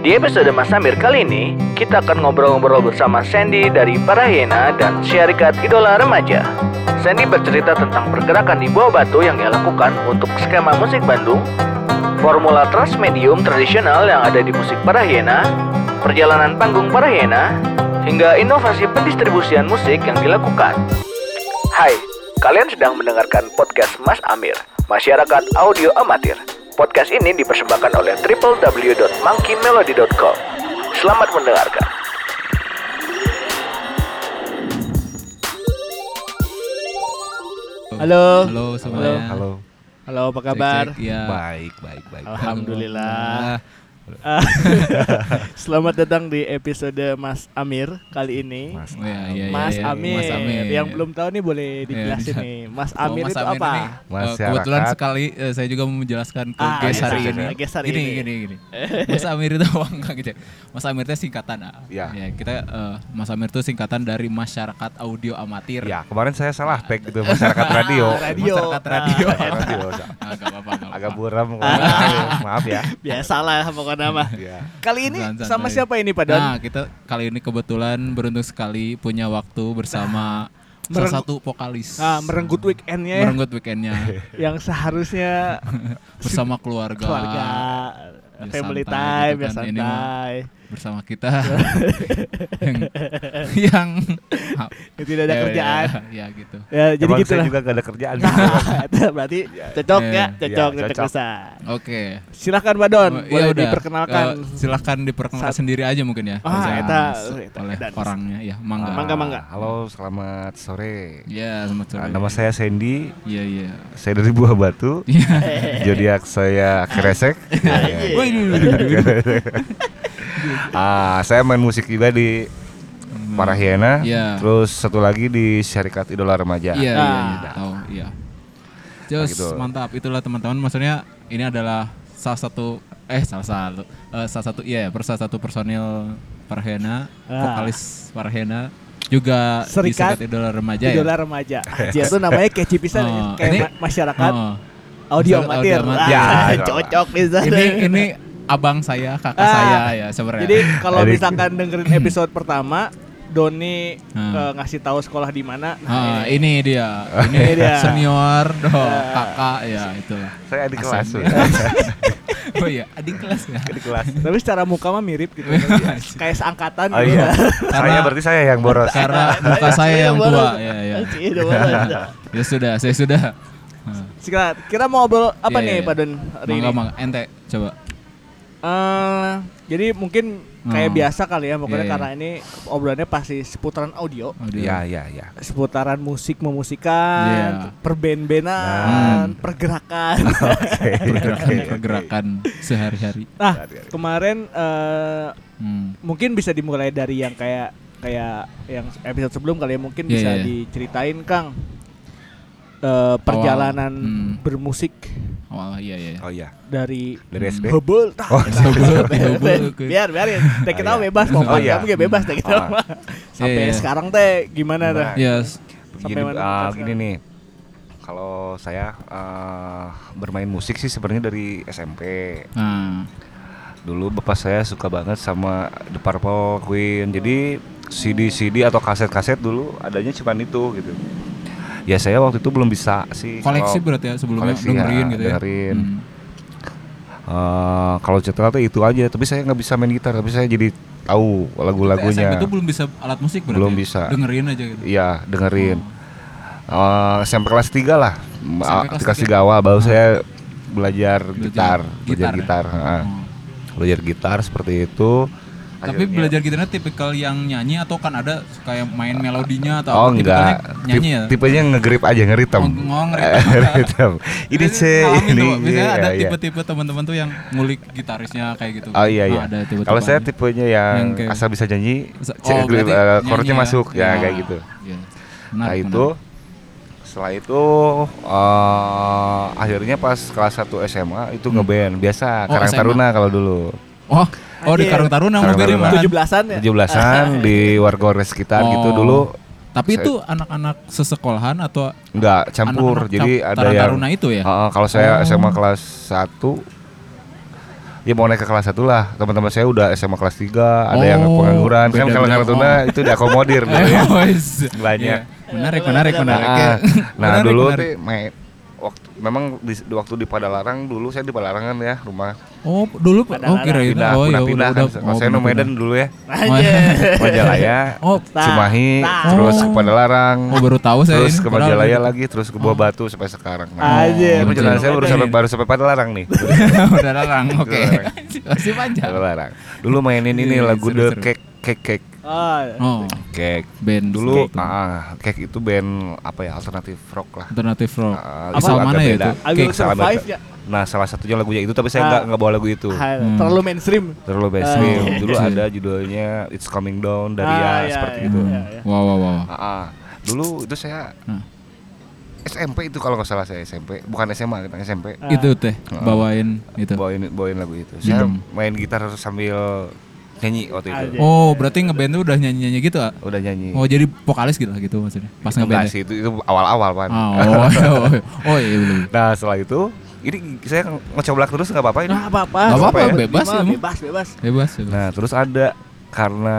Di episode Mas Samir kali ini, kita akan ngobrol-ngobrol bersama Sandy dari Parahena dan Syarikat Idola Remaja. Sandy bercerita tentang pergerakan di bawah batu yang ia lakukan untuk skema musik Bandung, formula transmedium tradisional yang ada di musik Parahena, perjalanan panggung Parahena, hingga inovasi pendistribusian musik yang dilakukan. Hai, kalian sedang mendengarkan podcast Mas Amir, Masyarakat Audio Amatir. Podcast ini dipersembahkan oleh www.monkeymelody.com. Selamat mendengarkan. Halo. Halo semuanya. Halo. Halo, apa kabar? Cek, cek, ya. Baik, baik, baik. Alhamdulillah. Ah, Selamat datang di episode Mas Amir kali ini. Mas. Oh, ya, iya, iya, Mas, iya. Amir. Mas Amir. Yang belum tahu nih boleh dijelasin bisa. nih. Mas Oh, Amir Mas itu Amir apa? ini, eh, kebetulan sekali eh, saya juga mau menjelaskan ke Ah, guest iya, hari iya, ini. iya, guest hari gini, ini. gini, gini. Mas Amir itu apa enggak gitu. Mas Amir itu singkatan. ah. Ya. Ya, kita eh, Mas Amir itu singkatan dari Masyarakat Audio Amatir. Ya, kemarin saya salah tag gitu masyarakat radio. Ah, radio. Masyarakat radio. Ah, radio. Ah, nggak apa-apa, Agak buram. Maaf ya. Biasalah pokoknya mah. Ya. Kali ini Santai. sama siapa ini Pak Don? Nah, kita kali ini kebetulan beruntung sekali punya waktu bersama salah Mereng- satu vokalis. Ah, merenggut weekendnya ya, Merenggut weekendnya yang seharusnya bersama keluarga. keluarga Ya, family santai time gitu ya kan. Ini mah santai. Bersama kita yang yang Yang tidak ada Ya, kerjaan. ya, ya, gitu. Ya, jadi gitu lah. juga gak ada kerjaan. Nah, itu berarti cocok Iya. ya, cocok, Iya, cocok. Oke. Silakan Pak Don, Oh, boleh ya udah. diperkenalkan. Eh, silahkan diperkenalkan Saat- sendiri aja mungkin ya. Ah, eta, oleh dan- orangnya ya, mangga. Mangga, mangga. Halo, selamat sore. Ya, selamat sore. Ah, Nama saya Sandy. Iya, iya. Saya dari Buah Batu. Iya. Zodiak saya Kresek. Iya. Ah, saya main musik juga di Parahiena. Iya. Terus satu lagi di Syarikat Idola Remaja. Iya, iya, Ah. iya, tahu, iya. Just gitu. mantap itulah teman-teman. Maksudnya ini adalah salah satu eh salah satu eh, salah satu iya per- salah satu personil Parhena, Ah. vokalis Parhena juga di Serikat Serikat Idola Remaja Idola ya. remaja. Dia tuh namanya catchy pisan Oh, kayak ini- ma- masyarakat Oh. audio amatir. audio amatir. Ah, Ya, cocok pisan. Ini ini abang saya, kakak Ah. saya ya sebenarnya. Jadi kalau misalkan dengerin episode pertama Doni Hmm. eh, ngasih tahu sekolah di mana. Ah, Nah, ini. ini dia, ini Ini dia. senior, doh, Ya. kakak ya itulah. Saya adik kelas. oh iya, adik kelas ya. Adik kelas. Tapi secara muka mah mirip gitu. kayak seangkatan Oh gitu. iya. Saya berarti saya yang boros. Karena muka saya yang tua, ya ya. Iya. Ya sudah, saya sudah. Nah, Kira, kira mau ngobrol apa Iya, nih iya. Pak Don hari Mangga ini? mangga ente coba. Eh, jadi mungkin kayak Oh. biasa kali ya, pokoknya Iya, iya. karena ini obrolannya pasti seputaran audio, Audio. Ya, ya, ya. seputaran musik memusikan, Iya. perben-benan, Hmm. pergerakan. Oke. Pergerakan pergerakan sehari-hari. nah, kemarin eh, Hmm. mungkin bisa dimulai dari yang kayak kayak yang episode sebelum kali ya mungkin Iya, bisa iya. diceritain Kang eh, perjalanan Hmm. bermusik Oh iya iya. Oh iya. dari Dari SD. Hebel tah. Oh, biar biar ya teh kita Oh, iya. bebas kok Oh, iya. kamu juga bebas teh kita Oh. sampai Iya, iya. sekarang teh gimana teh Gimana? Ya, Sampai Gini, mana ah, gini nih. Kalau saya ah, bermain musik sih sebenarnya dari SMP. nah, Dulu bapak saya suka banget sama The Purple Queen. Jadi CD-CD atau kaset-kaset dulu adanya cuma itu gitu. Ya saya waktu itu belum bisa sih. koleksi kalau- berarti ya sebelumnya koleksi, dengerin ya, gitu ya. dengerin. Hmm. eh, kalau cetak tuh itu aja. Tapi saya nggak bisa main gitar. Tapi saya jadi tahu lagu-lagunya. SMP itu belum bisa alat musik berarti. Belum ya? bisa. Dengerin aja gitu. Iya dengerin. Oh. Eh, SMP kelas 3 lah. Ah, kelas kelas tiga? 3 awal baru saya belajar, gitar, gitar belajar ya? gitar. Oh. Belajar gitar seperti itu. Tapi Akhirnya- belajar gitarnya tipikal yang nyanyi atau kan ada kayak main melodinya atau Oh apa? Enggak, nyanyi ya? Tip- tipenya ngegrip aja ngeritem. Oh, oh, ngeritem. Ini C, ini tuh, Biasanya iya, ada iya. tipe-tipe teman-teman tuh yang ngulik gitarisnya kayak gitu. Oh iya Nah, iya. ada tipe-tipe Kalau saya tipenya yang, Yang kayak- asal bisa nyanyi, C, oh, grip, nyanyi chordnya ya? masuk ya Ya. kayak gitu. Iya. nah itu setelah itu eh, akhirnya pas kelas 1 SMA itu ngeband biasa Oh, Karang SMA. Taruna kalau dulu. Oh, oh di Anjir. Karang Taruna Karang mobilnya Taruna. mah. tujuh belasan ya 17-an di warga sekitar gitu Oh. dulu Tapi Saya- itu anak-anak sesekolahan atau enggak campur. anak-anak Jadi cap- ada Karang yang Taruna itu ya? Heeh, kalau saya Oh. SMA kelas 1 Ya mau naik ke kelas satu lah. Teman-teman saya udah SMA kelas 3, ada yang Oh, pengangguran. Kan kalau Natuna Oh. itu diakomodir ya. Wes. Banyak. Iya. Menarik, menarik, menarik. Nah, nah Menarik, dulu menarik. tuh main waktu memang di, waktu di Padalarang dulu saya di Padalarang kan ya rumah Oh, dulu oh kira itu. pindah Oh, ya pindah, pindah udah, kan. Kalau saya no Medan dulu ya Aja. Majalaya Oh, Cimahi nah. terus Oh. ke Padalarang Oh, baru tahu saya terus ini. ke Majalaya lagi terus ke Buah Batu sampai sekarang nah, Aja. ini perjalanan saya baru sampai baru sampai Padalarang nih udah larang. Oke. Masih panjang. Padalarang dulu mainin ini Iya, lagu seru, The. Cake Cake Cake Oh. Oh, Cake band dulu ah Cake itu band apa ya alternatif rock lah alternatif rock. Ah, Asal itu mana ya beda. itu? Cake. Salah ya. Nah salah satunya lagunya itu tapi saya Ah. nggak nggak bawa lagu itu Ah, Hmm. Terlalu mainstream. terlalu mainstream. Ah, Dulu iya. ada judulnya It's Coming Down dari Ah, ya iya, seperti iya, itu. iya, iya. Wow, wow, wow. Ah, ah. Dulu itu saya Hmm. SMP itu kalau nggak salah saya SMP, bukan SMA kita SMP. Ah. Itu teh Ah. bawain itu. Bawain bawain lagu itu. Saya main gitar sambil nyanyi waktu Aja. itu. Oh, berarti ngeband tuh udah nyanyi-nyanyi gitu, ah? Udah nyanyi. Oh, jadi vokalis gitu lah gitu maksudnya. Pas Enggak ngeband. sih itu itu awal-awal kan. Oh, oh, oh, oh, iya belum. Nah setelah itu ini saya ngecoblak terus nggak apa-apa ini. Nah, apa-apa. Nggak apa-apa, Apa ya? bebas ya. Bebas, bebas. Bebas, bebas. Nah terus ada karena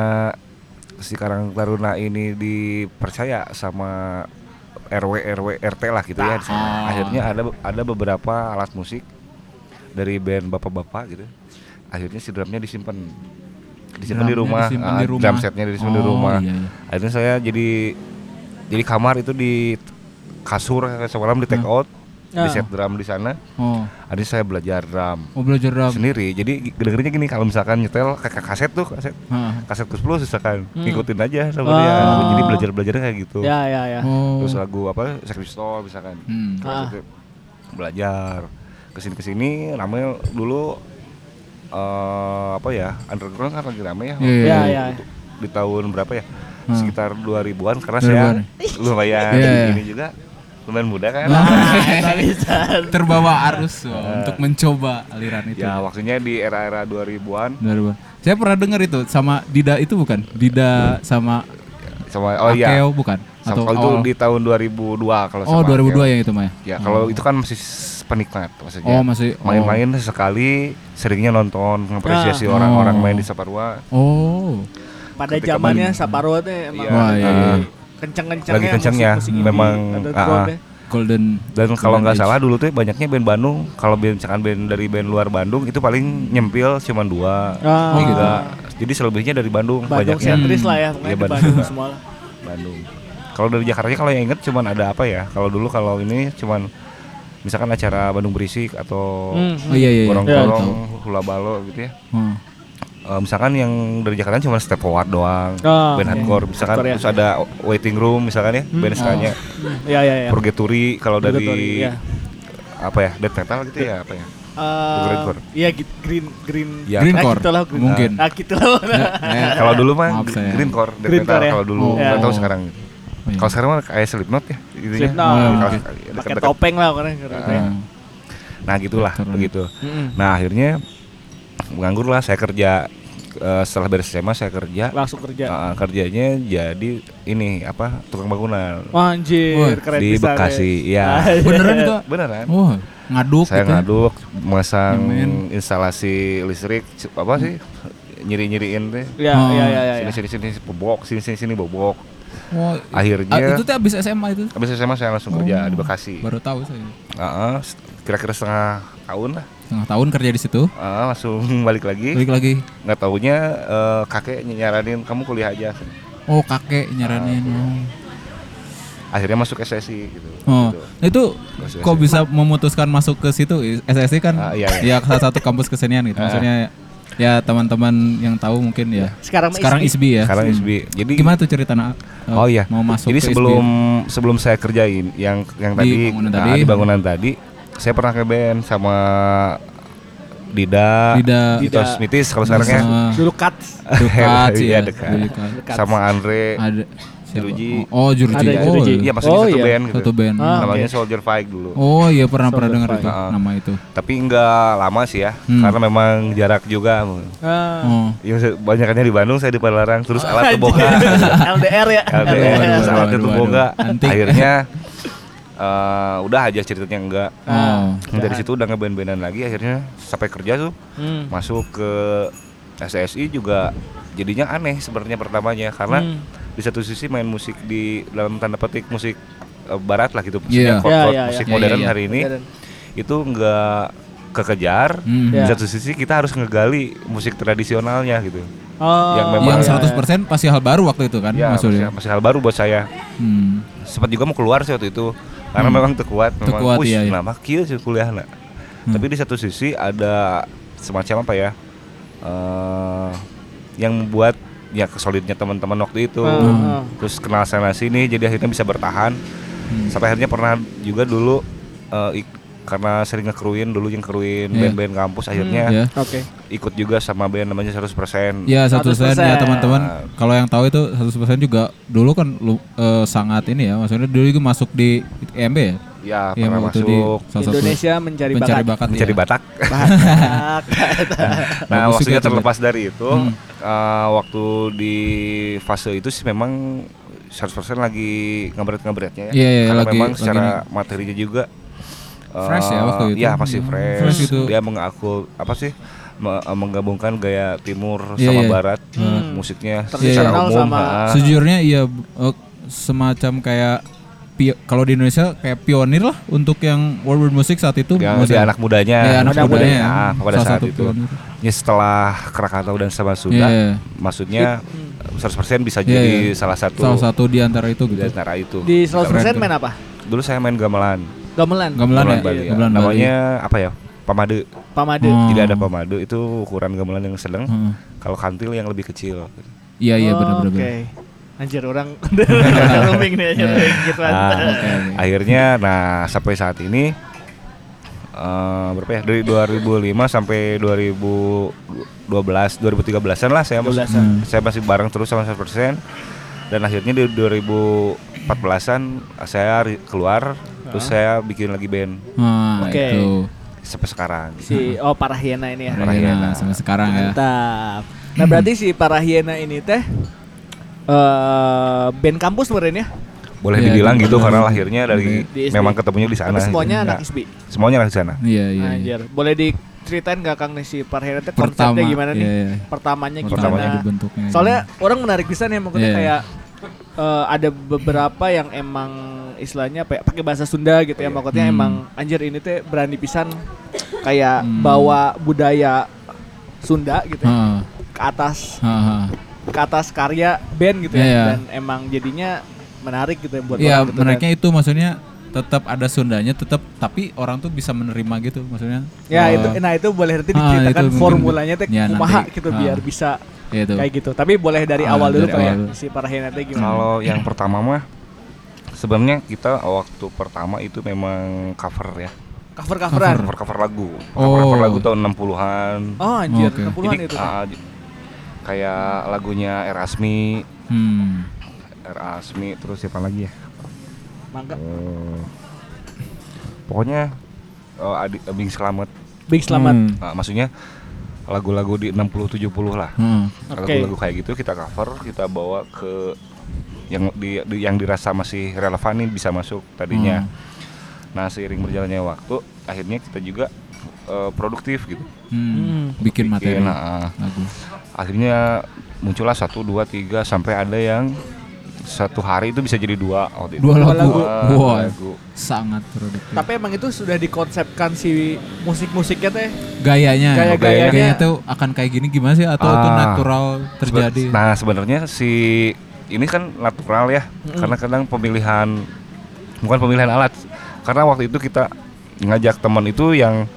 si Karang Taruna ini dipercaya sama RW RW RT lah gitu ya. di sana. Ah. Akhirnya ada ada beberapa alat musik dari band bapak-bapak gitu. Akhirnya si drumnya disimpan disimpan di rumah, disimpan ah, di rumah. drum setnya disimpan di Oh, rumah. iya, iya. Akhirnya saya jadi jadi kamar itu di kasur semalam di take out, di Ah. set drum di sana. Oh, Akhirnya saya belajar drum oh belajar drum. sendiri. Jadi dengernya gini kalau misalkan nyetel kayak kaset tuh kaset Heeh. kaset plus plus misalkan Hmm. ngikutin aja sama Oh. dia jadi belajar belajar kayak gitu Ya, ya, ya. Oh. terus lagu apa Sex Pistol misalkan Hmm. Ah. belajar ke sini ke sini namanya dulu eh apa ya underground kan lagi rame ya Iya, iya, Ya, iya. ya. di tahun berapa ya Hmm. sekitar 2000-an karena 2000-an. saya lumayan Iya, iya. ini juga lumayan muda kan Nah. Nah, bisa. Terbawa arus oh, untuk mencoba aliran itu. ya waktunya di era-era 2000-an 2000. Saya pernah dengar itu sama Dida itu bukan? Dida sama sama oh iya Akeo bukan? sama kalau itu oh, di tahun 2002 kalau Oh, sama 2002 Akeo. yang itu mah ya? Ya kalau itu kan masih penikmat maksudnya. Oh, masih- oh. main-main sekali, seringnya nonton, mengapresiasi Ah. orang-orang Oh. main di Saparua. Oh. Pada Ketika zamannya balik- Saparua emang Iya. Wah, iya, iya. Kenceng-kencengnya Lagi kencengnya, indie, memang, ya. Golden Dan kalau nggak salah dulu tuh banyaknya band Bandung. Kalau band misalkan band dari band luar Bandung itu paling nyempil cuma dua, Ah. tiga. Jadi selebihnya dari Bandung, Bandung banyaknya sentris lah ya, di Bandung. Bandung semua lah. Bandung. Kalau dari Jakarta kalau yang inget cuman ada apa ya? Kalau dulu kalau ini cuman misalkan acara Bandung berisik atau Hmm. Oh iya iya. iya. gorong-gorong, Tahu. hula balo gitu ya. Oh. Eh, misalkan yang dari Jakarta cuma step forward doang, Oh, band iya. hardcore, misalkan Hardcore ya. terus ada waiting room misalkan ya, band skanya, Hmm, Iya, iya, iya. Purgatory kalau dari iya. apa ya, death metal gitu ya apa ya? Eh, Greencore. Iya, green green. Ya. Greencore, gitu lah, green. mungkin. Ah, gitu lah. Eh, kalau dulu mah greencore, death Greencore metal ya? kalau dulu, Oh. nggak tahu Oh. sekarang. Oh, iya. Kalau sekarang mah kayak Slipknot ya, intinya. Slipknot. Pakai topeng lah karena keren. Oh. Nah gitulah Keren. begitu. Mm-mm. Nah akhirnya menganggur lah saya kerja eh, setelah beres SMA saya kerja. Langsung kerja. Eh, kerjanya jadi ini apa tukang bangunan Wah, anjir, Wah, keren di Bekasi ya. ya Beneran itu? beneran Oh, ngaduk saya gitu. ngaduk masang Nyemen. instalasi listrik apa sih nyiri nyiriin teh Ya, Oh. ya, ya, ya. sini sini sini bobok sini sini sini bobok Oh, akhirnya itu tuh abis SMA itu. habis SMA saya langsung kerja Oh, di Bekasi Baru tahu saya. Heeh, s- kira-kira setengah tahun lah Setengah tahun kerja di situ. Heeh, langsung balik lagi Balik lagi. nggak taunya eh, kakek nyaranin kamu kuliah aja Oh, kakek nyaranin. Oh. akhirnya masuk SSI gitu, Oh, Gitu. nah itu kok bisa memutuskan masuk ke situ? SSI kan Ah, iya, ya salah satu kampus kesenian gitu. Ah. Maksudnya ya teman-teman yang tahu mungkin ya. Sekarang Sekarang ISBI. ISBI ya. sekarang Hmm. SB jadi Gimana tuh cerita nak? eh, Oh iya. Mau masuk Jadi ke sebelum ISBI? sebelum saya kerjain yang yang Di tadi bangunan nah, tadi. di bangunan tadi, saya pernah ke band sama Dida, Dida. Dito Dida. Smithis kalau sekarang ya. Sama Dulu cut. Dekat sih Iya, ya. dekat. Dekat. Sama Andre. Ada siapa? Juruji. Oh, Juruji. Ada oh, Juruji. Iya, maksudnya Oh, satu iya. band gitu. Satu band. Ah, Namanya oke. Soldier Fight dulu. Oh iya pernah pernah Soldier dengar itu Fight. nama itu. Tapi enggak lama sih ya, Hmm. karena memang jarak juga. Ah. Oh. Ya banyakannya di Bandung, saya di Padalarang, terus alat Anjir. boga. LDR ya. LDR, terus aduh, alatnya aduh, tuh aduh. boga. Antik. Akhirnya eh, udah aja ceritanya enggak. Oh. Nah, dari situ udah ngeband-bandan lagi akhirnya sampai kerja tuh Hmm. masuk ke SSI juga jadinya aneh sebenarnya pertamanya karena Hmm. Di satu sisi main musik di dalam tanda petik musik eh, barat lah gitu Iya. maksudnya chord- Iya, chord iya, musik iya. modern Iya, iya. hari ini Modern. itu enggak kekejar Hmm. Ya. di satu sisi kita harus ngegali musik tradisionalnya gitu Oh, Yang memang- Yang iya, 100% pasti hal baru waktu itu kan ya masih, maksudnya. masih hal baru buat saya Hmm. sempat juga mau keluar sih waktu itu karena Hmm. memang terkuat memang Teu kuat, "Wih, iya, iya. kenapa kieu sih kuliah nak?" Hmm. tapi di satu sisi ada semacam apa ya eh yang membuat ya kesolidnya teman-teman waktu itu Hmm, hmm. terus kenal sana sini jadi akhirnya bisa bertahan Hmm. sampai akhirnya pernah juga dulu eh, ik- karena sering ngekruin dulu yang kruin Iya. band-band kampus akhirnya Ya. Oke. ikut juga sama band namanya 100% Ya satu persen 100%. ya teman-teman. Kalau yang tahu itu 100% juga dulu kan lu, eh, sangat ini ya. Maksudnya dulu juga masuk di IMB ya. Ya Iya, pernah waktu di masuk satu Indonesia mencari, mencari bakat. bakat. mencari iya. batak. Nah, Bagus maksudnya juga terlepas dari itu, Hmm. eh, waktu di fase itu sih memang 100% lagi ngabret-ngabretnya ya. Iya, iya, Karena lagi- memang lagi secara materinya juga eh, Fresh ya waktu itu? Iya, masih Hmm, fresh. fresh itu. Dia mengaku apa sih? eh, menggabungkan gaya timur Iya, sama iya. barat Hmm. musiknya secara umum sama-. Sejujurnya iya semacam kayak kalau di Indonesia kayak pionir lah untuk yang world world musik saat itu. yang di maksudnya. anak mudanya Ya, anak Anak mudanya ya. Nah, pada saat satu itu pionir. ya setelah Krakatau dan sama Sunda Iya, iya. maksudnya 100% bisa Iya, jadi iya. salah satu Salah satu di antara itu di gitu. antara itu Di 100% Keren tuh. main apa? dulu saya main gamelan Gamelan. Gamelan ya? Bali ya. Gamelan Bali. namanya apa ya pamade Pamade. Oh. jadi ada pamade itu ukuran gamelan yang sedang Heeh. kalau kantil yang lebih kecil Iya iya Oh, benar-benar. Oke. Anjir orang roaming nih anjir gitu Nah, akhirnya nah sampai saat ini eh, berapa ya dari 2005 sampai 2012 2013an lah saya masih 13-an. Hmm. saya masih bareng terus sama 100% dan akhirnya di 2014an saya keluar terus saya bikin lagi band Nah, Oke. itu. sampai sekarang Si oh Parahiena ini ya. Parahiena. sampai sekarang ya. Mantap. Nah, berarti si Parahiena ini teh eh band kampus sebenarnya. boleh Iya, dibilang di- gitu karena lahirnya dari di memang ketemunya di sana Tapi semuanya Nah, anak ISB. semuanya anak di sana Iya iya. iya. Anjir. Boleh diceritain gak Kang nih si Pertama konsepnya gimana nih? iya, iya. Pertamanya gimana? Pertamanya dibentuknya. Soalnya orang menarik bisa nih maksudnya Iya. kayak eh, ada beberapa yang emang istilahnya apa ya, pakai bahasa Sunda gitu ya Iya. maksudnya Hmm. emang anjir ini teh berani pisan kayak Hmm. bawa budaya Sunda gitu ya, Heeh. ke atas Heeh. Ke atas karya band gitu Iya, ya iya. dan emang jadinya menarik gitu ya buat Iya, orang gitu menariknya itu maksudnya tetap ada Sundanya tetap tapi orang tuh bisa menerima gitu maksudnya. ya eh, itu nah itu boleh nanti Ah, diceritakan itu mungkin- formulanya teh ya, kumaha nanti. gitu Ah. biar bisa ya itu. kayak gitu tapi boleh dari Ah, awal dulu dari kayak awal. si Parahiena teh gimana Kalau yang pertama mah sebenarnya kita waktu pertama itu memang cover ya. cover coveran Cover cover lagu. Oh. Cover cover lagu tahun 60-an. oh anjir Oke. 60-an Jadi itu ah, kayak lagunya Erasmi, Hmm. Erasmi terus siapa lagi ya? mangga Eh, pokoknya eh, Adi Abing Selamat. Big selamat Hmm. Nah, maksudnya lagu-lagu di 60 70 lah. Hmm. Oke. Lagu-lagu kayak gitu kita cover, kita bawa ke yang di, di- yang dirasa masih relevan nih bisa masuk tadinya. Hmm. Nah, seiring berjalannya waktu, akhirnya kita juga eh, produktif gitu. Hmm. Hmm. Bikin materi Bikin, nah, lagu. Akhirnya muncullah satu dua tiga sampai ada yang satu hari itu bisa jadi dua waktu itu. Dua lagu. lagu. Wah, lagu. sangat produktif. Tapi emang itu sudah dikonsepkan si musik-musiknya teh. gayanya, Gaya-gayanya. gayanya tuh akan kayak gini gimana sih atau itu Ah. natural terjadi? Seben- Nah sebenarnya si ini kan natural ya, karena kadang pemilihan bukan pemilihan alat, karena waktu itu kita ngajak teman itu yang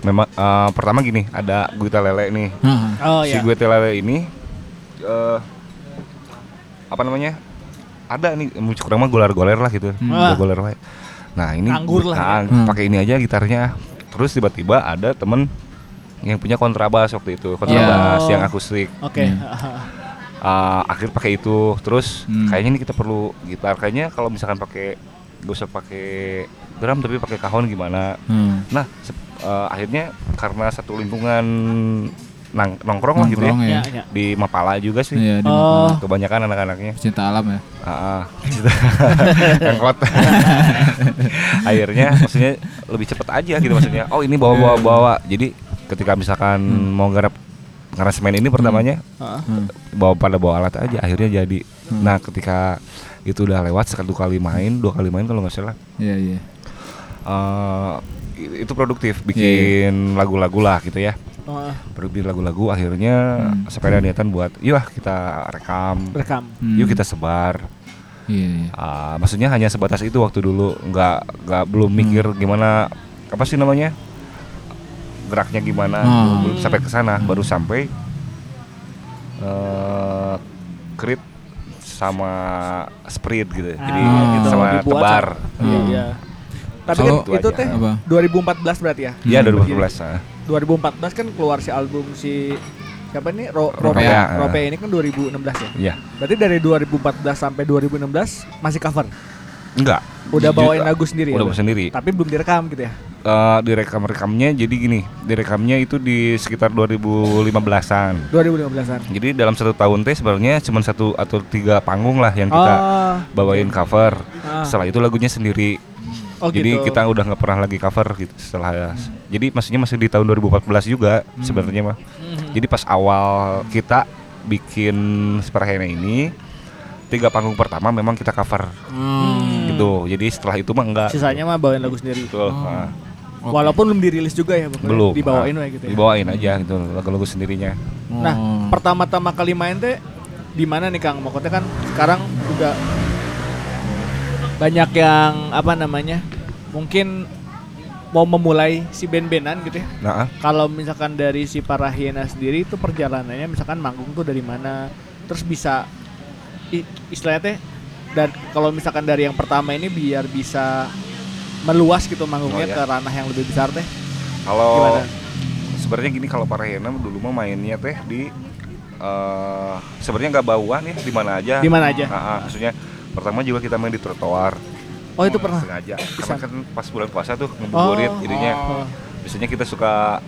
memang eh, pertama gini ada Guita Lele nih, Heeh. Oh si ya. Guita Lele ini eh apa namanya ada nih musik kurang mah goler-goler lah gitu, Hmm. Ah. goler wae. Nah ini Nganggur lah nah, ya. Hmm. pakai ini aja gitarnya, terus tiba-tiba ada temen yang punya kontrabas waktu itu, kontrabas Oh. yang akustik. Oke. uh, akhir pakai itu terus Hmm. kayaknya ini kita perlu gitar kayaknya kalau misalkan pakai gak usah pakai drum tapi pakai kahon gimana Hmm. nah uh, akhirnya karena satu lingkungan nang- nongkrong lah gitu ya. Nongkrong ya. Ya, ya. Di Mapala juga sih. Iya, di Oh. Kebanyakan anak-anaknya. Cinta alam ya. Ah. Angkot. Akhirnya maksudnya lebih cepet aja gitu maksudnya. Oh ini bawa bawa bawa. Jadi ketika misalkan mau garap ngaransemen ini pertamanya Heeh. Hmm. bawa pada bawa alat aja akhirnya jadi. Nah ketika itu udah lewat satu kali main dua kali main kalau nggak salah Iya, iya. eh, itu produktif bikin lagu-lagu lah gitu ya Oh, produktif lagu-lagu akhirnya Hmm. sepeda niatan buat yuk kita rekam rekam. Hmm. yuk kita sebar Iya, iya. Ah, maksudnya hanya sebatas itu waktu dulu nggak nggak belum Hmm. mikir gimana apa sih namanya geraknya gimana Hmm. belum, sampai ke sana baru sampai eh krit sama sprint gitu jadi Ah, gitu, sama dibuat tebar sama- Iya, Hmm. iya. Tapi Kalau- kan itu teh. Apa? 2014 berarti ya? Iya Hmm. 2014 ah. 2014 kan keluar si album si siapa ini Ro Ropea. Ropea. Ini kan 2016 ya. Iya Berarti dari 2014 sampai 2016 masih cover. enggak Udah bawain lagu sendiri ya. udah sendiri Tapi belum direkam gitu ya. Eh, direkam-rekamnya jadi gini direkamnya itu di sekitar 2015an 2015-an. jadi dalam satu tahun teh sebenarnya cuma satu atau tiga panggung lah yang kita Oh, bawain cover Ah. setelah itu lagunya sendiri oh jadi gitu. kita udah nggak pernah lagi cover gitu setelah jadi maksudnya masih di tahun 2014 juga sebenarnya mah Mhm. jadi pas awal kita bikin Superhena ini tiga panggung pertama memang kita cover Hmm. gitu jadi setelah itu mah enggak Sisanya mah bawain lagu sendiri. Betul. Oh. Nah, Oke. Walaupun belum dirilis juga ya, pokoknya belum dibawain Nah, gitu ya. dibawain aja gitu lagu-lagu sendirinya Nah, Oh. pertama-tama kali main teh di mana nih Kang? Maksudnya kan sekarang udah banyak yang apa namanya? Mungkin mau memulai si band-bandan gitu ya. nah ah. Kalau misalkan dari si Parahiena sendiri itu perjalanannya misalkan manggung tuh dari mana? Terus bisa istilahnya teh dan kalau misalkan dari yang pertama ini biar bisa meluas gitu manggungnya Oh, ya. ke ranah yang lebih besar teh. kalau Gimana? sebenarnya gini kalau Parahena dulu mah mainnya teh di eh sebenarnya nggak bauan ya di mana aja Di mana aja? Nah, ah, maksudnya pertama juga kita main di trotoar Oh, itu pernah. sengaja Bisa. karena kan pas bulan puasa tuh ngebuburit Oh, jadinya oh. biasanya kita suka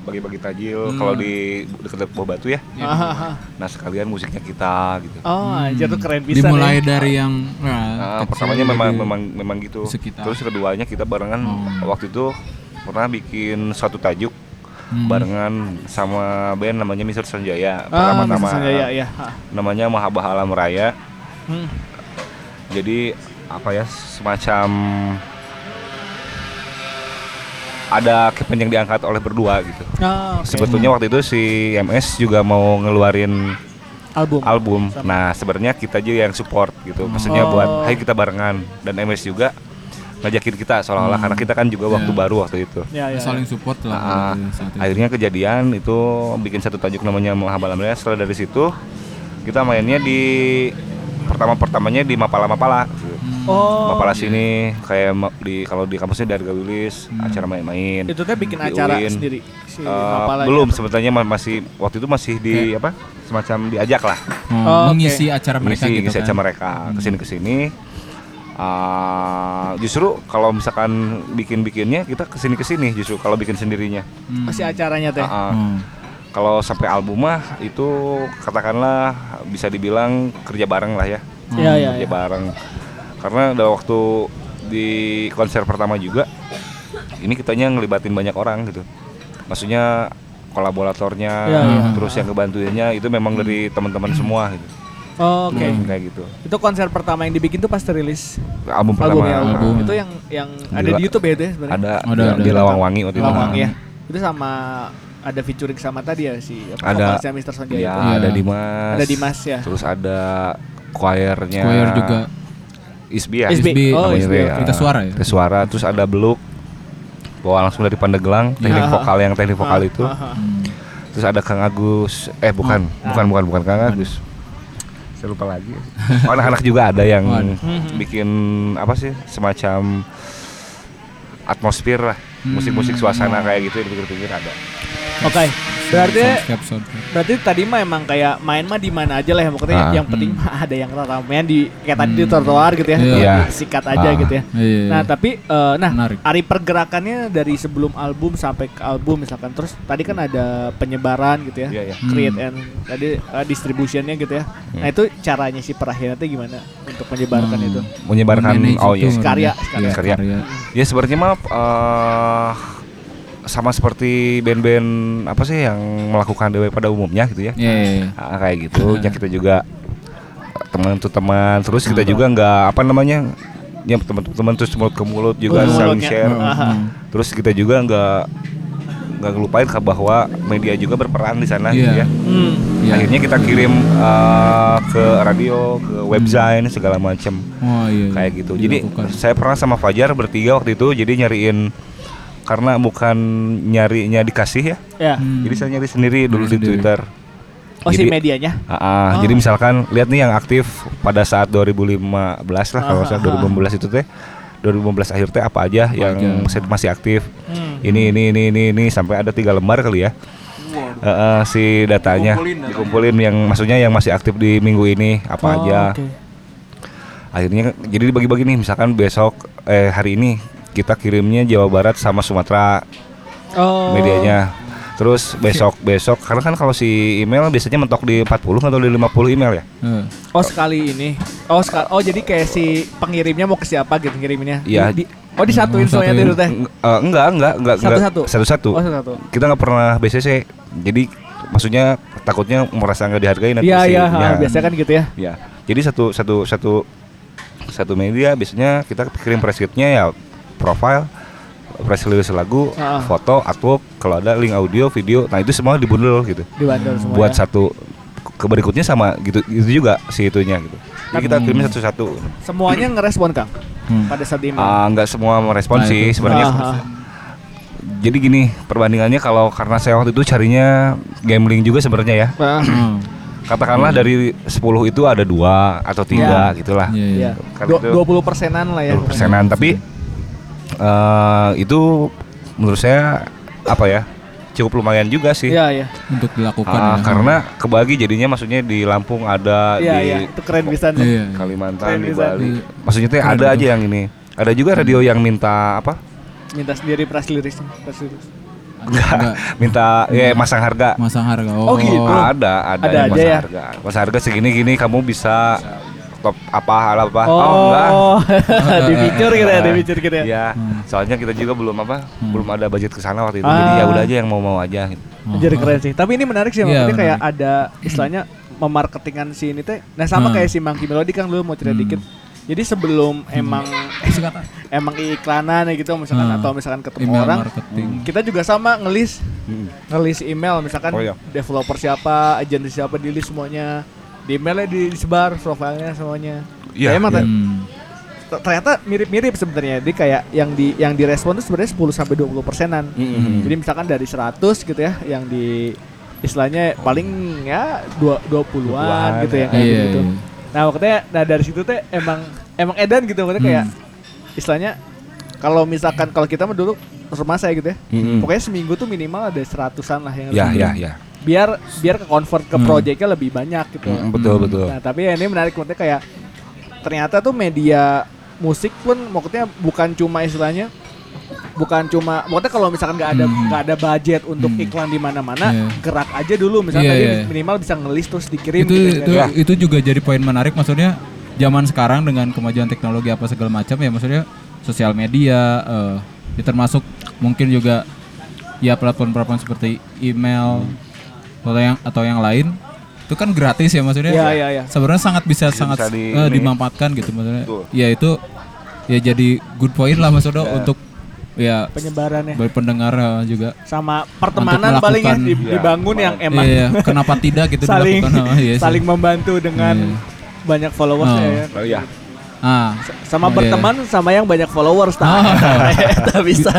bagi-bagi tajil Hmm. kalau di dekat bawah batu ya Ah, ah, ah. nah sekalian musiknya kita gitu Oh, anjir tuh keren bisa Dimulai nih. dari yang nah, Nah, kecil pertamanya memang jadi memang memang gitu sekitar. terus keduanya kita barengan Oh. waktu itu pernah bikin suatu tajuk Hmm. barengan sama band namanya Mister Sanjaya Ah, pertama-tama Mr. Sanjaya ya. Namanya Mahabah Alam Raya Hmm. Jadi apa ya semacam ada campaign yang diangkat oleh berdua gitu Ah, oke. sebetulnya waktu itu si MS juga mau ngeluarin album. album Sama. nah sebenarnya kita aja yang support gitu maksudnya Oh. buat ayo kita barengan dan MS juga ngajakin kita seolah-olah Hmm. karena kita kan juga waktu Ya. baru waktu itu Ya, ya, saling support lah Nah, akhirnya kejadian itu bikin satu tajuk namanya Mahabala. Setelah dari situ kita mainnya di pertama pertamanya di Mapala Mapala. Hmm. Oh. Mapala sini kayak di kalau di kampusnya dari Gawilis Hmm. acara main-main. Itu teh bikin acara UIN. sendiri. Si Mapalanya. belum sebetulnya ma- masih waktu itu masih di apa semacam diajak lah Oh, Oh, oke. mengisi acara mereka mengisi gitu ngisi kan. acara mereka ke sini ke sini. Ah, justru kalau misalkan bikin bikinnya kita ke sini ke sini justru kalau bikin sendirinya. Hmm. Masih acaranya teh. Ah, ah. Hmm. Kalau sampai album mah itu katakanlah bisa dibilang kerja bareng lah ya, Iya, iya, kerja iya. bareng. Karena ada waktu di konser pertama juga, ini kitanya ngelibatin banyak orang gitu. Maksudnya kolaboratornya, Iya, iya. terus yang ngebantuinnya itu memang dari teman-teman semua gitu. Oh, Oke. Hmm, kayak gitu. Itu konser pertama yang dibikin tuh pas rilis Album pertama albumnya. album. Album. Itu yang yang ada Gila. di YouTube ya itu ya sebenarnya. ada, Ada, di, ada, di ada. Lawangwangi waktu itu. Lawang Nah. ya. Itu sama ada featuring sama tadi ya si apa, Ada. Mr. Sonjaya Ya, itu. Iya. ada Dimas. Ada Dimas ya. Terus ada choirnya. Choir juga. Isbi ya. SB. SB. Oh, teh, oke. Kita suara ya? Kita suara terus ada beluk bawa langsung dari Pandeglang teknik Ya. vokal yang teknik vokal itu. Hmm. terus ada Kang Agus eh bukan bukan bukan bukan Kang Agus saya lupa lagi Oh, anak-anak juga ada yang. Mhm. bikin apa sih semacam atmosfer lah Hmm. musik-musik suasana kayak gitu dipikir-pikir ada Oke. Berarti soundscape, soundscape. berarti tadi mah emang kayak main mah di mana aja lah ya pokoknya Ah. yang penting Hmm. mah ada yang ramean di kayak tadi di Hmm. trotoar gitu ya. Iya. Sikat aja Ah. gitu ya. Iya. Nah tapi eh, nah Menarik. hari pergerakannya dari sebelum album sampai ke album misalkan terus tadi kan ada penyebaran gitu ya, Iya, iya. create Hmm. and tadi eh, distributionnya gitu ya. Nah itu caranya si Perahianatnya gimana untuk menyebarkan Hmm. itu? menyebarkan oh itu iya Karya, Iya, karya. karya. Ya sebenarnya mah eh, sama seperti band-band apa sih yang melakukan DW pada umumnya gitu ya. Iya, iya, iya. Ah, kayak gitu. Ya kita juga teman tuh teman. Terus kita juga nggak apa namanya ya teman-teman terus mulut ke mulut juga ke saling share. Hmm. Terus kita juga nggak nggak ngelupain bahwa media juga berperan di sana gitu Iya. ya. Hmm. Iya. Akhirnya kita kirim eh, ke radio, ke website segala macam Oh iya. kayak gitu. Jadi Dilakukan. saya pernah sama Fajar bertiga waktu itu jadi nyariin karena bukan nyarinya dikasih ya. Ya. Hmm. Jadi saya nyari sendiri dulu di sendiri. Twitter. Oh si Jadi- medianya? Ah, ah, Oh. jadi misalkan lihat nih yang aktif pada saat 2015 lah kalau Ah, saya ah, ah. 2015 itu teh 2015 akhir teh apa aja yang aja. masih- aktif. Hmm. Ini ini ini ini ini sampai ada tiga lembar kali ya. Eh, eh, si datanya dikumpulin, yang maksudnya yang masih aktif di minggu ini apa Oh, aja. oke. Akhirnya jadi dibagi-bagi nih misalkan besok eh hari ini kita kirimnya Jawa Barat sama Sumatera Oh. medianya. Terus besok besok karena kan kalau si email biasanya mentok di 40 atau di 50 email ya. Eh, Oh sekali ini. Oh sekali. Oh jadi kayak si pengirimnya mau ke siapa gitu ngiriminnya? Iya. Di, di- oh disatuin Oh, semuanya satuin. itu teh. Eh, enggak, enggak, enggak, enggak. Satu-satu? Satu-satu. Oh satu. Kita nggak pernah BCC. Jadi maksudnya takutnya merasa nggak dihargai nanti Iya si- iya. ya. Biasanya kan gitu ya. Ya. Jadi satu satu satu satu media biasanya kita kirim press kit-nya ya profile press release lagu, Ah. foto, artwork, kalau ada link audio, video, nah itu semua dibundel gitu. Di bandel semua. Buat ya. satu ke berikutnya sama gitu itu juga si itunya gitu. Jadi kita Hmm. kirimnya satu-satu. Semuanya ngerespon Kang hmm. pada saat email. Ah, nggak semua merespon Nah, sih sebenarnya. Ah, ah. Jadi gini perbandingannya kalau karena saya waktu itu carinya gambling juga sebenarnya ya. Ah, Hmm. Katakanlah dari 10 itu ada dua atau tiga gitulah. Iya, iya. Iya. Kan Du- itu 20 persenan lah ya. 20 persenan tapi eh, itu menurut saya apa ya cukup lumayan juga sih. Iya iya. Untuk dilakukan Ah, ya. karena kebagi jadinya maksudnya di Lampung ada Iya di iya. Itu keren bisa nih. Iya. Kalimantan Keren di bisa. Bali. Iya. Maksudnya tuh Keren ada itu. aja yang ini. Ada juga radio yang minta apa? Minta sendiri press release. Press release. Enggak, minta ya masang harga. Masang harga. Oh, gitu. Ada, ada, Ada yang aja masang ya? harga. Masang harga segini gini kamu bisa top apa hal apa? Oh, enggak. di feature gitu ya, di feature gitu ya. Iya, Hmm. soalnya kita juga belum apa, Hmm. belum ada budget ke sana waktu itu. Jadi ya Ah. udah aja yang mau-mau aja gitu. Oh. Jadi keren sih. Tapi ini menarik sih, maksudnya kayak menarik. ada istilahnya memarketingkan si ini teh. Nah sama Hmm. kayak si Monkey Melody kan lu mau cerita Hmm. dikit. Jadi sebelum emang emang iklanan ya gitu misalkan Hmm. atau misalkan ketemu Email orang, marketing. kita juga sama ngelis ngelis email misalkan Oh, iya. developer siapa, agensi siapa di list semuanya. Di emailnya di- disebar profilnya semuanya. Iya, Ya, emang ter- Hmm. ter- ternyata mirip-mirip sebenarnya. Jadi kayak yang di yang direspon itu sebenarnya 10 sampai 20 persenan. Mm-mm. Jadi misalkan dari 100 gitu ya yang di istilahnya paling ya dua 20-an 20-an, gitu ya ya. kayak Iya, gitu. iya. Nah, makanya nah dari situ teh emang emang edan gitu makanya kayak Hmm. istilahnya kalau misalkan kalau kita mah dulu rumah saya gitu ya. Mm-mm. Pokoknya seminggu tuh minimal ada seratusan lah yang Ya, ya, ya. Biar biar ke convert ke Hmm. projectnya lebih banyak gitu. Mm, betul, Hmm. betul. Nah, tapi ya ini menarik maksudnya kayak ternyata tuh media musik pun maksudnya bukan cuma istilahnya bukan cuma maksudnya kalau misalkan nggak ada Hmm. nggak ada budget untuk Hmm. iklan di mana-mana Iya. gerak aja dulu misalnya tadi iya. minimal bisa ngelis terus dikirim itu gitu itu kan. itu juga jadi poin menarik maksudnya zaman sekarang dengan kemajuan teknologi apa segala macam ya maksudnya sosial media eh, ya termasuk mungkin juga ya platform-platform seperti email atau yang atau yang lain itu kan gratis ya maksudnya Iya, iya, iya. sebenarnya sangat bisa Bisa sangat di- eh, ini. dimanfaatkan gitu maksudnya Betul. ya itu ya jadi good point lah maksudnya Ya. untuk ya penyebarannya bagi pendengar eh, juga sama pertemanan paling ya di- Iya, dibangun yang banget. emang Iya, kenapa tidak gitu saling dilakukan Oh, iya saling membantu dengan Iya. banyak followers Oh. ya. Oh iya. Ah sama Oh, iya. berteman sama yang banyak followers Oh. tak Eta bisa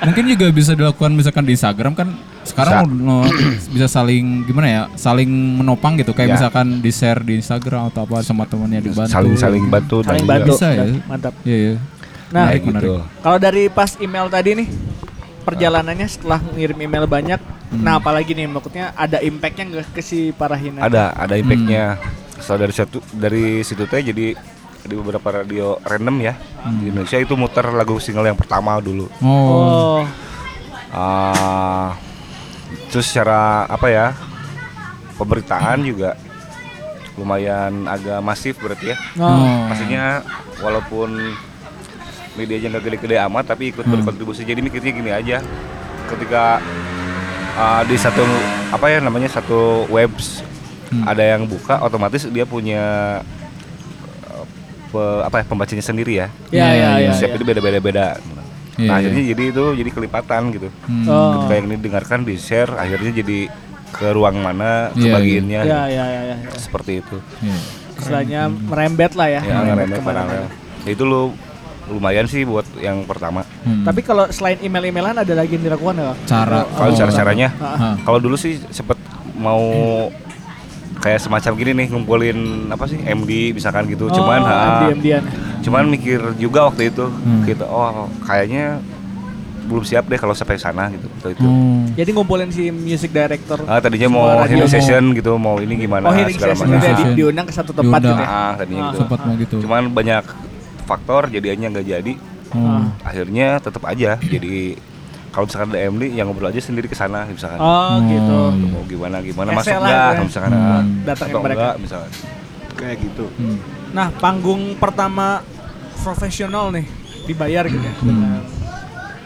mungkin juga bisa dilakukan misalkan di Instagram kan sekarang Bisa. bisa saling gimana ya saling menopang gitu kayak Ya. misalkan di share di Instagram atau apa sama temannya dibantu Saling saling bantu saling bantu Bisa ya. mantap iya iya nah menarik. gitu. kalau dari pas email tadi nih perjalanannya setelah ngirim email banyak, Hmm. nah apalagi nih maksudnya ada impactnya nggak ke si Parahina? Ada ada impactnya. Setelah dari satu dari situ teh jadi di beberapa radio random ya di Indonesia itu muter lagu single yang pertama dulu. Oh. Ah, terus secara apa ya pemberitaan juga lumayan agak masif berarti ya. oh. Maksudnya walaupun medianya nggak gede-gede amat tapi ikut Hmm. berkontribusi. Jadi mikirnya gini aja, ketika uh, di satu apa ya namanya satu webs Hmm. ada yang buka, otomatis dia punya uh, pe- apa ya pembacanya sendiri ya. Ya, ya, ya. Setiap ya. itu beda-beda beda. Iya, nah iya. akhirnya jadi itu jadi kelipatan gitu. Hmm. Oh. Ketika yang ini dengarkan di share, akhirnya jadi ke ruang mana Iya, kebagiannya Ya, ya, ya, ya. ya. seperti itu. Iya. Istilahnya merembet lah ya. Ya, merembet ke mana-mana. Ya, itu lu lumayan sih buat yang pertama. Hmm. Tapi kalau selain email-emailan ada lagi yang dilakukan nggak? cara Kalau Oh. cara-caranya, kalau dulu sih sempet mau kayak semacam gini nih ngumpulin apa sih MD misalkan gitu. cuman ha, MD-MD-an. cuman mikir juga waktu itu Hmm. kita oh kayaknya belum siap deh kalau sampai sana gitu. Waktu itu. Oh. Jadi ngumpulin si music director. Ah, tadinya mau radio. hearing session gitu, mau ini gimana oh, hearing segala session macam. gitu ya, di- diundang ke satu tempat Diundang. gitu ya. Ah, tadinya Ah. gitu. sempat mau gitu. Cuman banyak faktor jadinya nggak jadi. Oh. Akhirnya tetap aja jadi kalau misalkan ada MD yang ngobrol aja sendiri ke sana misalkan. Oh, gitu. Oh, iya. mau gimana gimana masuk lah nggak gitu ya. misalkan Hmm. Datangin atau mereka. enggak misalkan kayak gitu Hmm. Nah, panggung pertama profesional nih dibayar gitu ya. Hmm.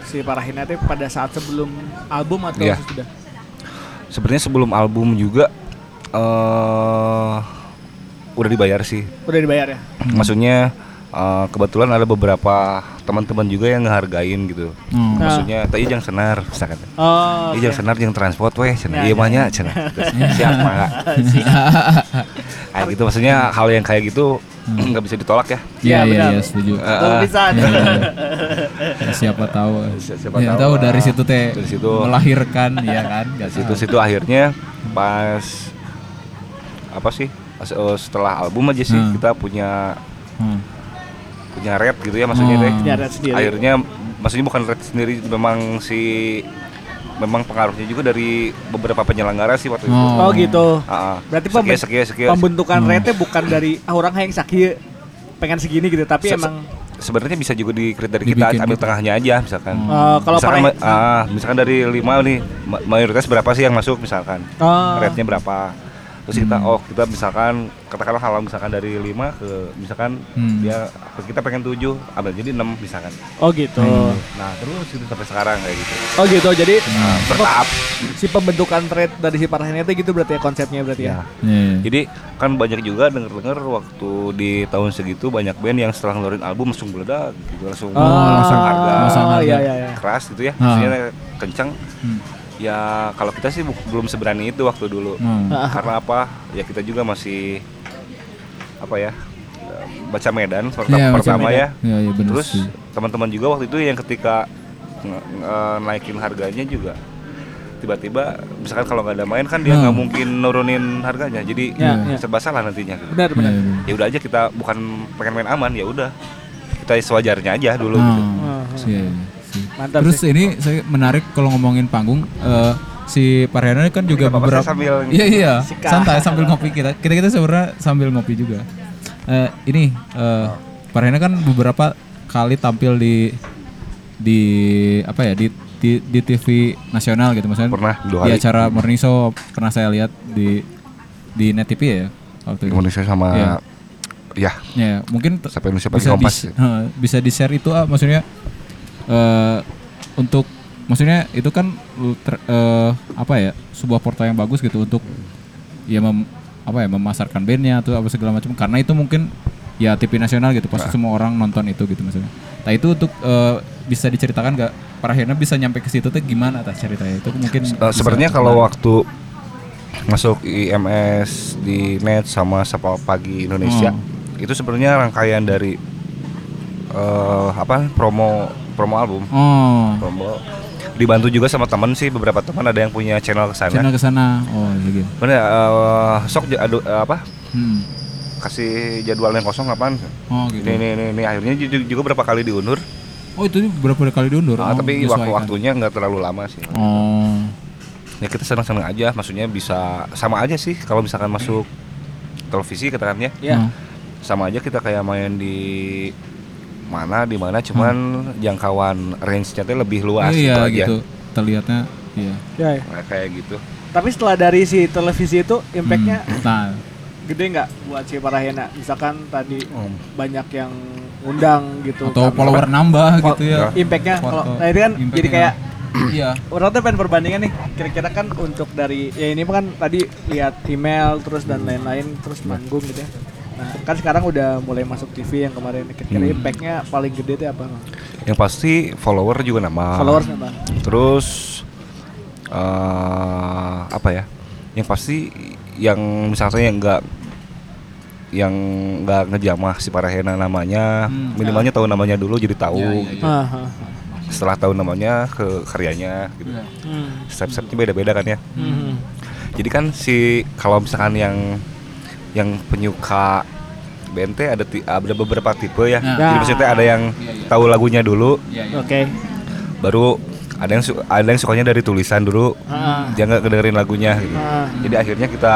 Si Parahina teh pada saat sebelum album atau Iya. sudah? sebenarnya sebelum album juga eh udah dibayar sih Udah dibayar ya? maksudnya eh, kebetulan ada beberapa teman-teman juga yang ngehargain gitu Oh. Nah. maksudnya tadi jangan senar misalkan Oh, Iya jangan senar jangan transport weh cenah. Ya, Iya ya. mah nya cenah. Siap mah. Kayak gitu maksudnya hal yang kayak gitu nggak bisa ditolak ya. Iya Iya, iya benar. iya setuju. Tuh bisa. Iya, iya. Ya, siapa tahu. Si- siapa ya, tahu tahu dari situ teh Dari situ. melahirkan ya kan. Gak Situ-situ akhirnya pas apa sih? Pas, eh, setelah album aja sih Hmm. kita punya Hmm. Punya rap gitu ya maksudnya Oh. deh. Punya rap sendiri. Akhirnya maksudnya bukan rap sendiri memang si memang pengaruhnya juga dari beberapa penyelenggara sih waktu itu. Oh. Oh, gitu. Ah. Berarti sekian, pemben- sekian, sekian. Pembentukan Hmm. rate bukan dari ah, orang yang sakit pengen segini gitu, tapi Se- emang sebenarnya bisa juga dikrit dari kita Dibikin ambil gitu. tengahnya aja misalkan eh, kalau misalkan, Parah- ma- ah, misalkan dari lima nih ma- mayoritas berapa sih yang masuk misalkan Oh. rate-nya berapa terus kita Hmm. oh kita misalkan katakanlah kalau misalkan dari lima ke misalkan Hmm. dia kita pengen tujuh ambil jadi enam misalkan Oh gitu. Hmm. nah terus itu sampai sekarang kayak gitu Oh gitu. Jadi Nah, bertahap si pembentukan rate dari si Parahina itu gitu berarti ya konsepnya berarti ya. ya Iya. jadi kan banyak juga denger-denger waktu di tahun segitu banyak band yang setelah ngeluarin album langsung meledak gitu langsung Oh, langsung harga Masang harga. iya iya iya. keras gitu ya, Ah. maksudnya kencang. Hmm. Ya kalau kita sih belum seberani itu waktu dulu. Hmm. Karena apa? Ya kita juga masih apa ya? Baca Medan pertama, baca pertama Medan. ya. Iya, iya, bener Terus teman-teman juga waktu itu yang ketika naikin harganya juga tiba-tiba misalkan kalau nggak ada main kan dia Hmm. nggak mungkin nurunin harganya jadi Ya, ya. serba salah nantinya gitu. Benar Iya, benar. iya. ya udah aja kita bukan pengen main aman ya udah kita sewajarnya aja dulu Oh, gitu. Ah, iya, iya. Mantap Terus sih. ini saya menarik kalau ngomongin panggung eh, si Pariana kan juga beberapa sambil- Iya iya, Sikat. santai sambil ngopi kita. Kita kita sebenarnya sambil ngopi juga. Eh, ini eh Pariana kan beberapa kali tampil di di apa ya di di, di TV nasional gitu maksudnya Pernah, dua di hari. acara Morning Show pernah saya lihat di di Net TV ya waktu itu. Indonesia sama Iya. ya Ya, mungkin Sampai Indonesia bisa di, ya. bisa di share itu ah maksudnya eh untuk maksudnya itu kan uh, ter- eh, apa ya sebuah portal yang bagus gitu untuk ya mem, apa ya memasarkan bandnya atau apa segala macam karena itu mungkin ya TV nasional gitu pasti Nah. semua orang nonton itu gitu maksudnya. Nah itu untuk eh, bisa diceritakan nggak Parahena bisa nyampe ke situ tuh gimana atas ceritanya itu mungkin bisa sebenarnya kalau waktu masuk IMS di net sama Sapa Pagi Indonesia Oh. itu sebenarnya rangkaian dari eh apa promo promo album oh promo dibantu juga sama teman sih beberapa teman ada yang punya channel ke sana channel ke sana oh iya gitu. Bener, eh, sok adu- eh, apa Hmm. kasih jadwal yang kosong kapan Oh gitu. ini, ini, ini, ini. akhirnya ju- juga, beberapa kali diundur Oh itu berapa kali diundur? Ah, Oh, tapi waktu-waktunya nggak terlalu lama sih. Oh. Ya kita senang-senang aja, maksudnya bisa sama aja sih kalau misalkan masuk televisi katakannya Ya. Hmm. sama aja kita kayak main di mana di mana cuman jangkauan range-nya lebih luas iya gitu aja. gitu. Terlihatnya iya. Ya, ya. Nah, kayak gitu. Tapi setelah dari si televisi itu impactnya Hmm. Nah, gede nggak buat si Parahena? Misalkan tadi Hmm. banyak yang undang gitu. atau kan. follower nambah Fo- gitu ya. Impactnya kalau nah itu kan jadi kayak iya. orang tuh pengen perbandingan nih. Kira-kira kan untuk dari ya ini kan tadi lihat email terus dan lain-lain terus manggung gitu ya. Nah, kan sekarang udah mulai masuk TV yang kemarin kira-kira Hmm. impactnya paling gede itu apa? Yang pasti follower juga nambah. Followers nambah. Terus eh apa ya? Yang pasti yang misalnya yang enggak yang nggak ngejamah si Parahena namanya Hmm. minimalnya tahu namanya dulu jadi tahu gitu. Ah, ah, ah. setelah tahu namanya ke karyanya gitu. Iya. Hmm. step-stepnya beda-beda kan ya Hmm. jadi kan si kalau misalkan yang yang penyuka BNT ada ti- ada beberapa tipe ya Nah. jadi maksudnya ada yang Iya, iya. tahu lagunya dulu Iya. Oke. baru ada yang ada yang sukanya dari tulisan dulu Ah. dia nggak kedengerin lagunya gitu Ah. jadi akhirnya kita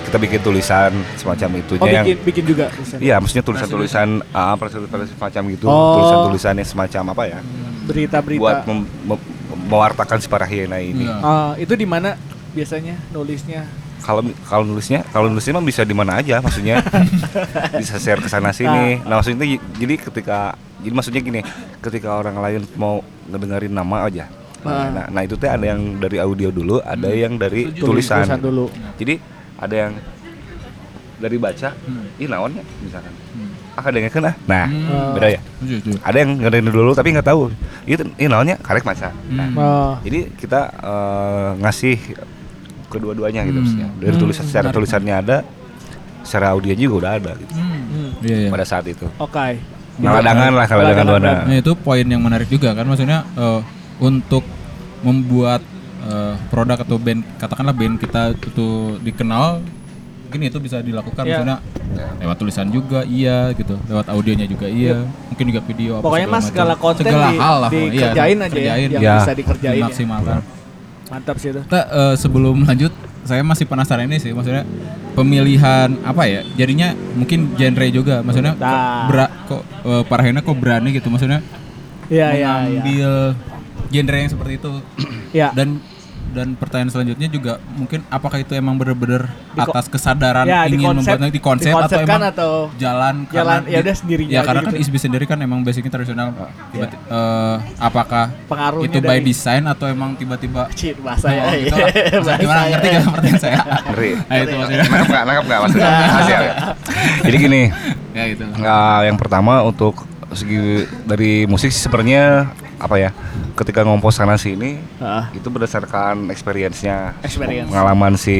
kita bikin tulisan semacam itunya Oh yang bikin bikin juga. iya maksudnya tulisan-tulisan ah tulisan semacam gitu Oh. tulisan-tulisan yang semacam apa ya Berita-berita. buat mem- mem- mewartakan si para hiena ini Iya. Ah, itu di mana biasanya nulisnya? Kalau kalau nulisnya kalau nulisnya mah bisa di mana aja maksudnya bisa share ke sana sini nah maksudnya jadi ketika jadi maksudnya gini ketika orang lain mau ngedengerin nama aja Ah. nah, nah itu teh ada yang dari audio dulu ada yang dari Tulis- tulisan. tulisan dulu. jadi ada yang dari baca Hmm. ih naonnya misalkan Hmm. ah ada yang ah nah Hmm. beda ya setuju. ada yang ngedengerin dulu tapi nggak tahu itu ih naonnya karek maca nah, Hmm. Jadi kita eh, ngasih kedua-duanya gitu Hmm. maksudnya. Dari Hmm, tulisan secara tulisannya ada, secara audionya juga udah ada gitu. Hmm. Hmm. Iya, iya. Pada saat itu. Oke. Ngaladangan lah kalau dengan dona. Nah itu poin yang menarik juga kan maksudnya eh, untuk membuat eh, produk atau band katakanlah band kita itu dikenal mungkin itu bisa dilakukan Iya. maksudnya lewat tulisan juga iya gitu lewat audionya juga iya mungkin juga video apa Pokoknya mas macam. segala konten segala di- hal lah iya, dikerjain aja ya, kerjain, yang Ya. bisa dikerjain. ya. Mantap sih itu. kita eh, sebelum lanjut saya masih penasaran ini sih maksudnya pemilihan apa ya jadinya mungkin genre juga maksudnya kok, Nah. bera- kok eh, Parahena kok berani gitu maksudnya Iya iya iya. mengambil genre yang seperti itu Ya. dan dan pertanyaan selanjutnya juga mungkin apakah itu emang bener-bener Di ko- atas kesadaran Ya, di ingin konsep- membuatnya di konsep atau dikonsepkan emang atau jalan jalan, karena ya di- udah sendirinya ya karena kan gitu. ISB sendiri kan emang basicnya tradisional tiba apakah Pengaruhnya itu by dari- design atau emang tiba-tiba Cit bahasa ya. Oh, gitu Gimana ya. ngerti gak pertanyaan saya? Ngeri. Nah itu maksudnya. Nangkep nggak? Nangkep nggak maksudnya? Ya? Jadi gini, ya gitu. Nah, yang pertama untuk segi dari musik sebenarnya apa ya? Ketika ngompos sana sini Ah. itu berdasarkan experience-nya, Experience. pengalaman si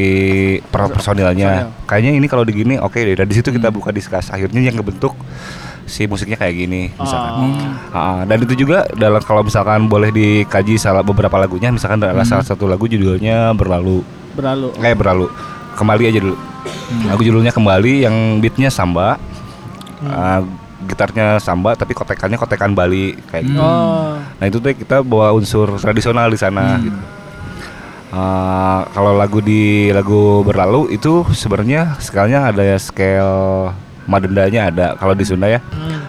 per personilnya. Kayaknya ini kalau digini oke deh. Dari situ kita buka diskus. Akhirnya yang ngebentuk si musiknya kayak gini misalkan. Oh. Ah, dan itu juga dalam kalau misalkan boleh dikaji salah beberapa lagunya, misalkan ada salah satu lagu judulnya berlalu, Berlalu. kayak berlalu, kembali aja dulu. Lagu judulnya kembali, yang beatnya samba, Ah, gitarnya samba, tapi kotekannya kotekan Bali kayak gitu. Oh. Nah itu tuh kita bawa unsur tradisional di sana gitu. Uh, kalau lagu di lagu berlalu itu sebenarnya skalanya ada ya scale madendanya ada kalau di Sunda ya.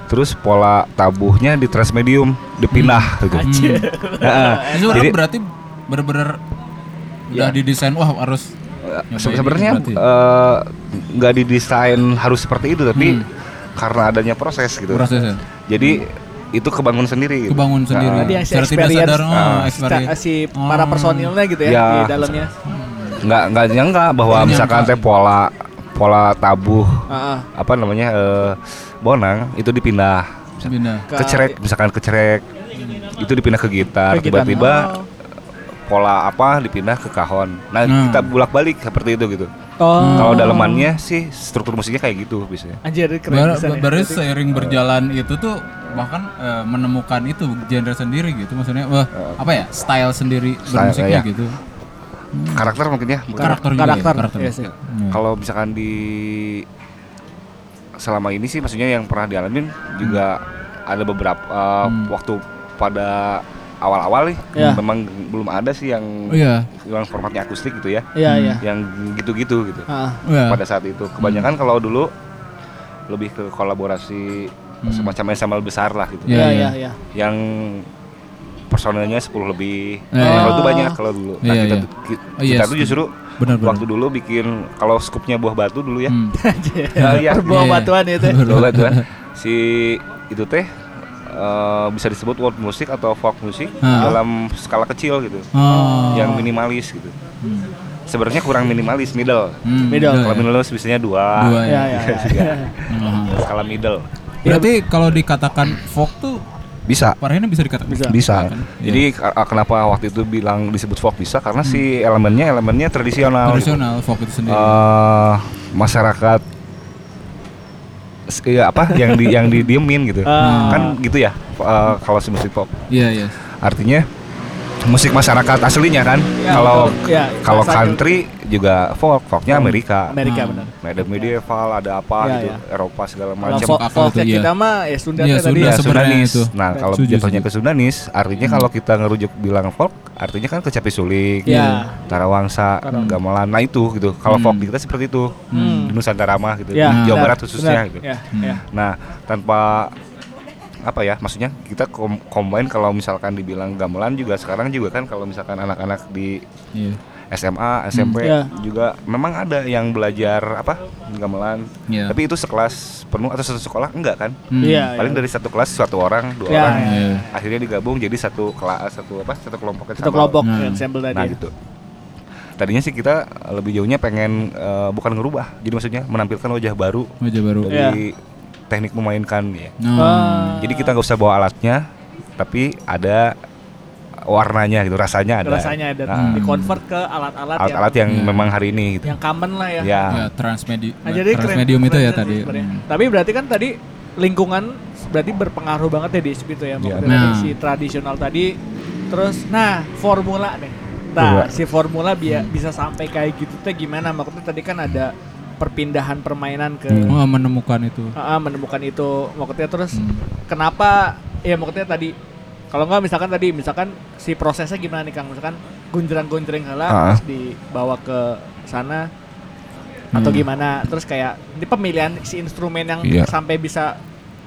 Terus pola tabuhnya di transmedium dipindah gitu. Anjir. Heeh. Ini orang Jadi berarti bener-bener udah Ya. didesain wah harus sebenarnya berarti. eh, nggak didesain harus seperti itu tapi karena adanya proses gitu. prosesnya Jadi itu kebangun sendiri. gitu. kebangun sendiri Nah, Jadi secara tidak experience, sadar oh, ah, experience. si para Oh. personilnya gitu ya, Ya. di dalamnya. nggak nggak nyangka bahwa Nggak misalkan nyangka. teh pola pola tabuh ah. apa namanya eh, bonang itu dipindah Pindah. Ke- kecerek misalkan kecerek itu dipindah ke gitar Ke tiba-tiba Oh. pola apa dipindah ke kahon nah Hmm. kita bolak balik seperti itu gitu Oh. kalau dalemannya sih struktur musiknya kayak gitu biasanya Anjir, keren Bar- bisa nih. baru Berarti- seiring berjalan itu tuh bahkan eh, menemukan itu genre sendiri gitu maksudnya wah apa ya style sendiri Style, bermusiknya ya. gitu karakter mungkin ya karakter juga karakter, ya, karakter. iya sih. Hmm. kalau misalkan di selama ini sih maksudnya yang pernah dialamin juga ada beberapa uh, Hmm. waktu pada awal-awal nih Ya. memang belum ada sih yang Oh iya. yang formatnya akustik gitu ya Iya iya. yang gitu-gitu gitu Ah, Iya. pada saat itu kebanyakan kalau dulu lebih ke kolaborasi Hmm. semacam ensemble besar lah gitu Iya, Iya iya. iya iya. yang personelnya 10 lebih Iya, kalau iya. itu banyak kalau dulu nah Iya, kita iya. ki- Oh, iya, kita tuh justru Benar benar. waktu dulu bikin kalau skupnya buah batu dulu ya Hmm. Ah, iya. Berbuah Iya, iya. batuan itu. Buah batu kan. si itu teh eh, bisa disebut world music atau folk music Ah. dalam skala kecil gitu Oh. yang minimalis gitu Hmm. sebenarnya kurang minimalis middle Hmm, Middle. kalau ya. minimalis biasanya dua, Dua, Iya iya. iya. Hmm. skala middle Berarti kalau dikatakan folk tuh bisa Parahena bisa dikatakan Bisa. bisa Kan? jadi kenapa waktu itu bilang disebut folk bisa karena si elemennya elemennya tradisional gitu. tradisional folk itu sendiri. Eh, masyarakat iya, apa yang di yang didiemin gitu Ah. kan gitu ya eh, kalau si musik pop Iya, iya. artinya musik masyarakat aslinya kan Ya, kalau. Ya, kalau satu. country juga folk folknya Amerika Amerika Ah. benar. Nah, ada medieval ada apa Ya, gitu ya. Eropa segala Kalau macam folk apa folknya tuh, iya. kita mah ya Sunda Iya, teh tadi. Sunda Ya, sebenarnya Sundanis. itu. Nah, kalau jatuhnya ke Sundanis, artinya kalau kita ngerujuk bilang folk, artinya kan ke Capi Sulik, Ya. Tarawangsa, Tarawang. Gamelan. Nah, itu gitu. Kalau Hmm. folk kita seperti itu. Hmm. Di Nusantara mah gitu. Ya, di Jawa Barat khususnya benar. gitu. Ya, Hmm. ya. Nah, tanpa apa ya maksudnya kita kom combine kalau misalkan dibilang gamelan juga sekarang juga kan kalau misalkan anak-anak di Iya. SMA, SMP Ya. juga memang ada yang belajar apa gamelan. Iya. Tapi itu sekelas penuh atau satu sekolah enggak kan? Hmm. Iya. Paling iya. dari satu kelas satu orang, dua Ya, orang. ya, Iya. Akhirnya digabung jadi satu kelas satu apa? Satu kelompok Satu kelompok Nah. ensemble tadi. Nah, gitu. Tadinya sih kita lebih jauhnya pengen eh, bukan ngerubah. Jadi maksudnya menampilkan wajah baru Wajah baru. dari teknik memainkan ya. Nah. Ah. Jadi kita nggak usah bawa alatnya, tapi ada warnanya gitu, rasanya ada. rasanya ada Nah, di convert ke alat-alat yang, alat-alat yang Ya. memang hari ini gitu. yang common lah ya. Ya. Ya, transmedi Nah, jadi keren- transmedium itu keren ya sih tadi. Hmm. Tapi berarti kan tadi lingkungan berarti berpengaruh banget ya di situ ya. Maksudnya Nah. si tradisional tadi terus nah formula nih. Nah, Formula. si formula biar bisa sampai kayak gitu teh gimana? Maksudnya tadi kan ada perpindahan permainan ke Hmm. Oh, menemukan itu. Ah, menemukan itu maksudnya terus Hmm. kenapa ya maksudnya tadi kalau nggak misalkan tadi misalkan si prosesnya gimana nih Kang misalkan gonjreng-gonjreng heula Ah. terus dibawa ke sana atau Hmm. gimana terus kayak di pemilihan si instrumen yang Iya. sampai bisa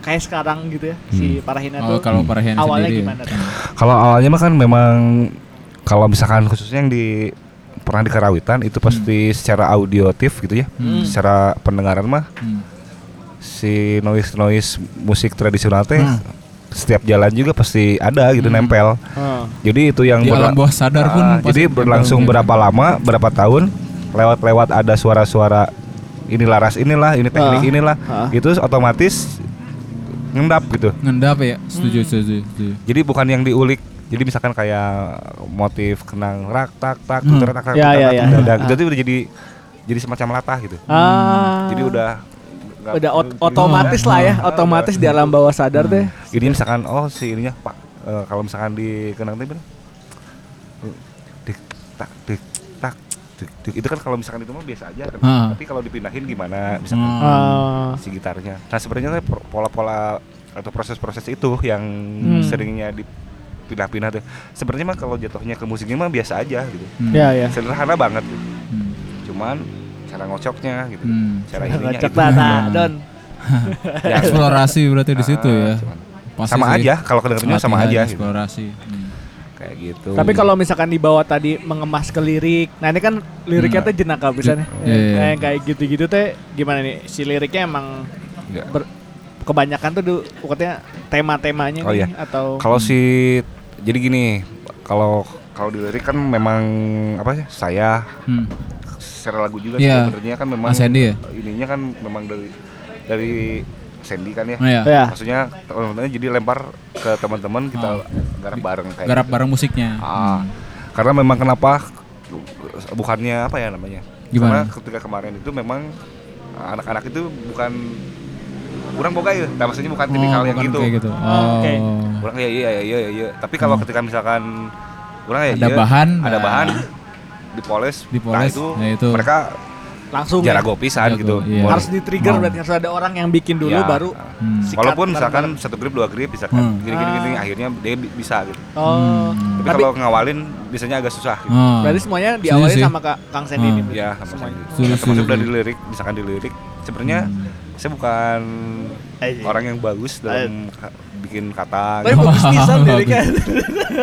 kayak sekarang gitu ya si Parahina Oh, tuh kalau Parahena awalnya sendiri gimana? Kalau awalnya mah kan memang kalau misalkan khususnya yang di pernah di Karawitan itu pasti secara audiotif gitu ya. Hmm. Secara pendengaran mah Hmm. si noise noise musik tradisional teh Hmm. setiap jalan juga pasti ada gitu Hmm. nempel. Oh. Jadi itu yang Di alam bawah sadar pun pasti jadi berlangsung gitu. berapa lama, berapa tahun lewat-lewat ada suara-suara ini laras inilah, ini teknik Ah. inilah. Ah. Itu otomatis ngendap gitu. ngendap ya. Setuju, Hmm. setuju, setuju. Jadi bukan yang diulik. Jadi misalkan kayak motif kenang rak tak tak Hmm. tak tak tak Ya, tak, ya, tak, ya. Ah. Itu udah jadi jadi semacam latah gitu. Ah. Jadi udah udah ot- otomatis lah ya, Ah, otomatis di alam bawah sadar teh. ini misalkan oh si ininya pak eh, kalau misalkan di kenang bener dik tak dik tak dik, dik. itu kan kalau misalkan itu mah biasa aja kan Ah. tapi kalau dipindahin gimana misalkan Hmm. Ah. si gitarnya nah sebenarnya po- pola-pola atau proses-proses itu yang Hmm. seringnya dipindah-pindah tuh sebenarnya mah kalau jatuhnya ke musiknya mah biasa aja gitu Hmm. Ya ya. sederhana banget gitu. Hmm. cuman cara ngocoknya gitu Hmm. cara ininya Ngecek itu nah. Don. yang Eksplorasi berarti di situ Ah, ya. cuman Pasti sama sih. aja kalau kedengarannya sama aja gitu. Eksplorasi. Hmm. kayak gitu Tapi kalau misalkan dibawa tadi mengemas ke lirik, nah ini kan liriknya Hmm. teh jenaka bisa nih. Iya, iya. Nah, kayak gitu-gitu teh gimana nih? Si liriknya emang Ya. ber- kebanyakan tuh du, pokoknya tema-temanya Oh, nih iya. atau Kalau si jadi gini, kalau kalau di lirik kan memang apa sih? Saya Hmm. secara lagu juga Iya. sebenarnya kan memang Mas Sandy ya? ininya kan memang dari dari Sandy kan ya. Oh, ya. ya. Maksudnya teman-temannya jadi lempar ke teman-teman kita garap bareng kayak Garap gitu. bareng musiknya. Ah, Hmm. karena memang kenapa bukannya apa ya namanya? Gimana? Karena ketika kemarin itu memang anak-anak itu bukan kurang boga ya. Nah, maksudnya bukan tipikal yang bukan gitu. Kayak gitu. Oh, oke. Oh. Kurang ya iya iya iya iya. Tapi kalau Hmm. ketika misalkan kurang ya Ada iya, bahan, ada nah. bahan dipoles, Dipoles, nah itu, nah itu. mereka Langsung ya? jarak pisan gitu. iya. Harus di trigger berarti harus ada orang yang bikin dulu Ya. baru Hmm. sikat Walaupun misalkan satu grip dua grip misalkan Hmm. gini gini gini Ah. akhirnya dia bi- bisa gitu. Oh. Tapi, Tapi kalau ngawalin biasanya agak susah gitu. Oh. berarti semuanya diawali sama Kak Kang Sandy Hmm. ini. Ya, sama Semuanya. Termasuk dari lirik, misalkan di lirik, sebenarnya saya bukan Aja. orang yang bagus dalam ka- bikin kata. Tapi gitu. bagus pisan dari kan.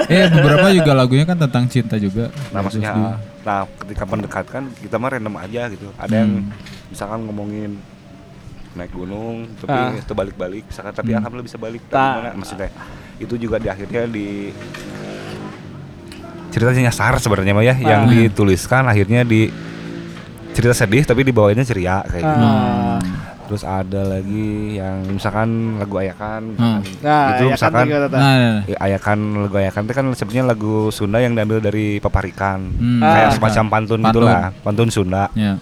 Eh beberapa juga lagunya kan tentang cinta juga. Nah maksudnya, nah ketika mendekatkan kita mah random aja gitu. Ada yang Hmm. misalkan ngomongin naik gunung, Ah. tapi itu balik-balik, misalkan tapi Hmm. alhamdulillah bisa balik. Ta- Tapi gimana? Maksudnya itu juga di akhirnya di ceritanya nyasar sebenarnya mah ya, yang Ah. dituliskan akhirnya di cerita sedih tapi dibawainnya ceria kayak gitu. Ah. Terus ada lagi yang misalkan lagu ayakan, Hmm. misalkan Nah, itu ya misalkan kan? Nah, nah. Ya, ayakan lagu ayakan itu kan sebenarnya lagu Sunda yang diambil dari paparikan Hmm. kayak Ah. semacam pantun, Pantun. gitulah pantun Sunda Ya.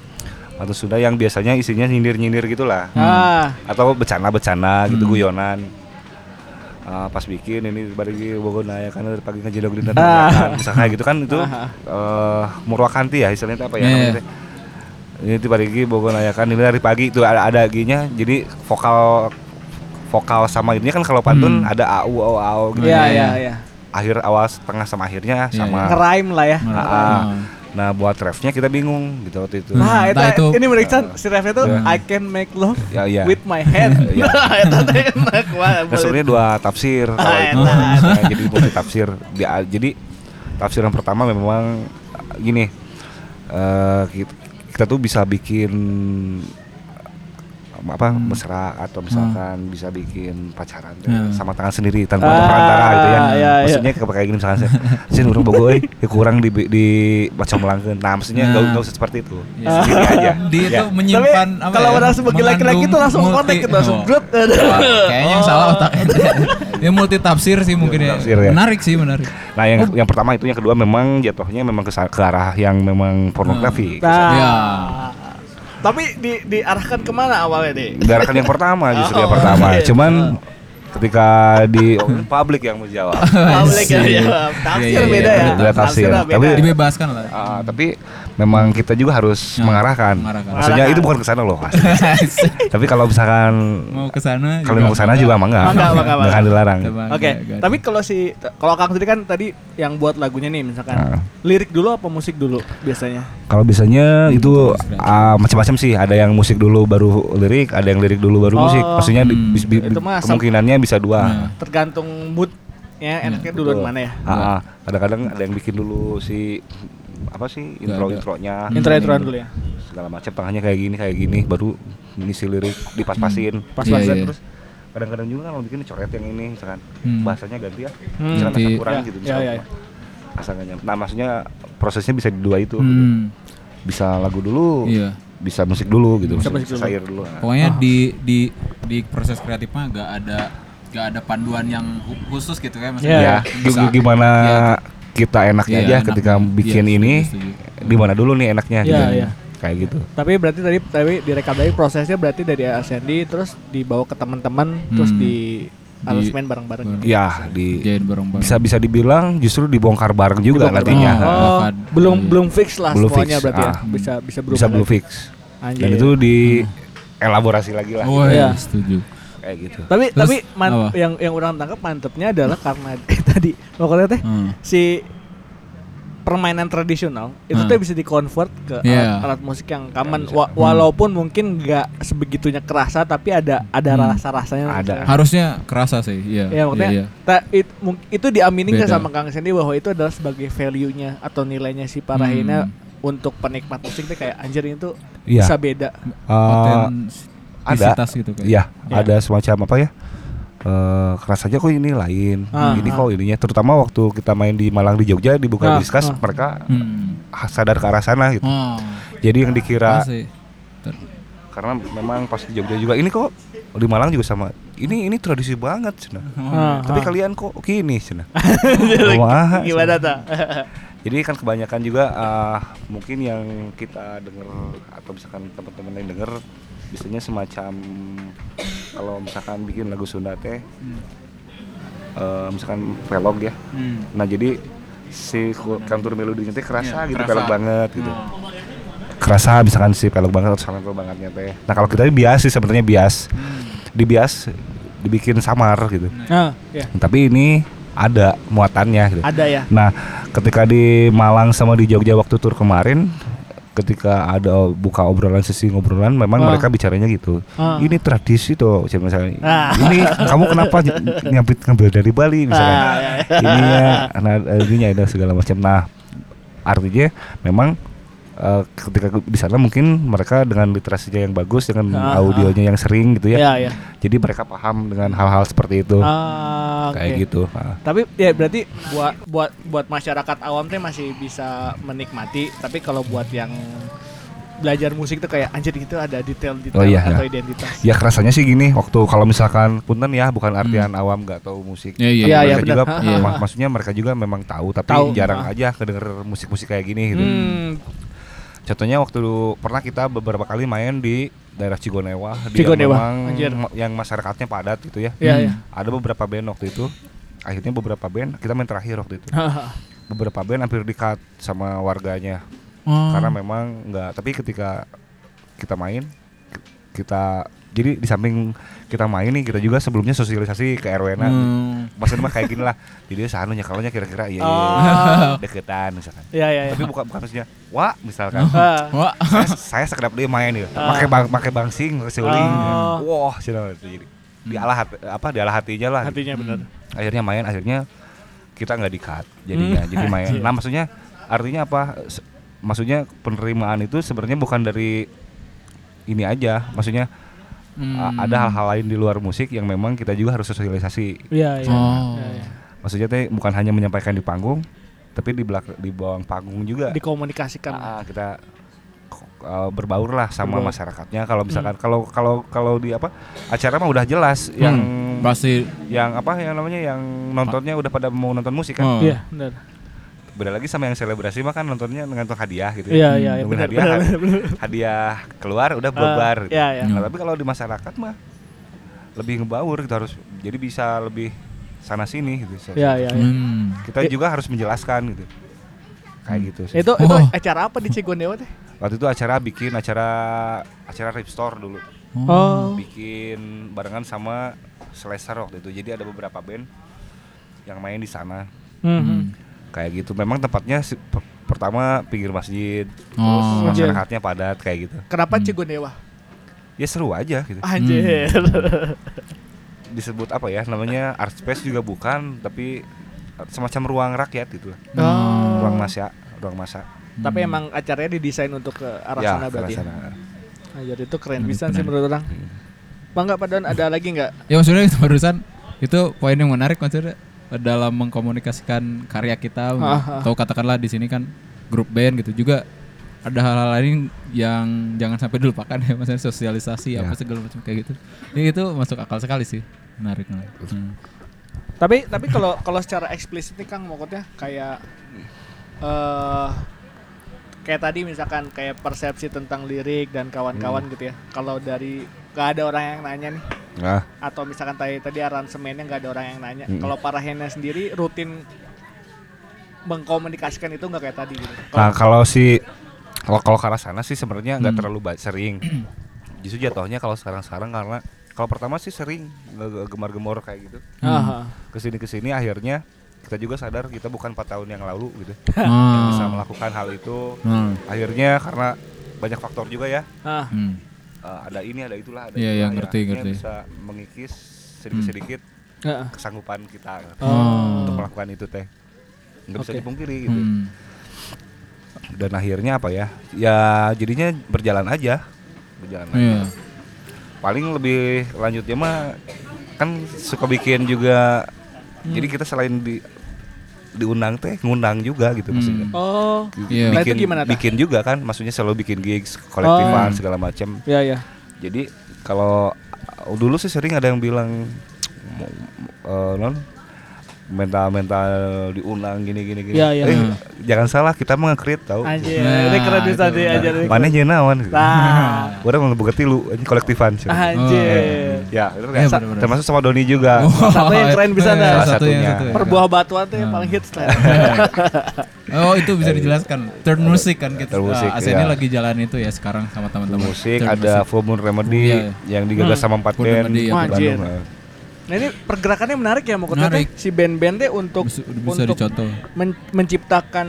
pantun Sunda yang biasanya isinya nyindir-nyindir gitulah Ah. atau becana-becana gitu Hmm. guyonan Ah, pas bikin ini bagi bogo ayakan dari pagi ngejedog di misalnya kayak gitu kan itu eh Murwakanti ya istilahnya itu apa ya Iya, namanya teh? Ini tiba lagi bogo ayakan ini dari pagi itu ada ada ginya jadi vokal vokal sama ini kan kalau pantun Hmm. ada au au au gitu Iya, Iya, iya, iya. iya. akhir awal setengah sama akhirnya Iya, sama. Ngerime lah ya. Nah, Ah. nah buat refnya kita bingung gitu waktu itu Hmm. Nah, itu, itu- ini menarik Chan. si refnya tuh Iya. I can make love ya iya with my hand. Iya. Nah, itu enak banget. Nah, sebenarnya dua tafsir kalau Ah, itu enak. Nah, jadi multi tafsir Dia- jadi tafsir yang pertama memang uh, gini kita, kita tuh bisa bikin apa mesra atau misalkan bisa bikin pacaran Hmm. sama tangan sendiri tanpa Ah, perantara gitu ya. iya, iya. Maksudnya kayak kayak gini misalkan saya, saya urang bogoy, ya kurang di di baca melangkeun. Nah, maksudnya Nah. enggak enggak usah seperti itu. Ya. Sendiri aja. Dia Ya. tuh menyimpan Tapi apa kalau ya, orang sebagai laki-laki itu langsung multi- kontak gitu langsung Oh. Wah, Kayaknya yang salah otaknya. ya multi tafsir sih mungkin ya. tafsir ya. Menarik sih, menarik. Nah, yang yang pertama itu yang kedua memang jatuhnya memang ke, ke arah yang memang pornografi. Nah. Ya. Tapi di diarahkan ke mana awalnya deh? Gerakan yang pertama justru yang Oh, pertama. iya. Cuman ketika di oh, publik yang menjawab. Public ya, Iya. ya. Tafsir Iya, iya, beda ya. iya, beda tafsir. Tapi- Dibebaskan lah. Ah, tapi memang kita juga harus Ya, mengarahkan. mengarahkan. Maksudnya Mengarahkan. itu bukan ke sana loh. tapi kalau misalkan mau ke sana kalau mau ke sana juga mah enggak. Mangga, mangga, mangga. Enggak dilarang. Oke, tapi kalau si kalau Kang tadi kan tadi yang buat lagunya nih misalkan Ah. lirik dulu apa musik dulu biasanya? Kalau biasanya itu ah, macam-macam sih. Ada yang musik dulu baru lirik, ada yang lirik dulu baru Oh. musik. Maksudnya Hmm. bis- bi- Itu mah sam- kemungkinannya bisa dua. Nah. Tergantung mood ya enaknya duluan Betul. mana ya? Ah, ah. kadang-kadang ada yang bikin dulu si apa sih Nggak intro ada. intronya Intro-introan dulu ya. segala macam tangannya kayak gini kayak gini baru ngisi lirik dipas-pasin Pas-pasan Iya, iya. terus. kadang-kadang juga kan mau bikin coret yang ini misalkan Hmm. bahasanya ganti ya Hmm. misalkan kurang Ya, gitu ya, misalkan ya, ya. Asa nggak nyampe. nah maksudnya prosesnya bisa di dua itu Hmm. bisa lagu dulu Iya. bisa musik dulu gitu Bisa bisa, musik dulu. dulu nah. Pokoknya Ah. di di di proses kreatifnya gak ada gak ada panduan yang hu- khusus gitu kan maksudnya. ya, bisa- gi- gimana Iya. kita enaknya Iya, aja enaknya. ketika bikin Iya, ini setuju, di mana dulu nih enaknya Iya, gitu. iya. kayak gitu Tapi berarti tadi tapi direkam dari prosesnya berarti dari Ascendi terus dibawa ke teman-teman terus Hmm. di Di- aransemen bareng-bareng. bareng. gitu. ya di bareng-bareng. bisa bisa dibilang justru dibongkar bareng juga Dibongkar nantinya bareng. Oh, Bahkan. belum Iya. belum fix lah Belum semuanya fix, berarti ya. ah. Bisa bisa berubah. bisa belum fix Anjir. dan itu di elaborasi lagi lah Oh iya, Iya. setuju. kayak gitu Tapi Terus tapi man- apa? yang yang orang tangkap mantepnya adalah karena tadi pokoknya teh Hmm. si permainan tradisional itu Hmm. tuh bisa dikonvert ke Iya. alat, alat musik yang common bisa. Wa- walaupun mungkin nggak sebegitunya kerasa tapi ada ada Hmm. rasa rasanya Ada. Harusnya kerasa sih, iya. Ya maksudnya iya, iya. ta- it- itu diaminin nggak Beda. sama Kang Sandy bahwa itu adalah sebagai value-nya atau nilainya si Parahina Hmm. untuk penikmat musik tuh kayak anjir itu Iya. bisa beda. Eh, Otentisitas gitu kayak. Iya, Iya. ada semacam apa ya? Eh kerasanya kok ini lain, Ah, ini ah. kok ininya. Terutama waktu kita main di Malang di Jogja di Buka Ah, Diskas, ah. mereka Hmm. sadar ke arah sana gitu. Oh. Jadi yang dikira. Ter- karena memang pas di Jogja juga ini kok di Malang juga sama. Ini ini tradisi banget, cina. Ah, Tapi ah. kalian kok gini, cina. Kumaha, Gimana ta? Jadi kan kebanyakan juga eh, mungkin yang kita dengar atau misalkan teman-teman yang dengar biasanya semacam kalau misalkan bikin lagu Sunda teh eh, misalkan velog ya. Hmm. Nah, jadi si kantor melodinya teh kerasa Iya, gitu kerasa. velog banget gitu. Hmm. kerasa misalkan si peluk banget atau peluk bangetnya teh. Nah kalau kita ini bias sih sebenarnya bias, di bias dibikin samar gitu. Nah, ya. Tapi ini ada muatannya gitu. Ada ya. Nah, ketika di Malang sama di Jogja waktu tur kemarin, ketika ada buka obrolan sesi ngobrolan, memang Ah. mereka bicaranya gitu. Ah. Ini tradisi tuh, misalnya. Ah. Ini kamu kenapa ny- nyambit ngambil dari Bali misalnya? Ah, ya, ya. Ini ya, nah ininya ada segala macam. Nah, artinya memang eh, ketika di sana mungkin mereka dengan literasinya yang bagus, dengan Ah, audionya yang sering gitu ya. Ya, ya. Jadi mereka paham dengan hal-hal seperti itu. Ah, Kayak gitu. Ah. Tapi ya berarti buat buat buat masyarakat awam teh masih bisa menikmati, tapi kalau buat yang belajar musik tuh kayak anjir gitu ada detail-detail Oh, iya, atau iya. identitas. Ya kerasanya sih gini waktu kalau misalkan punten ya bukan artian awam nggak tahu musik. Iya, iya. Iya, mereka iya, juga benar. Mak- maksudnya mereka juga memang tahu tapi Tahu, jarang ah. aja kedenger musik-musik kayak gini gitu. Hmm, Contohnya waktu dulu- pernah kita beberapa kali main di daerah Cigonewa, Cigonewa, yang memang anjir. yang masyarakatnya padat gitu ya. Iya, Hmm. iya. Ada beberapa band waktu itu. Akhirnya beberapa band kita main terakhir waktu itu. Beberapa band hampir di-cut sama warganya Oh. karena memang nggak tapi ketika kita main kita jadi di samping kita main nih kita juga sebelumnya sosialisasi ke RW na Hmm. maksudnya mah kayak gini lah jadi sanu nyakalonya kira-kira iya iya, Oh. iya deketan misalkan Iya, iya, iya. tapi bukan bukan maksudnya wah misalkan Ah, Wah. saya, saya sekedap dia main ya pakai bang pakai bangsing seuling Oh. wah itu jadi dialah hati, apa dialah hatinya lah gitu. hatinya benar. akhirnya main akhirnya kita nggak di cut jadinya Hmm. jadi main nah maksudnya artinya apa maksudnya penerimaan itu sebenarnya bukan dari ini aja maksudnya Hmm. ada hal-hal lain di luar musik yang memang kita juga harus sosialisasi Iya, iya. Oh. Iya, iya. maksudnya teh bukan hanya menyampaikan di panggung tapi di belak di bawah panggung juga Dikomunikasikan. Ah, kita uh, berbaur lah sama Berbaur. masyarakatnya kalau misalkan kalau kalau kalau di apa acara mah udah jelas yang Hmm. pasti yang apa yang namanya yang nontonnya udah pada mau nonton musik kan Oh. Iya, benar. Beda lagi sama yang selebrasi mah kan nontonnya ngantung hadiah gitu Iya, iya, iya, benar, hadiah, benar, had- benar, benar. hadiah keluar udah bubar gitu. Iya, iya. Nah, tapi kalau di masyarakat mah lebih ngebaur gitu harus jadi bisa lebih sana sini gitu Iya, iya, iya. Hmm. kita juga harus menjelaskan gitu kayak gitu sih. Itu itu Oh. acara apa di Cigondewa teh? waktu itu acara bikin acara acara rip store dulu Oh. bikin barengan sama Slasher waktu itu jadi ada beberapa band yang main di sana Hmm. Hmm. Kayak gitu memang tempatnya si- per- pertama pinggir masjid terus Oh. masyarakatnya padat kayak gitu Kenapa Hmm. Cigondewa? ya seru aja gitu Anjir. disebut apa ya namanya art space juga bukan tapi semacam ruang rakyat gitu lah. Oh. ruang masa ruang masa Tapi emang acaranya didesain untuk ke arah ya sana ke berarti. ya? sana. Anjir itu keren bisa sih menurut orang. Bangga Pak Don ada lagi nggak? Ya maksudnya itu barusan itu poin yang menarik maksudnya dalam mengkomunikasikan karya kita Ah, ah. atau katakanlah di sini kan grup band gitu juga ada hal-hal lain yang jangan sampai dilupakan ya maksudnya sosialisasi Ya. apa segala macam kayak gitu. Ini itu masuk akal sekali sih. Menarik. menarik. Hmm. Tapi tapi kalau kalau secara eksplisit nih Kang maksudnya kayak eh kayak tadi misalkan kayak persepsi tentang lirik dan kawan-kawan Hmm. gitu ya. Kalau dari gak ada orang yang nanya nih nah atau misalkan tadi tadi aransemennya nggak ada orang yang nanya. Mm. Kalau para Hena sendiri rutin mengkomunikasikan itu nggak kayak tadi gitu. Nah kalau si kalau kalau ke arah sana sih sebenarnya nggak Hmm. terlalu sering. Justru jatuhnya kalau sekarang-sekarang karena kalau pertama sih sering gemar-gemor kayak gitu. Aha. Ke sini ke sini akhirnya kita juga sadar kita bukan empat tahun yang lalu gitu Ah. bisa melakukan hal itu. Hmm. Akhirnya karena banyak faktor juga ya. Ah. Hmm. eh, ada ini ada itulah ada Iya, itulah iya, ya. ngerti, Akhirnya ngerti. bisa mengikis sedikit-sedikit Heeh. kesanggupan kita Oh. untuk melakukan itu teh nggak bisa Oke. dipungkiri gitu Hmm. dan akhirnya apa ya ya jadinya berjalan aja berjalan aja. Iya. paling lebih lanjutnya mah kan suka bikin juga Hmm. jadi kita selain di diundang teh ngundang juga gitu maksudnya Hmm. Oh. Iya. Nah, itu bikin gimana, Tah? bikin juga kan maksudnya selalu bikin gigs kolektifan Oh. segala macam Ya ya. jadi kalau uh, dulu sih sering ada yang bilang eh, non mental-mental diunang gini gini gini. Iya, iya. Eh, jangan salah kita mah nge-create tahu. Anjir, Nah, ini keren bisa itu. tadi aja. Mana jeung naon gitu. Nah, Orang mau boga tilu ini kolektifan. sih. anjir. Ya, itu Iya, bener-bener. termasuk sama Doni juga. Satu yang keren bisa Iya, dah. Salah satu yang satunya. satu ya. Perbuah batuan tuh yang Hmm. paling hits lah. Oh itu bisa dijelaskan. Turn musik kan kita. Turn Music, Ah, Aseni iya. lagi jalan itu ya sekarang sama teman-teman. musik Turn ada Music. Full Moon Remedy Iya. yang digagas Hmm. sama empat Full band Remedy, ya. Bandung. Nah ini pergerakannya menarik ya Menarik. teh si band-band teh untuk bisa, bisa untuk dicontoh. men- menciptakan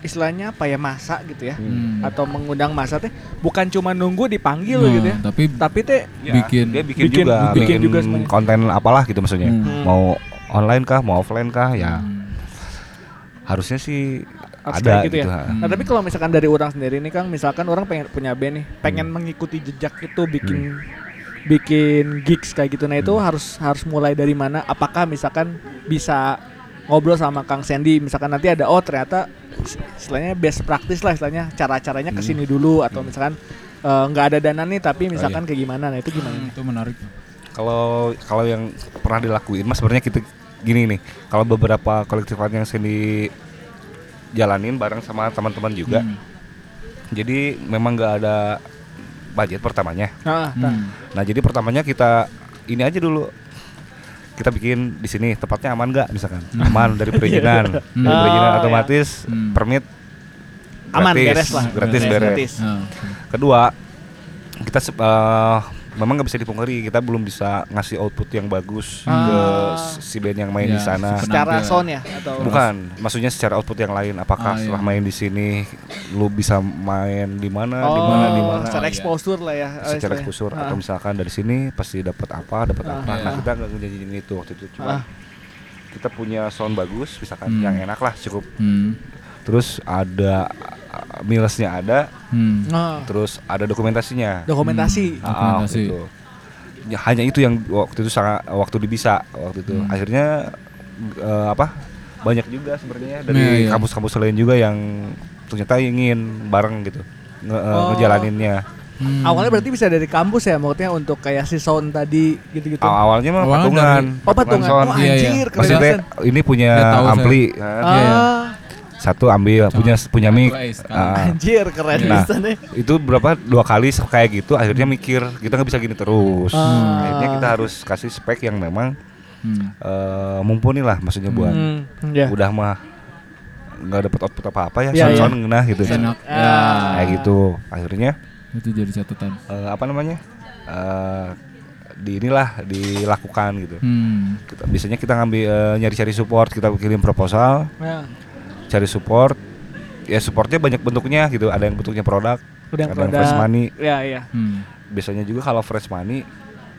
istilahnya apa ya masa gitu ya Hmm. atau mengundang masa teh bukan cuma nunggu dipanggil Nah, gitu ya Tapi tapi teh Ya, Bikin- dia bikin, bikin- juga bikin bikin, juga semuanya. konten apalah gitu maksudnya Hmm. mau online kah mau offline kah ya Hmm. harusnya sih Harus ada gitu gitu, ya. ha. Nah tapi kalau misalkan dari orang sendiri nih Kang, misalkan orang pengen punya band nih, pengen Hmm. mengikuti jejak itu bikin bikin gigs kayak gitu. Nah itu Hmm. harus harus mulai dari mana? Apakah misalkan bisa ngobrol sama Kang Sandy, misalkan nanti ada oh ternyata is- istilahnya best practice lah istilahnya cara-caranya Hmm. ke sini dulu atau misalkan eh, nggak ada dana nih tapi Oh, misalkan kayak gimana? Nah itu gimana? Hmm, itu menarik. kalau kalau yang pernah dilakuin mas sebenarnya kita gini nih kalau beberapa kolektifan yang sini jalanin bareng sama teman-teman juga Hmm. jadi memang nggak ada budget pertamanya. Nah, nah. Hmm. nah jadi pertamanya kita ini aja dulu. Kita bikin di sini tempatnya aman nggak misalkan? Aman dari perizinan. Hmm. dari perizinan Oh, otomatis Hmm. permit aman gratis, beres lah. gratis Beres, beres. Ah, kedua kita eh, memang nggak bisa dipungkiri kita belum bisa ngasih output yang bagus Ah. ke si band yang main Ya, di sana Secara sound ya atau bukan maksudnya secara output yang lain apakah Ah, iya. setelah main di sini lu bisa main di mana Oh, di mana di mana secara iya. exposure lah ya. secara istilahnya. exposure Ah. atau misalkan dari sini pasti dapat apa dapat Ah, apa nah iya. kita nggak ngejanjiin itu waktu itu cuma Ah. kita punya sound bagus misalkan Hmm. yang enak lah cukup Hmm. terus ada uh, minusnya ada Hmm. Nah, terus ada dokumentasinya dokumentasi. Hmm. Ah, Dokumentasi. gitu. Ya, hanya itu yang waktu itu sangat waktu dibisa waktu itu. Hmm. Akhirnya eh, apa? Banyak juga sebenarnya Iya, dari iya. kampus-kampus lain juga yang ternyata ingin bareng gitu nge eh, Oh. ngejalaninnya. Hmm. Awalnya berarti bisa dari kampus ya maksudnya untuk kayak si sound tadi gitu-gitu. Aw- awalnya mah Awalnya patungan. Oh patungan. sound. Oh Iya, iya. anjir keren Maksudnya banget. ini punya Saya ampli, kan? Iya, iya. Satu ambil, punya punya mic. Satu ace, kan. Ah. anjir keren Nah, itu berapa dua kali kayak gitu akhirnya mikir kita nggak bisa gini terus Ah. akhirnya kita harus kasih spek yang memang Hmm. eh, mumpuni lah maksudnya buat Hmm, ya. udah mah nggak dapat output apa apa ya Iya, sound iya. ngena gitu. Ah. Ya. kayak gitu akhirnya Itu jadi catatan. eh, apa namanya eh, di inilah dilakukan gitu Hmm. kita, biasanya kita ngambil nyari-cari support kita kirim proposal Ya. Cari support ya supportnya banyak bentuknya gitu ada yang bentuknya produk Udah yang ada yang produk. fresh money Ya ya. Hmm. biasanya juga kalau fresh money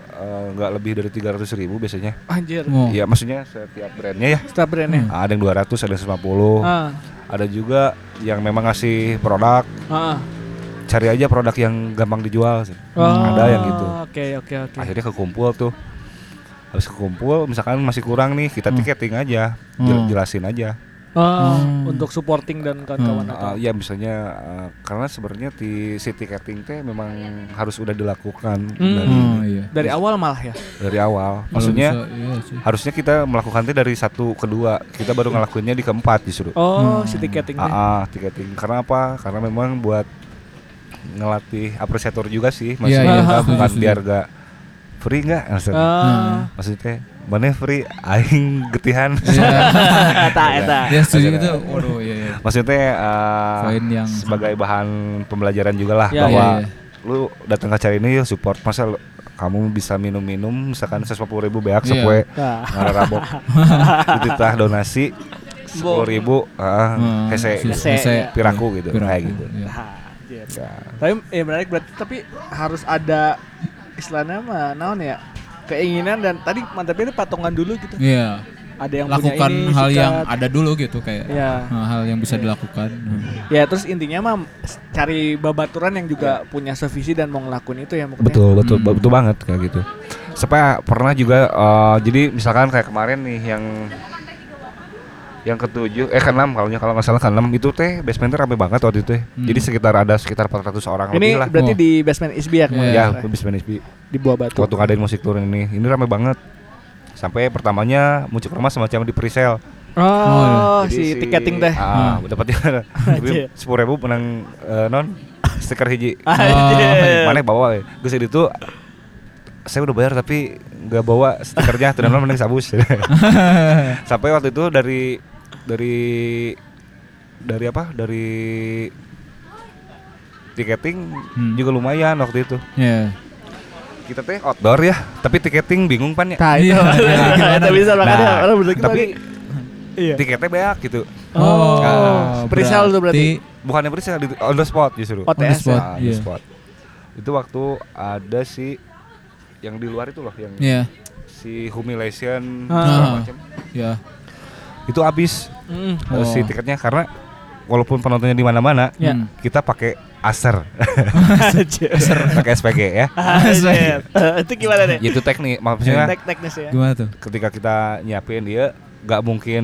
eh, nggak lebih dari 300 ribu biasanya Anjir. Oh. Iya maksudnya setiap brandnya ya Star brandnya. Hmm. ada yang 200 ada yang 150 Ah. ada juga yang memang ngasih produk Ah. cari aja produk yang gampang dijual sih. Oh, ada yang gitu Oke oke oke. akhirnya kekumpul tuh habis kekumpul misalkan masih kurang nih kita Hmm. tiketing aja Hmm. jelasin aja Oh, Hmm. untuk supporting dan kawan-kawan Hmm. atau Uh, ya misalnya uh, karena sebenarnya di si tiketing teh memang harus udah dilakukan Hmm. dari Oh iya. dari awal malah ya. dari awal Kalau maksudnya bisa, iya sih. harusnya kita melakukan teh dari satu kedua kita baru ngelakuinnya di keempat justru Oh, Hmm. si tiketing Ah, ah, tiketing karena apa karena memang buat ngelatih apresiator juga sih Iya, maksudnya iya, kita setuju, bukan biar gak free nggak maksudnya Ah. maksudnya mana free aing getihan Iya. Eta eta. Ya setuju itu. Waduh iya iya. maksudnya uh, Poin yang sebagai bahan pembelajaran juga lah Ya, bahwa iya, lu datang ke acara ini yuk support masa lu- kamu bisa minum-minum misalkan 150 ribu beak Iya. sepue Nah. ngararabok itu tah donasi sepuluh ribu ah, Hmm, hese Hese. hese. Piraku gitu, Piraku, kayak gitu. iya. Nah, anjir. Ya. Tapi eh menarik berarti tapi harus ada istilahnya mah naon ya? Keinginan dan tadi mantapnya ini patungan dulu gitu. Iya. Ada yang Lakukan punya ini hal yang sikat. ada dulu gitu kayak Iya. nah, hal yang bisa dilakukan. Hmm. Ya terus intinya mah cari babaturan yang juga punya sevisi dan mau ngelakuin itu ya maksudnya. betul betul Hmm. betul banget kayak gitu supaya pernah juga eh, jadi misalkan kayak kemarin nih yang yang ketujuh eh keenam kalau kalau nggak salah keenam itu teh basementnya rame banget waktu itu teh. Hmm. jadi sekitar ada sekitar 400 orang Ini lebih lah berarti Oh. di basement ISB ya kemarin ya ya? basement ISP di buah batu. waktu ngadain musik turun ini ini rame banget sampai pertamanya muncul rumah semacam di presale Oh, Jadi si tiketing teh. ah Hmm. dapatnya sepuluh ribu menang eh, non stiker hiji Anjir. mana bawa ya gue itu saya udah bayar tapi nggak bawa stikernya terus mending sabus sampai waktu itu dari dari dari apa dari tiketing Hmm. juga lumayan waktu itu Ya. Kita teh outdoor ya tapi tiketing bingung pan ya Nah, itu. Iya. Itu bisa makanya Nah, orang berarti tapi iya. tiketnya banyak gitu Oh, Ah, presale tuh berarti. bukannya presale di on the spot justru On the spot. Ah, on the iya. spot. itu waktu ada si yang di luar itu loh yang Iya. si humiliation Ah. segala macam. Ya. itu habis Mm. eh, Oh. si tiketnya karena walaupun penontonnya di mana-mana. Hmm. kita pakai aser Anjir. pakai SPG ya Anjir. Itu gimana deh? itu teknik maksudnya Tek teknis ya. Gimana tuh? ketika kita nyiapin dia nggak mungkin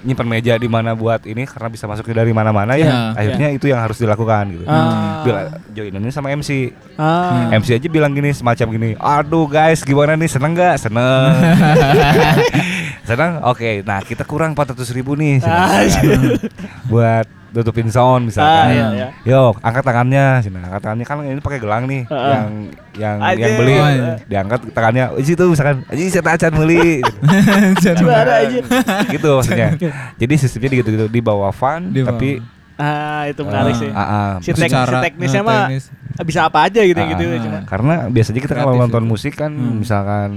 nyimpan meja di mana buat ini karena bisa masuknya dari mana-mana ya Ya, akhirnya itu yang harus dilakukan gitu Ah. Bila joinannya sama MC Ah. MC aja bilang gini semacam gini aduh guys gimana nih seneng nggak seneng seneng oke nah kita kurang 400 ribu nih Ah, buat tutupin sound Ah, misalkan iya, iya. Yo, angkat tangannya, sini angkat tangannya kan ini pakai gelang nih, Heeh. yang yang Anjir. yang beli, Oh, iya. diangkat tangannya, di situ misalkan, aja saya acan beli, gitu. Juara aja. gitu maksudnya. Jadi sistemnya gitu gitu di bawah fun, Di bawah. tapi Ah, itu menarik Ah. sih. ah, ah, Si, Itu tek, si cara- teknisnya eh, mah teknis. bisa apa aja gitu Ah, gitu ah. cuma. karena biasanya kita kalau nonton itu. musik kan, Hmm. misalkan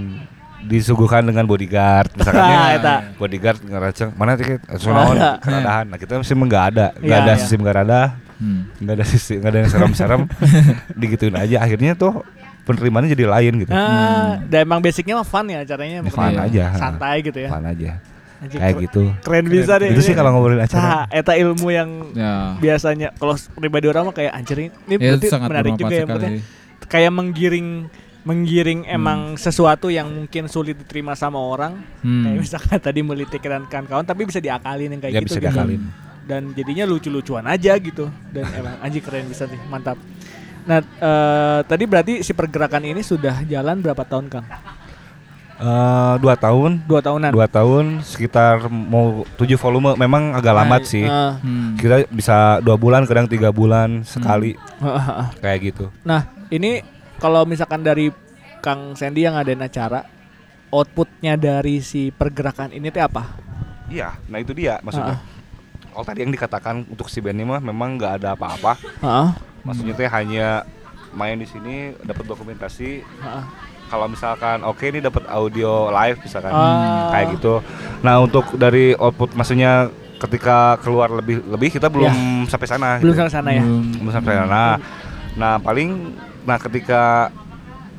disuguhkan dengan bodyguard, misalkan ya, bodyguard ngeraceng, mana tiket, sonaon, Ada. keradahan. Nah kita mesti nggak ada, nggak Iya, ada iya. sistem nggak ada, Hmm. nggak ada sistem, nggak ada yang serem-serem, digituin aja. Akhirnya tuh penerimaannya jadi lain gitu, Ah, dan emang basicnya mah fun ya caranya fun aja, santai gitu ya. fun aja, Anjir, kayak keren- gitu. Keren bisa deh. Itu sih kalau ngobrolin Nah, acara. eta ilmu yang Ya. biasanya kalau pribadi orang mah kayak anjir ini ini Ya, berarti menarik juga ya kayak menggiring menggiring Hmm. emang sesuatu yang mungkin sulit diterima sama orang Hmm. kayak misalkan tadi beli tiket dan kawan-kawan tapi bisa diakalin yang kayak Ya gitu bisa gitu. diakalin. dan jadinya lucu-lucuan aja gitu dan emang anjir keren bisa sih mantap nah eh, tadi berarti si pergerakan ini sudah jalan berapa tahun kang Eh, dua tahun, dua tahunan dua tahun sekitar mau tujuh volume, memang agak lambat sih. Eh, Hmm. Kita bisa dua bulan, kadang tiga bulan sekali eh, kayak gitu. Nah, ini kalau misalkan dari Kang Sandy yang ngadain acara, outputnya dari si pergerakan ini teh apa? Iya, nah itu dia maksudnya. Oh tadi yang dikatakan untuk si band ini mah memang nggak ada apa-apa. Heeh. Maksudnya teh hanya main di sini dapat dokumentasi. heeh. Kalau misalkan oke ini dapat audio live misalkan Ah. kayak gitu. Nah untuk dari output maksudnya ketika keluar lebih lebih kita belum sampai sana. Belum gitu. sampai sana ya. Belum. belum sampai sana. Nah paling nah ketika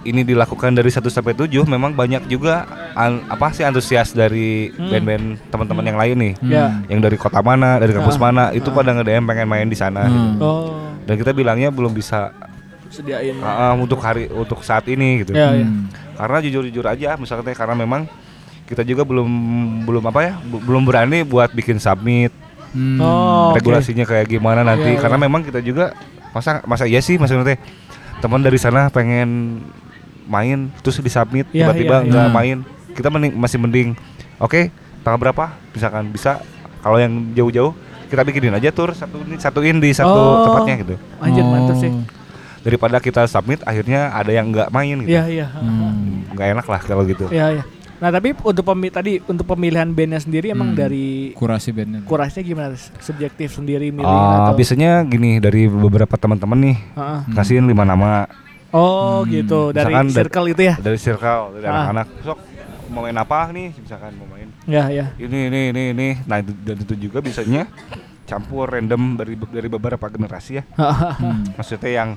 ini dilakukan dari 1 sampai 7 memang banyak juga an- apa sih antusias dari Hmm. band-band teman-teman yang lain nih. Hmm. Ya. Yang dari kota mana, dari kampus Ah, mana, itu ah. pada nge-DM pengen main di sana Hmm. gitu. Oh, Dan kita bilangnya belum bisa sediain. ah, untuk hari untuk saat ini gitu. Ya, ya. Hmm. Karena jujur-jujur aja misalnya teh, karena memang kita juga belum belum apa ya, bu- belum berani buat bikin submit Hmm. Oh, regulasinya kayak gimana nanti Iya, karena iya. memang kita juga masa masa iya sih maksudnya teh teman dari sana pengen main terus disubmit Iya, tiba-tiba iya, nggak iya. main kita mending, masih mending oke tanggal berapa misalkan bisa kalau yang jauh-jauh kita bikinin aja tur satu satuin di satu Oh. tempatnya gitu Anjir mantap sih. Daripada kita submit akhirnya ada yang nggak main gitu Iya, iya. Hmm. nggak enak lah kalau gitu Iya, iya. Nah, tapi untuk pemi tadi untuk pemilihan bandnya sendiri emang Hmm. dari Kurasi bandnya. kurasnya gimana? Subjektif sendiri milih Ah, atau? biasanya gini dari beberapa teman-teman nih Heeh. Hmm. kasihin lima nama Oh, Hmm. gitu. Dari Misalkan circle itu ya? dari circle dari Ah. anak-anak sok mau main apa nih misalkan mau main Ya, ya. ini ini ini ini nah itu, dan itu juga bisanya campur random dari dari beberapa generasi ya Hmm. maksudnya yang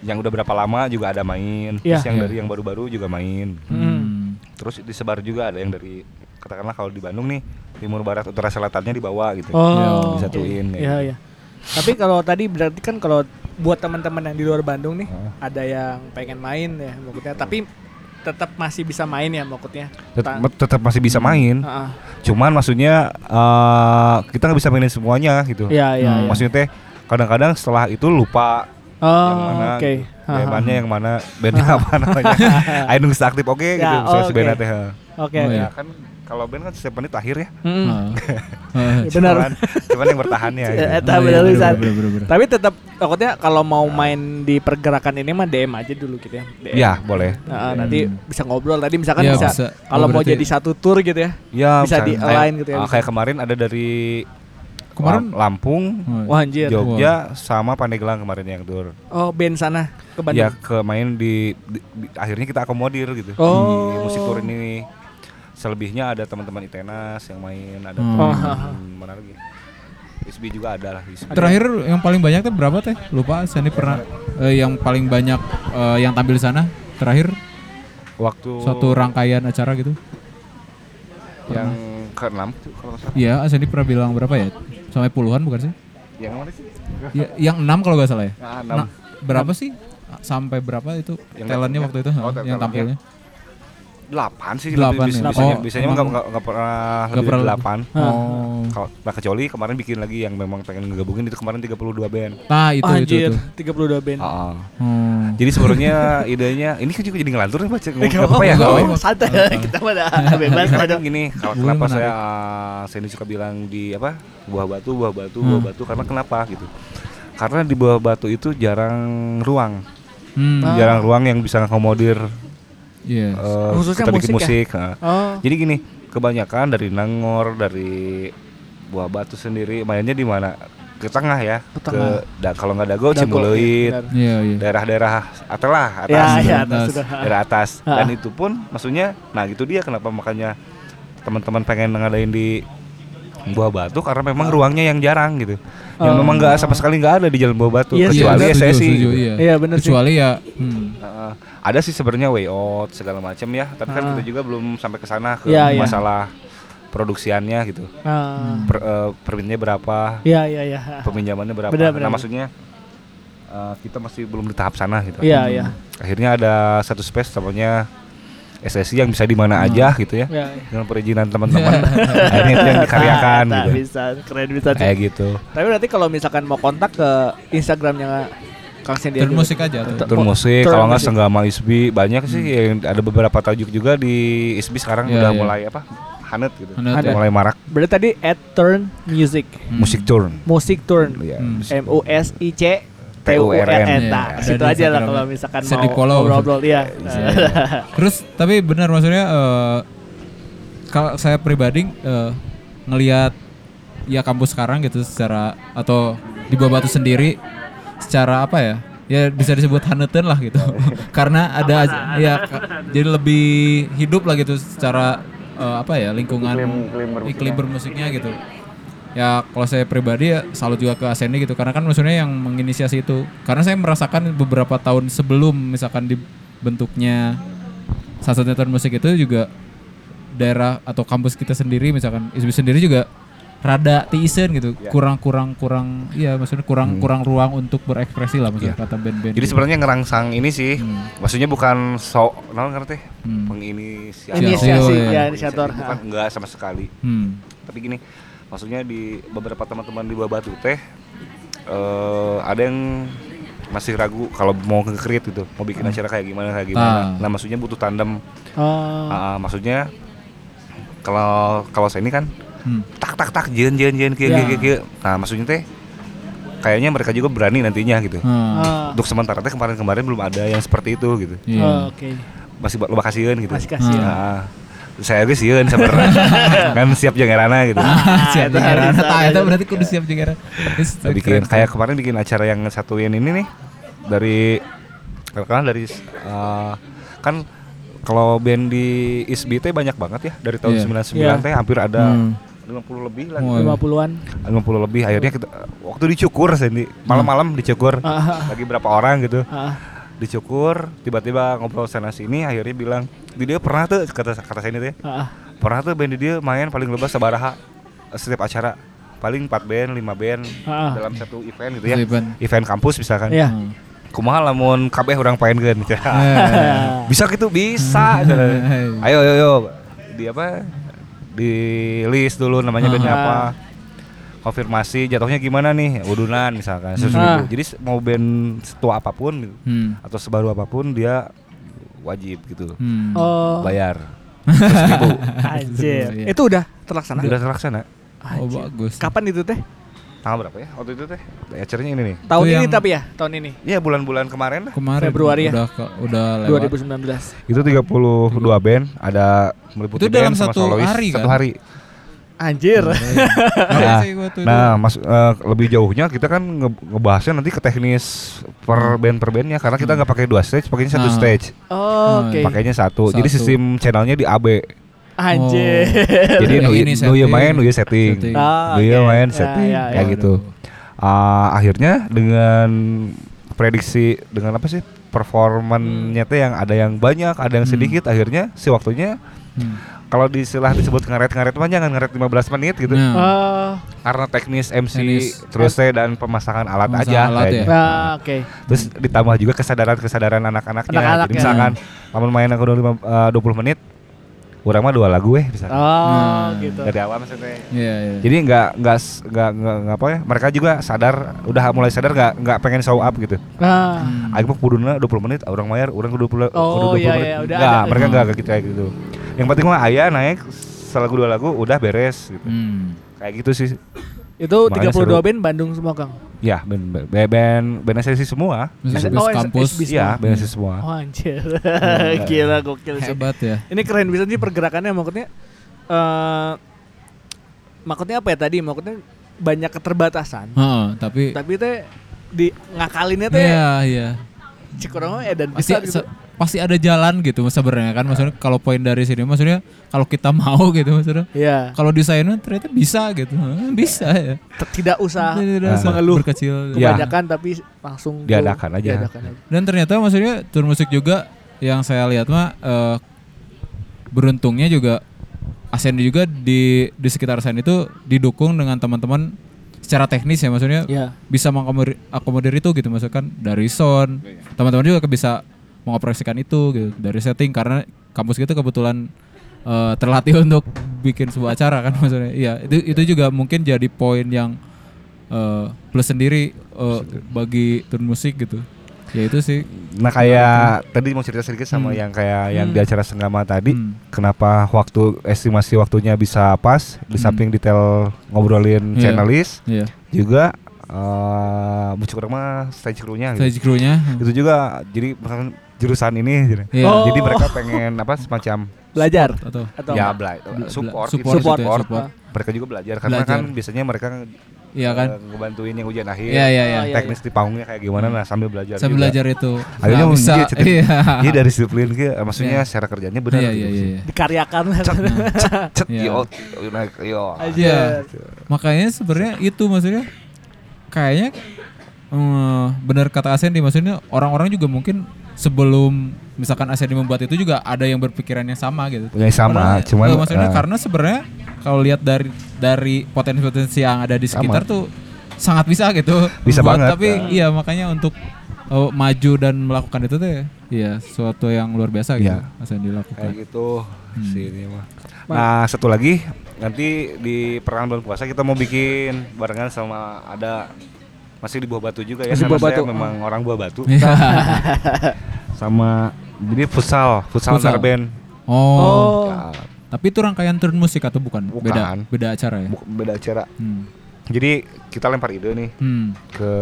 yang udah berapa lama juga ada main Iya. terus yang Iya. dari yang baru-baru juga main Hmm. Terus disebar juga ada yang dari katakanlah kalau di Bandung nih timur barat utara selatannya dibawa gitu Oh, disatuin oke. kayak Iya, gitu. iya. Tapi kalau tadi berarti kan kalau buat teman-teman yang di luar Bandung nih, Ah. ada yang pengen main ya maksudnya, tapi tetap masih bisa main ya maksudnya. Tet- Ta- tetap masih bisa main ah. cuman maksudnya eh, kita nggak bisa mainin semuanya gitu Iya, iya, Hmm. iya. maksudnya teh kadang-kadang setelah itu lupa yang Oh, mana oke. gitu. bandnya yang mana bandnya apa namanya Ayo nunggu aktif oke gitu Ya, misalnya si oke. bandnya teh Oke. Oh, oke. iya. Ya kan kalau band kan setiap menit akhir ya. Mm. Ya, benar. Cuman, cuman yang bertahannya. gitu. Eh, Eta Oh, iya, bener bener, pisan. bener, bener, bener. Tapi tetap takutnya kalau mau main di pergerakan ini mah DM aja dulu gitu ya. DM. Ya boleh. Nah, nanti bisa ngobrol tadi misalkan Iya, bisa, bisa. kalau Oh, mau jadi satu tour gitu ya. Ya Bisa misalnya di align gitu ya, ah. Kayak kemarin ada dari Kemarin- Lam- Lampung, Oh, Wah anjir. Jogja sama Pandeglang kemarin yang tour. Oh, band sana ke Bandung. Ya ke main di, di- di- akhirnya kita akomodir gitu Oh. di musik tour ini. Selebihnya ada teman-teman Itenas yang main, ada Hmm. teman Oh. mana lagi? ISB juga ada lah. ISB. Terakhir yang paling banyak tuh berapa teh? Lupa, Sandy pernah eh, yang paling banyak eh, yang tampil di sana terakhir waktu suatu rangkaian acara gitu. yang ke-6 tuh kalau nggak salah. Iya, Sandy pernah bilang berapa ya? Sampai puluhan bukan sih? Yang mana sih? Ya, yang enam kalau nggak salah ya. Ah, Nah, berapa sih? Sampai berapa itu Yang talentnya waktu itu? oh, yang talentnya. tampilnya? Delapan sih Delapan lebih, ya? biasanya, Oh, biasanya emang- nggak nggak nggak pernah Nggak lebih delapan. Oh. Kalau nah kecuali kemarin bikin lagi yang memang pengen ngegabungin itu kemarin 32 band. Nah, itu itu Anjir, itu. 32 band. Ah, ah. Hmm. Jadi sebenarnya idenya ini kan juga jadi ngelantur nih baca Eh, ngomong nggak apa ya? apa-apa, santai kita mah dah bebas ada. kan gini, kalau kenapa saya uh, saya suka bilang di apa buah batu, buah batu, buah Hmm. batu karena kenapa gitu? Karena di buah batu itu jarang ruang, Hmm. Jarang ruang yang bisa ngakomodir Iya. uh, Khususnya kita bikin musik musik. nah. Oh. Jadi gini, kebanyakan dari Nangor, dari buah batu sendiri mainnya di mana? Ke tengah ya, Ke tengah. da- kalau nggak dago, Dago, Cimuleuit, benar. Iya, iya. daerah-daerah atelah atas. Ya, ya, atas. atas sudah. daerah atas dan itu pun maksudnya nah gitu dia kenapa makanya teman-teman pengen ngadain di Buah Batu karena memang ruangnya yang jarang gitu yang Oh. memang nggak sama sekali nggak ada di Jalan Buah Batu Iya kecuali Iya, SSI setuju, gitu. iya. Iya, bener sih. Kecuali ya hmm. Heeh. ada sih sebenarnya way out segala macam ya tapi kan Ah. kita juga belum sampai ke sana ke Iya, iya. masalah produksiannya gitu Ah. per, eh, perminnya berapa Iya, iya, iya. peminjamannya berapa Benar, nah benar. maksudnya eh, kita masih belum di tahap sana gitu Iya, iya. akhirnya ada satu space namanya SSI yang bisa di mana aja gitu ya Iya, iya. dengan perizinan teman-teman akhirnya itu yang dikaryakan Nah, gitu bisa, keren bisa. sih. kayak gitu Tapi berarti kalau misalkan mau kontak ke Instagramnya Kang Sandy Turn musik aja tuh. Tur- tur musik Turn kalau nggak senggama ISBI banyak sih yang ada beberapa tajuk juga di ISBI sekarang Iya, udah iya. mulai apa hanet gitu Hanet, Ada. ya. mulai marak Berarti tadi at Turn Music. Hmm. musik turn Musik Turn. Iya, Hmm. musik M U S I C T-U-R-N. N. Iya, Nah, situ aja lah kalau misalkan Bisa mau ngobrol-ngobrol iya. Terus tapi benar maksudnya eh, kalau saya pribadi eh, ngelihat ya kampus sekarang gitu secara atau di bawah batu sendiri secara apa ya? Ya bisa disebut haneuten lah gitu. Karena ada ya jadi lebih hidup lah gitu secara eh, apa ya lingkungan iklim, bermusiknya gitu. Ya kalau saya pribadi ya salut juga ke Asendi gitu karena kan maksudnya yang menginisiasi itu. Karena saya merasakan beberapa tahun sebelum misalkan dibentuknya satu tahun musik itu juga daerah atau kampus kita sendiri misalkan ISB sendiri juga rada tiisen gitu Ya. kurang kurang kurang iya maksudnya kurang kurang ruang untuk berekspresi lah maksudnya Ya. kata band-band jadi gitu. sebenarnya ngerangsang ini sih Hmm. maksudnya bukan so non ngerti Hmm. penginisiasi Inisiasi ya inisiator. bukan enggak sama sekali hmm. tapi gini maksudnya di beberapa teman-teman di bawah batu teh eh ada yang masih ragu kalau mau nge-create gitu mau bikin acara kayak gimana kayak gimana Ah. nah maksudnya butuh tandem Oh. Ah, maksudnya kalau kalau saya ini kan Hmm. tak tak tak jen jen jen kieu Ya. kieu kieu nah maksudnya teh kayaknya mereka juga berani nantinya gitu Hmm. Ah. untuk sementara teh kemarin-kemarin belum ada yang seperti itu gitu Iya. Oh, Oke. masih lo kasihkan gitu Masih kasih. Nah, saya guys sieun sabarna kan siap erana gitu siap itu jengeran. harus Tah, ada. eta berarti kudu siap jengeran. Terus, Nah, bikin kayak kemarin bikin acara yang satuin ini nih dari karena dari eh, kan kalau band di ISBI teh banyak banget ya dari tahun Iya. 99 Iya. teh hampir ada Hmm. 50 lebih lah Wah. 50-an. 50 lebih akhirnya kita waktu dicukur Sandy malam-malam dicukur Ah, lagi berapa orang gitu ah, dicukur tiba-tiba ngobrol sana sini akhirnya bilang di dia pernah tuh kata kata saya ini teh ah, pernah tuh band di dia main paling lebar sabaraha setiap acara paling 4 band 5 band ah. dalam satu event gitu ya event. event kampus misalkan Iya. Hmm. kumaha lamun kabeh orang pengen kan Eh. bisa gitu bisa ayo ayo ayo di apa di list dulu namanya bandnya Ah. apa konfirmasi jatuhnya gimana nih udunan misalkan sesuatu Ah. jadi mau band setua apa pun gitu, Hmm. atau sebaru apa pun dia wajib gitu Hmm. Oh. bayar seribu Anjir. Iya. Itu udah terlaksana. udah terlaksana Oh Anjir. bagus. Kapan itu teh? tanggal berapa ya waktu itu teh acaranya ini nih Tahun Itu ini yang- tapi ya, tahun ini. Iya bulan-bulan kemarin lah Kemarin Februari ya? udah ke- udah lewat. 2019. itu 32 band ada meliputi Itu dalam band sama satu solois hari, satu kan? hari Anjir. Nah, sih gua tuh Nah, mas, eh, lebih jauhnya kita kan nge- ngebahasnya nanti ke teknis per band per bandnya karena kita nggak pakai dua stage, pakainya satu Hmm. Nah. stage, Oh, Oke. pakainya satu. Jadi Satu. sistem channelnya di AB. Anjir. Jadi Yang Nuya ini setting. main, Nuya setting, Setting. Ah, Nuya oke. main Ya, setting, ya, kayak ya. gitu. Ah, akhirnya dengan prediksi dengan apa sih performannya tuh yang ada yang banyak, ada yang Hmm. sedikit, akhirnya si waktunya Hmm. Kalau di istilah disebut ngaret-ngaret mah jangan ngaret 15 menit gitu. Nah, Oh, Karena teknis MC Teknis. terus teh dan pemasangan alat Pemasangan aja alat ya. nah, oke. Terus ditambah juga kesadaran-kesadaran anak-anaknya. Anak-anak Jadi ya. misalkan kamu main aku dulu lima- eh, 20 menit, kurang mah dua lagu eh bisa. Oh, Nah. gitu. Dari awal maksudnya. Iya, iya. Jadi nggak nggak nggak nggak apa ya? Mereka juga sadar, udah mulai sadar nggak nggak pengen show up gitu. Nah, Hmm. Mah kuduna 20 menit, orang mayar, orang kudu 20 Oh, kudu 20 iya, menit. iya, udah Nggak, ada. mereka Hmm. nggak kayak gitu kayak gitu. Yang penting mah ayah naik selagu dua lagu udah beres gitu. Hmm. Kayak gitu sih. itu Makanya 32 seru. band Bandung semua, Kang. Ya, band band band, band SSI semua. Musik Oh, kampus. Iya, semua. band SSI semua. Oh, anjir. Hmm. Gila gokil sih. hebat ya. Ini keren bisa sih pergerakannya maksudnya eh maksudnya apa ya tadi? Maksudnya banyak keterbatasan. Heeh, tapi Tapi teh di ngakalinnya teh iya, iya. Cikurang edan Pasti gitu. se- pasti ada jalan gitu sebenarnya kan maksudnya kalau poin dari sini maksudnya kalau kita mau gitu maksudnya Iya. kalau desainnya ternyata bisa gitu bisa ya T- Tidak usah Tidak usah mengeluh berkecil Iya. kebanyakan tapi langsung. Diadakan aja. Diadakan aja. dan ternyata maksudnya tur musik juga yang saya lihat mah eh, beruntungnya juga Asendi juga di di sekitar Asendi itu didukung dengan teman-teman secara teknis ya maksudnya Iya. bisa mengakomodir akomodir itu gitu maksudnya kan dari sound. Teman-teman juga bisa mengoperasikan itu gitu dari setting karena kampus kita kebetulan eh, terlatih untuk bikin sebuah acara kan maksudnya. Iya itu itu juga mungkin jadi poin yang eh, plus sendiri eh, bagi turun musik gitu ya itu sih Nah kayak tadi mau cerita sedikit sama yang kayak yang di acara Senggama tadi, Hmm. kenapa waktu estimasi waktunya bisa pas di Hmm. samping detail ngobrolin Iya. channelis Iya. juga eh muncul mah stage crew-nya gitu. Stage crew-nya Itu juga jadi jurusan ini gitu. Iya. Oh. Jadi mereka pengen apa semacam Belajar atau atau ya bela- support, support itu gitu ya, support. support. Mereka juga belajar karena Belajar. kan biasanya mereka Iya kan? ngebantuin yang ujian akhir. Iya iya iya iya. Teknis di panggungnya kayak gimana nah sambil belajar. juga. belajar itu Akhirnya Nah, bisa iya Iya dari disiplin ke, maksudnya Iya. secara kerjanya benar. iya gitu iya sih. iya dikaryakan lah. Cet, Iya. yo, yo, naik, yo. Aja. Iya. Makanya sebenarnya itu maksudnya kayaknya eh, benar kata Asendi maksudnya orang-orang juga mungkin sebelum misalkan Asendi membuat itu juga ada yang berpikiran yang sama gitu. Punya sama, Karena- cuman eh, maksudnya eh, karena sebenarnya kalau lihat dari dari potensi-potensi yang ada di sekitar tuh sangat bisa gitu. Bisa Buat- banget, Tapi ya. iya makanya untuk eh, maju dan melakukan itu tuh ya, iya sesuatu yang luar biasa gitu Iya. Asendi lakukan. kayak gitu Hmm. sih ini mah. Nah satu lagi nanti di perang bulan puasa kita mau bikin barengan sama ada masih di buah batu juga ya. Masih karena Buah saya Batu. memang orang buah batu. Iya. sama jadi futsal, futsal, Futsal. band. oh. Oh. Tapi itu rangkaian turun musik atau bukan? Beda Bukan. beda acara ya. beda acara. Hmm. Jadi kita lempar ide nih Hmm. ke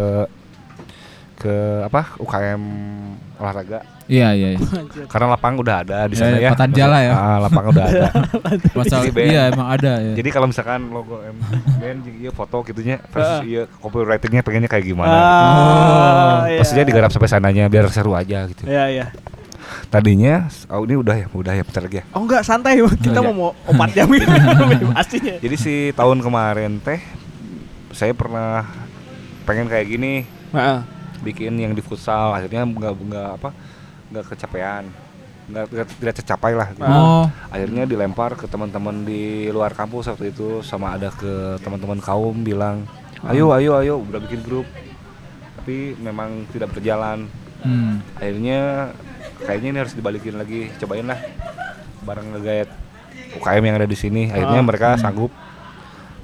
ke apa UKM olahraga Iya iya. iya. karena lapang udah ada di Ya, sana ya, ya. Patanjala ya. Ah, lapang udah ada. Masalah iya emang ada ya. Jadi kalau misalkan logo M band iya foto gitunya versus iya copywritingnya pengennya kayak gimana gitu. Ah, iya. Pastinya digarap sampai sananya biar seru aja gitu. Iya, iya. Tadinya oh ini udah ya, udah ya bentar lagi ya. Oh enggak santai, kita Iya. mau mau 4 jam ini pastinya. Jadi si tahun kemarin teh saya pernah pengen kayak gini Heeh. Bikin yang di futsal akhirnya nggak nggak apa nggak kecapean nggak tidak tercapai lah gitu. Oh, akhirnya dilempar ke teman-teman di luar kampus waktu itu sama ada ke teman-teman kaum bilang ayo ayo ayo udah bikin grup tapi memang tidak berjalan hmm. akhirnya kayaknya ini harus dibalikin lagi cobain lah bareng ngegayat UKM yang ada di sini akhirnya Ah. mereka sanggup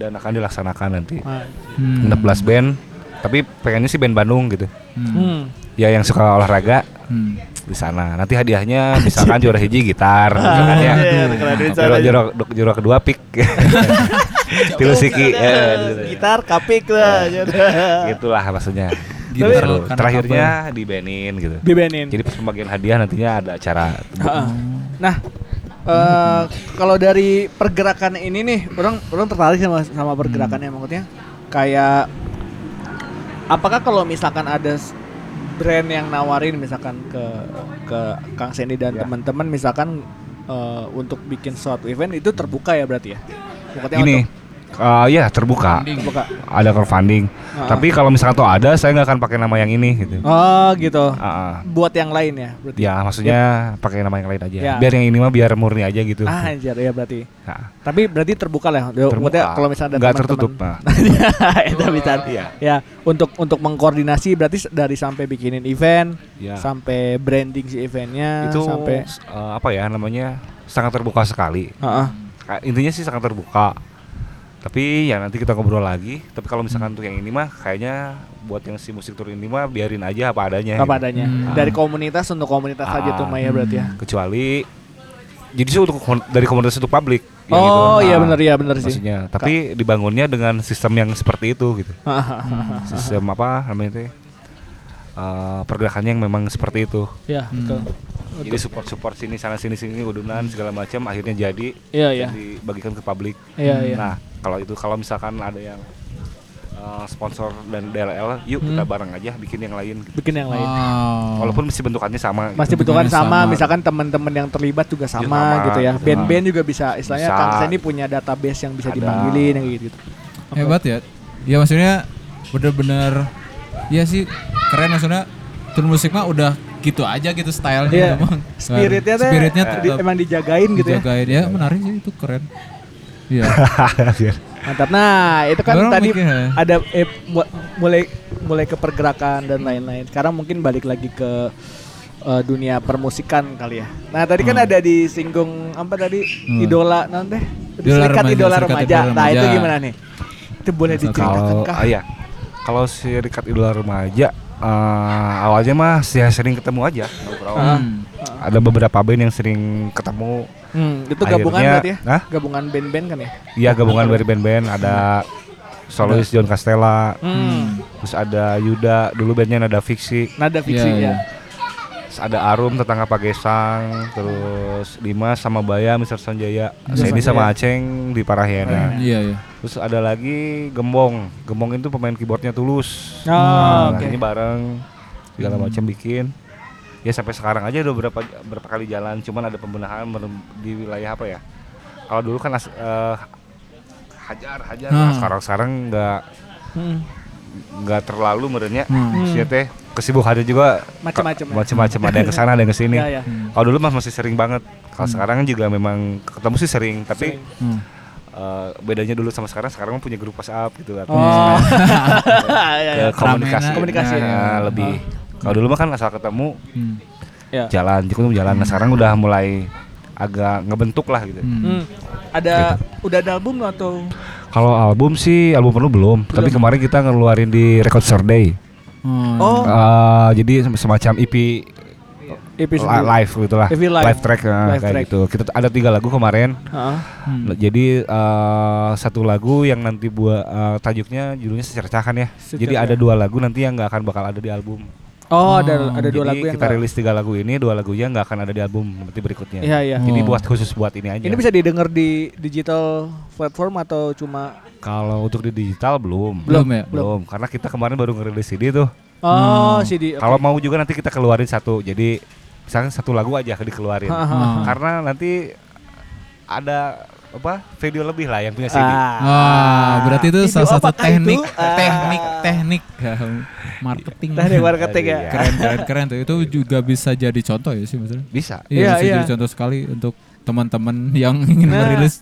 dan akan dilaksanakan nanti. Hmm. 16 band tapi pengennya sih band Bandung gitu Hmm. Hmm. ya yang suka olahraga Hmm. di sana. Nanti hadiahnya misalkan juara hiji gitar, misalkan ya. Juara, juara, juara kedua pick. Tilu siki. ya, gitu. gitar kapik lah Gitulah maksudnya. Gitar Gitu. Terakhirnya di Benin gitu. dibenin Jadi pas pembagian hadiah nantinya ada acara. Nah, eh kalau dari pergerakan ini nih, orang orang tertarik sama sama pergerakannya maksudnya kayak apakah kalau misalkan ada brand yang nawarin misalkan ke ke Kang Sandy dan Ya. teman-teman misalkan eh, untuk bikin suatu event itu terbuka ya berarti ya? Gini, untuk- eh, ya terbuka. terbuka. Ada crowdfunding. Ah. Tapi kalau misalkan tuh ada, saya nggak akan pakai nama yang ini gitu. Oh, gitu. Ah. Buat yang lain ya berarti. Ya, maksudnya pakai nama yang lain aja. Ya. Biar yang ini mah biar murni aja gitu. Ah, anjir ya berarti. Nah, Tapi berarti terbuka lah. ya. Maksudnya kalau misalnya ada Nggak tertutup, nah. itu bisa. Iya. Ya, untuk untuk mengkoordinasi berarti dari sampai bikinin event, Ya. sampai branding si eventnya, itu sampai eh, apa ya namanya sangat terbuka sekali. Heeh. Ka- Intinya sih sangat terbuka. Tapi ya nanti kita ngobrol lagi. Tapi kalau misalkan untuk yang ini mah kayaknya buat yang si musik tur ini mah biarin aja apa adanya. apa gitu. adanya. Hmm. Dari komunitas untuk komunitas aja tuh Ah. Maya berarti ya. Kecuali jadi sih untuk dari komunitas untuk publik. yang gitu. Oh, iya Ah, benar iya benar sih. Maksudnya, tapi dibangunnya dengan sistem yang seperti itu gitu. Sistem apa namanya itu? Eh, pergerakannya yang memang seperti itu. ya, betul. Jadi support support sini sana sini sini udunan segala macam akhirnya jadi Iya, iya. dan dibagikan ke publik. Iya, iya. Nah kalau itu kalau misalkan ada yang eh, sponsor dan DLL, yuk Hmm. kita bareng aja bikin yang lain. gitu. Bikin yang lain. Oh. Walaupun masih bentukannya sama. Masih gitu. bentukan Bentukannya sama, sama. misalkan teman-teman yang terlibat juga sama, sama, gitu ya. gitu. Band-band juga bisa, istilahnya Bisa. Kang Sandy punya database yang bisa Ada. dipanggilin yang gitu. Hebat ya. Ya maksudnya bener-bener ya sih keren maksudnya tur musik mah udah gitu aja gitu stylenya Iya. emang. Spiritnya teh Spiritnya di- tetap emang dijagain gitu ya. dijagain ya menarik sih itu keren. Iya. Mantap. Nah, itu kan Orang tadi mikir, ya. ada eh, mu- mulai mulai ke pergerakan dan lain-lain. Sekarang mungkin balik lagi ke eh, dunia permusikan kali ya. Nah, tadi kan Hmm. ada disinggung apa tadi? Hmm. Idola nanti Idola serikat remaja, idola serikat remaja. idola Nah, itu remaja. gimana nih? Itu boleh diceritakan kah? ah, iya. Kalau serikat idola remaja eh, awalnya mah sih sering ketemu aja. Hmm. Ada beberapa band yang sering ketemu. Hmm, itu gabungan Akhirnya- berarti ya? Hah? Gabungan band-band kan ya? Iya gabungan dari band-band ada solois John Castella, Hmm. terus ada Yuda, dulu bandnya Nada Fiksi, Nada fiksi Iya, iya. ya. Ada Arum tetangga Pagesang, terus Dimas sama Baya, Mr. Sanjaya, Sandy Sanjaya. sama Aceng di Parahiana. Iya iya. Terus ada lagi Gembong, Gembong itu pemain keyboardnya Tulus. Oh, Nah, oke. ini bareng segala macam bikin. Ya sampai sekarang aja udah berapa berapa kali jalan, cuman ada pembenahan di wilayah apa ya? Kalau dulu kan as- eh, hajar hajar, nah, Hmm. sekarang sekarang nggak Hmm. nggak terlalu merenya. Hmm. Maksudnya teh kesibukannya juga Macem-macem ya. macam-macam ada yang ke sana ada yang ke sini. Ya, ya. Hmm. Kalau dulu mah masih sering banget. Kalau sekarang juga memang ketemu sih sering, tapi Sering. Hmm. eh, bedanya dulu sama sekarang sekarang punya grup WhatsApp gitu kan. Oh. ke ya, ya. komunikasi Ramenan. Komunikasi. Nah, Nah, lebih kalau dulu mah kan asal ketemu Hmm. Jalan cukup jalan nah sekarang udah mulai agak ngebentuk lah gitu Hmm. Hmm. Ada udah ada album atau kalau album sih album penuh belum tapi kemarin kita ngeluarin di Record Day Hmm. Oh, Eh, jadi sem- semacam EP EP live gitu lah EP live. track nah, Live kayak track. gitu kita ada tiga lagu kemarin Heeh. Hmm. jadi eh, satu lagu yang nanti buat eh, tajuknya judulnya secercakan ya jadi ada dua lagu nanti yang nggak akan bakal ada di album Oh, ada Oh, ada dua Jadi lagu yang kita nggak- rilis tiga lagu ini, dua lagunya nggak akan ada di album nanti berikutnya. Iya, iya. Jadi Oh. buat khusus buat ini aja. Ini bisa didengar di digital platform atau cuma Kalau untuk di digital belum. Belum ya? Belum, karena kita kemarin baru ngerilis CD tuh. Oh, Hmm. CD. oke. Kalau mau juga nanti kita keluarin satu. Jadi misalkan satu lagu aja dikeluarin. Hmm. karena nanti ada apa video lebih lah yang punya CD. Ah. Wah, berarti itu Video salah satu teknik, itu? Ah. teknik, teknik marketing. Teknik marketing ya. Keren, keren, keren tuh. Itu juga bisa jadi contoh ya sih maksudnya. Bisa. Iya, Iya, bisa iya. jadi contoh sekali untuk teman-teman yang ingin Nah. merilis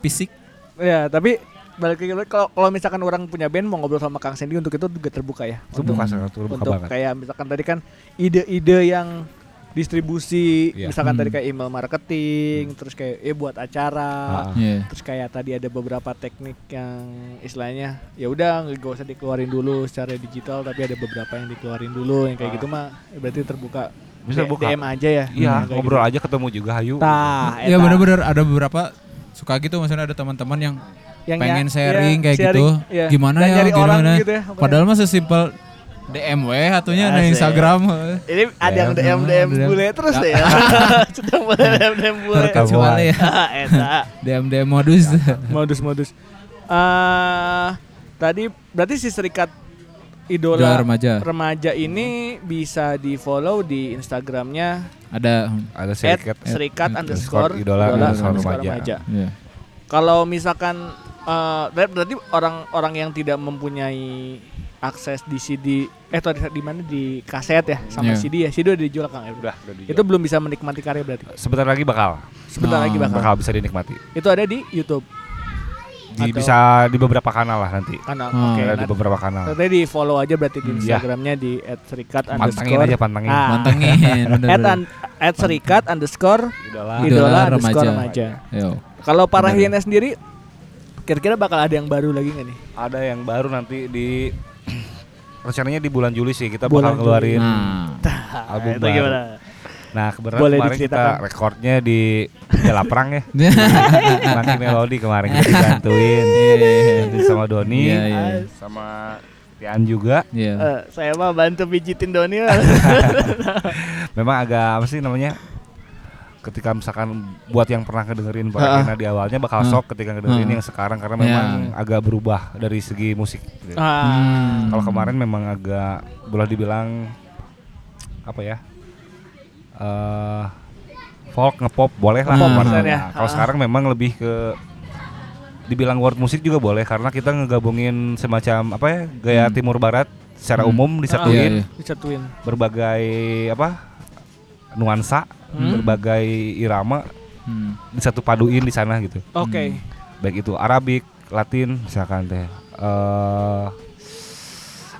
fisik. Ya, tapi balik lagi kalau kalau misalkan orang punya band mau ngobrol sama Kang Sandy untuk itu juga terbuka ya. Terbuka Untuk- sangat terbuka untuk banget. kayak misalkan tadi kan ide-ide yang distribusi Iya. misalkan tadi Hmm. kayak email marketing terus kayak eh buat acara Ah. Iya. terus kayak tadi ada beberapa teknik yang istilahnya ya udah nggak usah dikeluarin dulu secara digital tapi ada beberapa yang dikeluarin dulu yang kayak gitu mah berarti terbuka Bisa buka. DM aja ya. Iya, Kayak ngobrol gitu. aja ketemu juga hayu. Tah, Ya eta. bener-bener ada beberapa suka gitu maksudnya ada teman-teman yang Yang pengen ya- sharing iya, kayak sharing, gitu. iya. Gimana Dan ya orang gimana. gitu ya. pokoknya. Padahal mah sesimpel DM we atunya di. Instagram. ini ada yang Ya, DM DM DM. bule terus deh ya. Sudah mulai DM DM bule. Terkecuali ya. Eta DM DM modus. modus-modus. eh tadi berarti si serikat idola Idola remaja. remaja ini bisa di follow di Instagramnya ada Ada at serikat serikat eh, underscore idola underscore remaja. ya. Kalau misalkan eh, ber- berarti orang-orang yang tidak mempunyai akses di CD eh atau di, di mana di kaset ya sama Iya. CD ya CD udah dijual Kang ya? Udah, udah dijual. Itu belum bisa menikmati karya berarti. sebentar lagi bakal Sebentar Oh, lagi bakal. bakal bisa dinikmati. Itu ada di YouTube Di, Atau- bisa di beberapa kanal lah nanti. kanal. Hmm. Oke. Ada di nanti- beberapa kanal. Nanti di follow aja berarti di Hmm, iya. Instagramnya di @serikat Pantangin underscore aja pantangin. Ah. Mantengin bener. at, an- at serikat underscore Idola. idola underscore remaja. Yo. Kalau para. Hyena sendiri kira-kira bakal ada yang baru lagi nggak nih? Ada yang baru nanti di rencananya di bulan Juli sih kita Bulan bakal ngeluarin Nah. album itu baru. gimana? Nah kebetulan Boleh kemarin kita rekornya di Jalaprang ya. Nanti melodi kemarin kita dibantuin Nanti sama Doni, Iya, iya. sama Tian juga. Iya. Eh, saya mah bantu pijitin Doni. Memang agak apa sih namanya? Ketika misalkan buat yang pernah ngedengerin Ha-ha. Para Kena di awalnya bakal Ha. shock ketika ngedengerin Ha. yang sekarang karena Iya. memang agak berubah dari segi musik. gitu. Hmm. Kalau kemarin memang agak boleh dibilang apa ya? eh folk ngepop boleh lah. Maksudnya ya. Nah, Kalau Ah. sekarang memang lebih ke dibilang world musik juga boleh karena kita ngegabungin semacam apa ya gaya Hmm. timur barat secara Hmm. umum Iya, disatuin iya. disatuin. berbagai apa nuansa, Hmm. berbagai irama Hmm. disatu paduin di sana gitu. Oke. Baik itu Arabik, Latin misalkan teh eh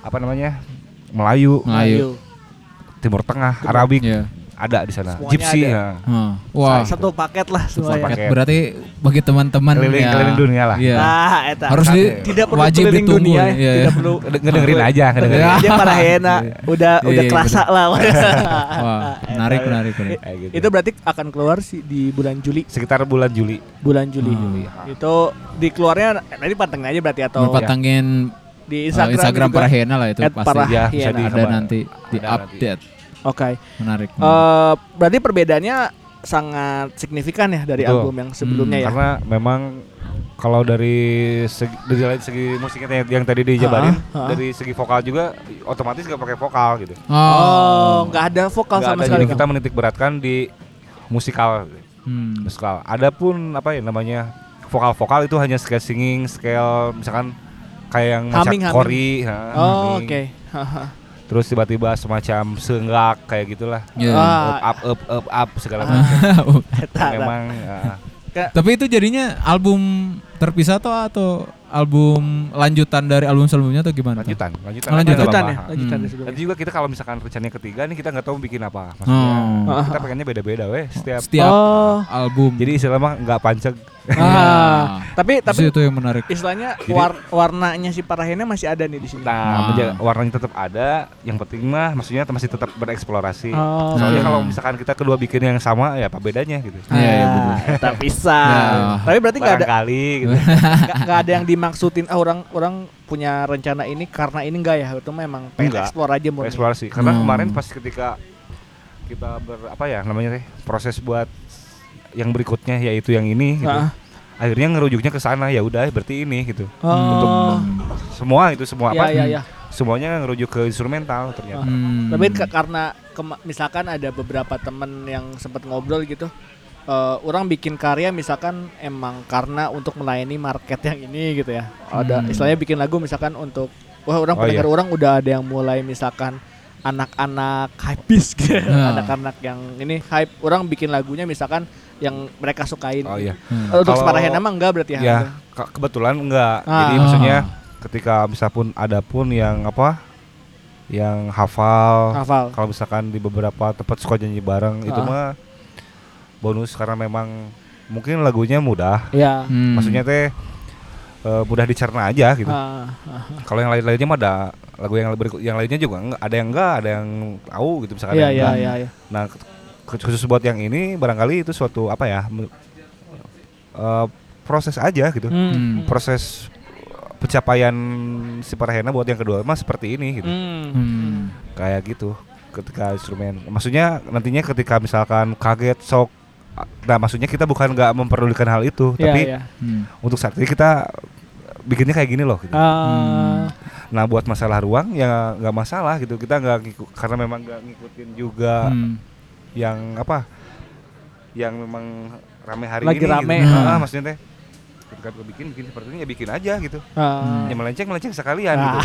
apa namanya? Melayu, Melayu. Timur Tengah, Arabik Iya. Ada di sana. Semuanya Gypsy ada. ya. Hah. Wah. Satu paket lah semuanya. paket. Berarti bagi teman-teman Keliling- ya. keliling dunia lah. Iya. Nah, eta. Harus di tidak perlu wajib keliling ditunggu. dunia, ya. Iya, iya. tidak perlu Ngede- Ngedengerin aja, ngedengerin. Dengerin aja para Hyena. Udah Iya, udah iya, kerasa lah. Wah, menarik, menarik, menarik. Kayak gitu. Itu berarti akan keluar sih di bulan Juli. sekitar bulan Juli. Bulan Juli. Hmm. Itu dikeluarnya nanti pantengin aja berarti atau Berpatangin di Instagram, Instagram, Instagram juga. para Hyena lah itu pasti. Ya, bisa ada nanti di update. Oke. Menarik. Eh, berarti perbedaannya sangat signifikan ya dari Betul. album yang sebelumnya ya. Karena memang kalau dari segi, dari segi musiknya yang, yang tadi dijabarin, Ha, ha. dari segi vokal juga otomatis gak pakai vokal gitu. Oh, nggak ada vokal Nggak sama ada, sekali. jadi kita menitik beratkan di musikal. Hmm. Musikal. Adapun apa ya namanya vokal-vokal itu hanya scale singing, scale misalkan kayak yang macam Humming, humming. kori, Oh, oke. Haha. Terus tiba-tiba semacam senggak kayak gitulah. Iya. Ah. Up, up, up, up, segala macam. Eta, Memang ah, Tapi itu jadinya album terpisah atau atau album lanjutan dari album sebelumnya atau gimana? tuh? lanjutan, lanjutan, Oh, lanjutan. lanjutan ya, lanjutan Hmm. ya sebelumnya. Nanti juga kita kalau misalkan rencananya ketiga nih kita nggak tahu bikin apa. Maksudnya Oh. kita pengennya beda-beda weh setiap. Setiap Oh. album. Jadi istilah mah nggak panceg. Ah, tapi Tapi tapi itu yang menarik. istilahnya war- warnanya si Parahena masih ada nih di sini. Ah. Nah, menjaga- warnanya tetap ada. Yang penting mah maksudnya masih tetap bereksplorasi. Oh, Soalnya Nah. kalau misalkan kita kedua bikin yang sama ya apa bedanya gitu. Iya, iya, betul. Ah, tak bisa. Ya. Tapi berarti nggak ada Barangkali gitu. nggak nggak ada yang dimaksudin ah orang orang punya rencana ini karena ini enggak ya itu memang pengen explore aja murni. Eksplorasi. Karena Hmm. kemarin pas ketika kita ber apa ya namanya teh proses buat yang berikutnya yaitu yang ini gitu. Ah. Akhirnya ngerujuknya ke sana ya udah berarti ini gitu. Oh. Semua itu semua Ya apa? ya ya. Semuanya ngerujuk ke instrumental ternyata. Hmm. Tapi ke- karena kema- misalkan ada beberapa temen yang sempat ngobrol gitu, eh, orang bikin karya misalkan emang karena untuk melayani market yang ini gitu ya. Ada Hmm. istilahnya bikin lagu misalkan untuk wah orang Oh, pendengar iya. orang udah ada yang mulai misalkan anak-anak hypebeast gitu, Nah. anak-anak yang ini hype. Orang bikin lagunya misalkan yang mereka sukain. Oh iya. Hmm. Untuk Separahena mah enggak berarti ya. Ya, ke- kebetulan enggak. Ah. Jadi Ah. maksudnya ketika bisa pun ada pun yang apa? Yang hafal. Hafal. Kalau misalkan di beberapa tempat suka nyanyi bareng itu Ah. mah bonus karena memang mungkin lagunya mudah. Ya. Hmm. Maksudnya teh eh, mudah dicerna aja gitu. Ah, ah, Kalau yang lain-lainnya mah ada lagu yang berikut yang lainnya juga enggak, ada yang enggak, ada yang tahu gitu misalkan Iya iya iya iya. Nah, khusus buat yang ini barangkali itu suatu apa ya? eh, proses aja gitu. Hmm. Proses pencapaian si Parahena buat yang kedua mah seperti ini gitu. Hmm. Hmm. Kayak gitu ketika instrumen. Maksudnya nantinya ketika misalkan kaget shock Nah, maksudnya kita bukan nggak memperdulikan hal itu, Iya tapi iya. Hmm. untuk saat ini kita bikinnya kayak gini loh. Gitu. Ah, Nah, buat masalah ruang ya nggak masalah gitu. Kita nggak karena memang nggak ngikutin juga Hmm. Yang apa, yang memang rame hari Lagi ini. rame. Gitu. Hmm. Ah, maksudnya teh ketika gue bikin bikin seperti ini ya bikin aja gitu. ah. Ya melenceng melenceng sekalian gitu.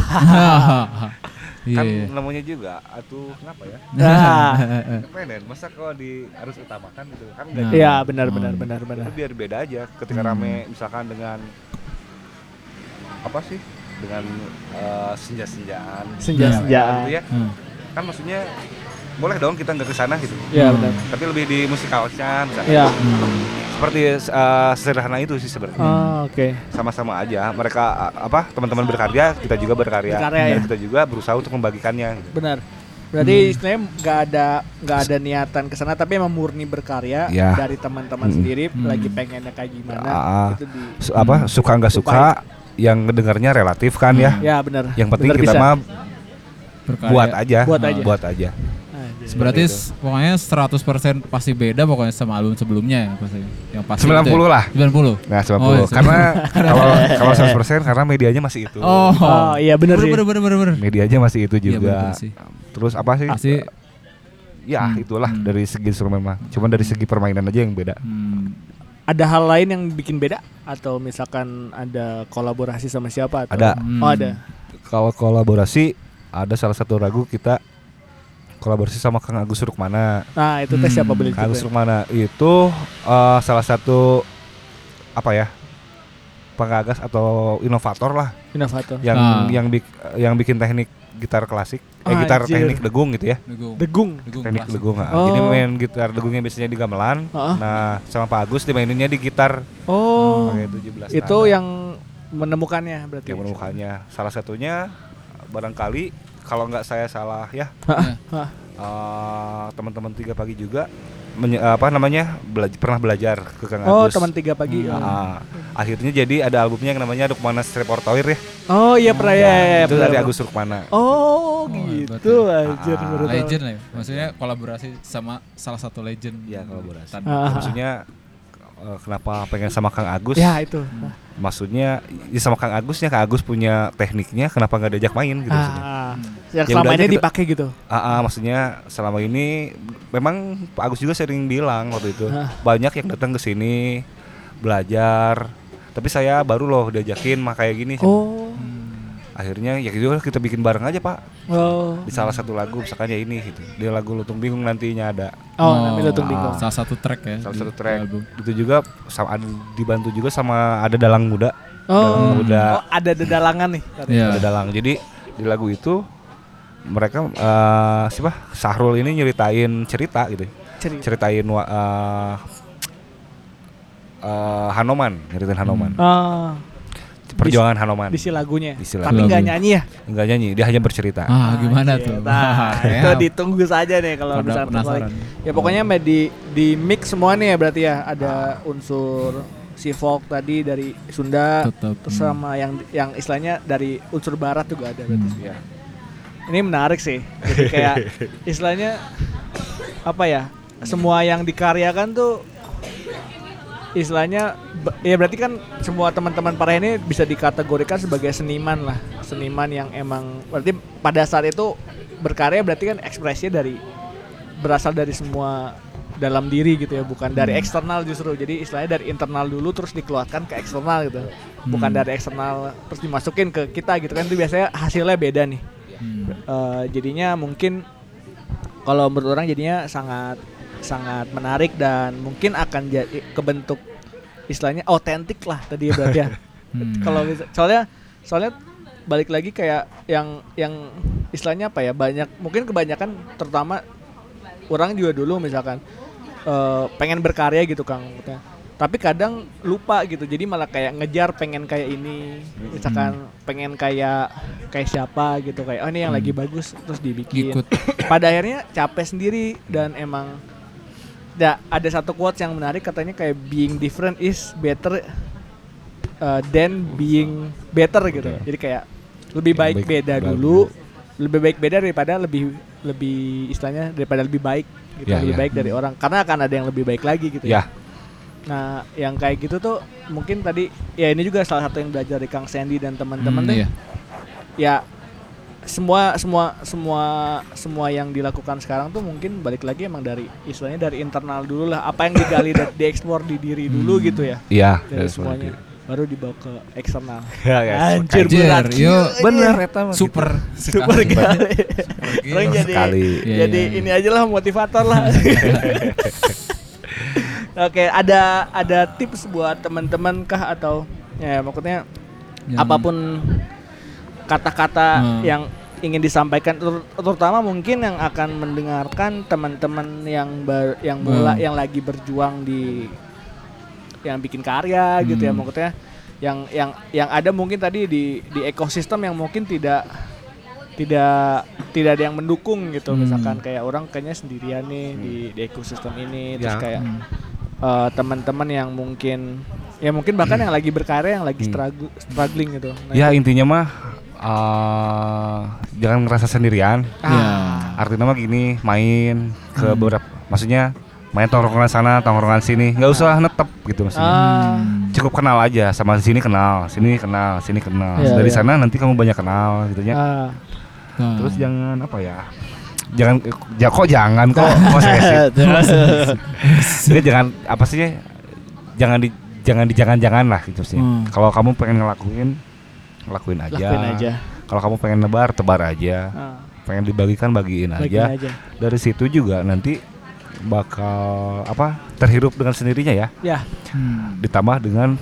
Iya. Kan iya. namanya juga, atuh kenapa ya? Ah. Independen. Masa kalau di harus utamakan gitu kan Nah. nggak Iya benar Hmm. benar benar benar. itu biar beda aja ketika Hmm. rame misalkan dengan apa sih dengan eh, senja-senjaan Senja-senjaan. gitu ya Hmm. kan maksudnya boleh dong kita nggak ke sana gitu Iya Hmm. benar. tapi lebih di musik kaosnya misalnya Iya. Hmm. seperti eh, sederhana itu sih sebenarnya Oh, oke. sama-sama aja mereka apa teman-teman berkarya kita juga berkarya, Berkarya, dan ya. kita juga berusaha untuk membagikannya gitu. Benar. Berarti istilahnya nggak ada nggak ada niatan ke sana tapi emang murni berkarya Ya. dari teman-teman Mm. sendiri Hmm. lagi pengennya kayak gimana Ah, itu di Su- apa suka nggak suka yang ngedengarnya relatif kan ya Ya benar. yang penting Benar kita bisa. mah Berkarya. buat aja Buat aja. buat aja. Berarti itu. s- pokoknya 100% pasti beda pokoknya sama album sebelumnya ya pasti. Yang pasti 90 itu ya? lah. 90. Nah, 90. Oh, iya, karena kalau kalau 100% karena medianya masih itu. Oh. Oh, iya benar sih. bener, bener, bener. Medianya masih itu Iya, juga. bener sih. Terus apa sih? Pasti Ya, Hmm, itulah hmm. dari segi instrumen mah. Cuman dari segi permainan aja yang beda. hmm, Ada hal lain yang bikin beda atau misalkan ada kolaborasi sama siapa atau Ada. hmm. Oh, ada. Kalau kolaborasi ada salah satu lagu kita kolaborasi sama Kang Agus Rukmana. Nah, itu teh Hmm. siapa beli Kang Agus? Rukmana itu eh, salah satu apa ya? Pengagas atau inovator lah Inovator. yang Ah. yang bik- yang bikin teknik gitar klasik, eh Ah, gitar anjir. teknik degung gitu ya. Degung. Degung. Degung teknik klasik. degung ah. Oh. jadi main gitar degungnya biasanya di gamelan Heeh. nah sama Pak Agus dimaininnya di gitar Oh. pakai 17 Itu nada. yang menemukannya berarti. yang menemukannya salah satunya barangkali kalau nggak saya salah ya Iya. Eh, teman-teman tiga pagi juga menye- apa namanya belajar pernah belajar ke Kang Oh, Agus teman tiga pagi. Hmm. oh. Ah, akhirnya jadi ada albumnya yang namanya Rukmana Repertoire ya Oh, iya pernah ya. ya, ya, itu dari. Agus Rukmana Oh, hebat gitu ya. anjir Ah, baru tahu. Legend lah ya. Maksudnya kolaborasi sama salah satu legend. Iya, kolaborasi. Tan- Ah. maksudnya eh, kenapa pengen sama Kang Agus Ya, itu. maksudnya ya sama Kang Agusnya Kang Agus punya tekniknya kenapa nggak diajak main gitu maksudnya. Ah, yang Ya selama ini dipakai gitu. Ah, ah, maksudnya selama ini memang Pak Agus juga sering bilang waktu itu Hah. banyak yang datang ke sini belajar tapi saya baru loh diajakin mah kayak gini Oh. Hmm. Akhirnya ya gitu kita bikin bareng aja Pak Oh. di salah satu lagu misalkan ya ini gitu di lagu Lutung Bingung nantinya ada Oh, namanya Lutung ah. Bingung. Salah satu track ya. salah di satu track album. itu juga sama ada dibantu juga sama ada dalang muda Oh. dalang muda Oh, ada dedalangan nih. katanya. Iya. ada dalang jadi di lagu itu mereka eh siapa Sahrul ini nyeritain cerita gitu Cerita. ceritain eh eh, Hanoman nyeritain Hanoman Ah, perjuangan Hanoman di si lagunya. Isi Tapi lagu. nggak nyanyi ya? enggak nyanyi dia hanya bercerita Ah, gimana Anjir. tuh? Nah, itu ditunggu saja nih kalau misalnya penasaran. Ya pokoknya me- di di mix semua nih ya berarti ya ada unsur si folk tadi dari Sunda Tetap, terus hmm. sama yang yang istilahnya dari unsur barat juga ada berarti. Hmm. ya Ini menarik sih. Jadi kayak istilahnya apa ya? Semua yang dikaryakan tuh istilahnya ya berarti kan semua teman-teman para ini bisa dikategorikan sebagai seniman lah. Seniman yang emang berarti pada saat itu berkarya berarti kan ekspresinya dari berasal dari semua dalam diri gitu ya, bukan dari Hmm. eksternal justru. Jadi istilahnya dari internal dulu terus dikeluarkan ke eksternal gitu. Bukan Hmm. dari eksternal terus dimasukin ke kita gitu kan itu biasanya hasilnya beda nih. Hmm. Eh, jadinya mungkin kalau menurut orang jadinya sangat sangat menarik dan mungkin akan jadi kebentuk istilahnya otentik lah tadi ya berarti ya. Hmm. Kalau bisa- soalnya soalnya balik lagi kayak yang yang istilahnya apa ya banyak mungkin kebanyakan terutama orang juga dulu misalkan eh, pengen berkarya gitu Kang tapi kadang lupa gitu jadi malah kayak ngejar pengen kayak ini misalkan pengen kayak kayak siapa gitu kayak oh ini yang lagi bagus terus dibikin Ikut. pada akhirnya capek sendiri dan emang da, ada satu quotes yang menarik katanya kayak being different is better uh, than being better gitu jadi kayak lebih baik Baik- beda baik. dulu lebih baik beda daripada lebih lebih istilahnya daripada lebih baik gitu Ya, lebih ya. baik dari orang karena akan ada yang lebih baik lagi gitu Ya, Nah, yang kayak gitu tuh mungkin tadi ya ini juga salah satu yang belajar dari Kang Sandy dan teman-teman Hmm, deh. iya. Ya semua semua semua semua yang dilakukan sekarang tuh mungkin balik lagi emang dari istilahnya dari internal dulu lah. Apa yang digali dan dieksplor di diri dulu gitu ya. iya. Dari semuanya baru dibawa ke eksternal. Ya, ya, Anjir Anjir, berat. yo, Bener eta mah super Super sekali. kali. Super Orang gila. jadi sekali. Iya, jadi iya. ini aja lah motivator lah. Oke, ada ada tips buat teman-teman kah atau ya maksudnya Yang- apa pun kata-kata Hmm. yang ingin disampaikan ter- terutama mungkin yang akan mendengarkan teman-teman yang ber- yang mula Hmm. yang lagi berjuang di yang bikin karya gitu ya Hmm. maksudnya yang yang yang ada mungkin tadi di di ekosistem yang mungkin tidak tidak tidak ada yang mendukung gitu Hmm. misalkan kayak orang kayaknya sendirian nih di di ekosistem ini terus Ya. kayak Hmm. eh, teman-teman yang mungkin ya mungkin bahkan yang lagi berkarya yang lagi Hmm. struggling gitu. Nah, Ya itu- intinya mah eh, jangan ngerasa sendirian. Ya. ah, Artinya mah gini, main ke Hmm. beberapa maksudnya main tongkrongan sana, tongkrongan sini, nggak usah netep gitu maksudnya. ah, Hmm. Cukup kenal aja sama sini kenal, sini kenal, sini kenal. Iya, Dari iya. sana nanti kamu banyak kenal gitu ya. ah. Nah. Terus jangan apa ya? Jangan ya kok jangan kok posesif. Jadi jangan apa sih? Jangan di jangan di jangan-jangan lah gitu sih. Hmm. Kalau kamu pengen ngelakuin ngelakuin aja. Lakuin aja. Kalau kamu pengen nebar, tebar aja. Ah, Pengen dibagikan, bagiin lakuin aja. aja. Dari situ juga nanti bakal apa? Terhirup dengan sendirinya ya. Ya. Hmm. Ditambah dengan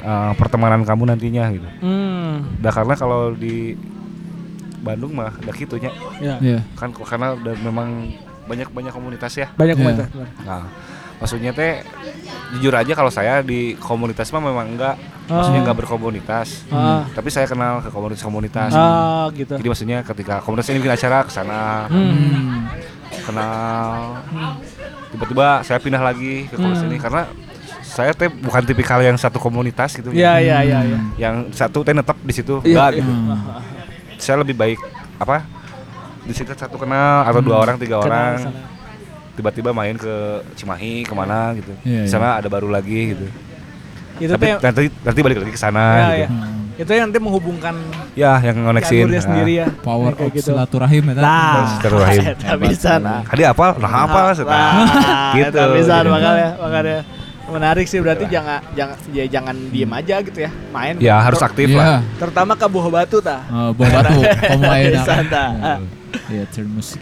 uh, pertemanan kamu nantinya gitu. Hmm. Nah, karena kalau di Bandung mah udah gitunya Ya. Iya. kan karena udah memang banyak banyak komunitas ya. Banyak Ya. komentar. benar. Nah, maksudnya teh jujur aja kalau saya di komunitas mah memang enggak, maksudnya Oh. enggak berkomunitas. Ah. Tapi saya kenal ke komunitas-komunitas. Ah, gitu. Jadi maksudnya ketika komunitas ini bikin acara ke sana, Hmm. Hmm. kenal. Tiba-tiba saya pindah lagi ke komunitas Hmm. ini karena saya teh bukan tipikal yang satu komunitas gitu. Ya, ya, ya, ya. Yang satu teh netep di situ. Iya, Enggak iya. gitu. Hmm. Saya lebih baik apa? Di situ satu kenal atau dua orang, tiga Kenal orang. sana. Tiba-tiba main ke Cimahi ke mana gitu. Iya, Di sana ada baru lagi gitu. Itu Tapi tuh nanti nanti balik lagi ke sana ya, gitu. ya. Hmm. Itu yang nanti menghubungkan Ya, yang ngoneksin. jalurnya sendiri ya. Power Kayak of gitu. silaturahim ya. Nah, Silaturahim. eta bisa nah. Tadi apa? Nah, apa? Nah, Nah, gitu. eta bisa Gitu. makanya makanya menarik sih berarti jangan jangan ya jangan diem aja gitu ya main Ya, harus aktif Iya. lah. terutama ke buah batu tah Oh, buah batu, Bisa, tah. Ah. Iya, turn musik.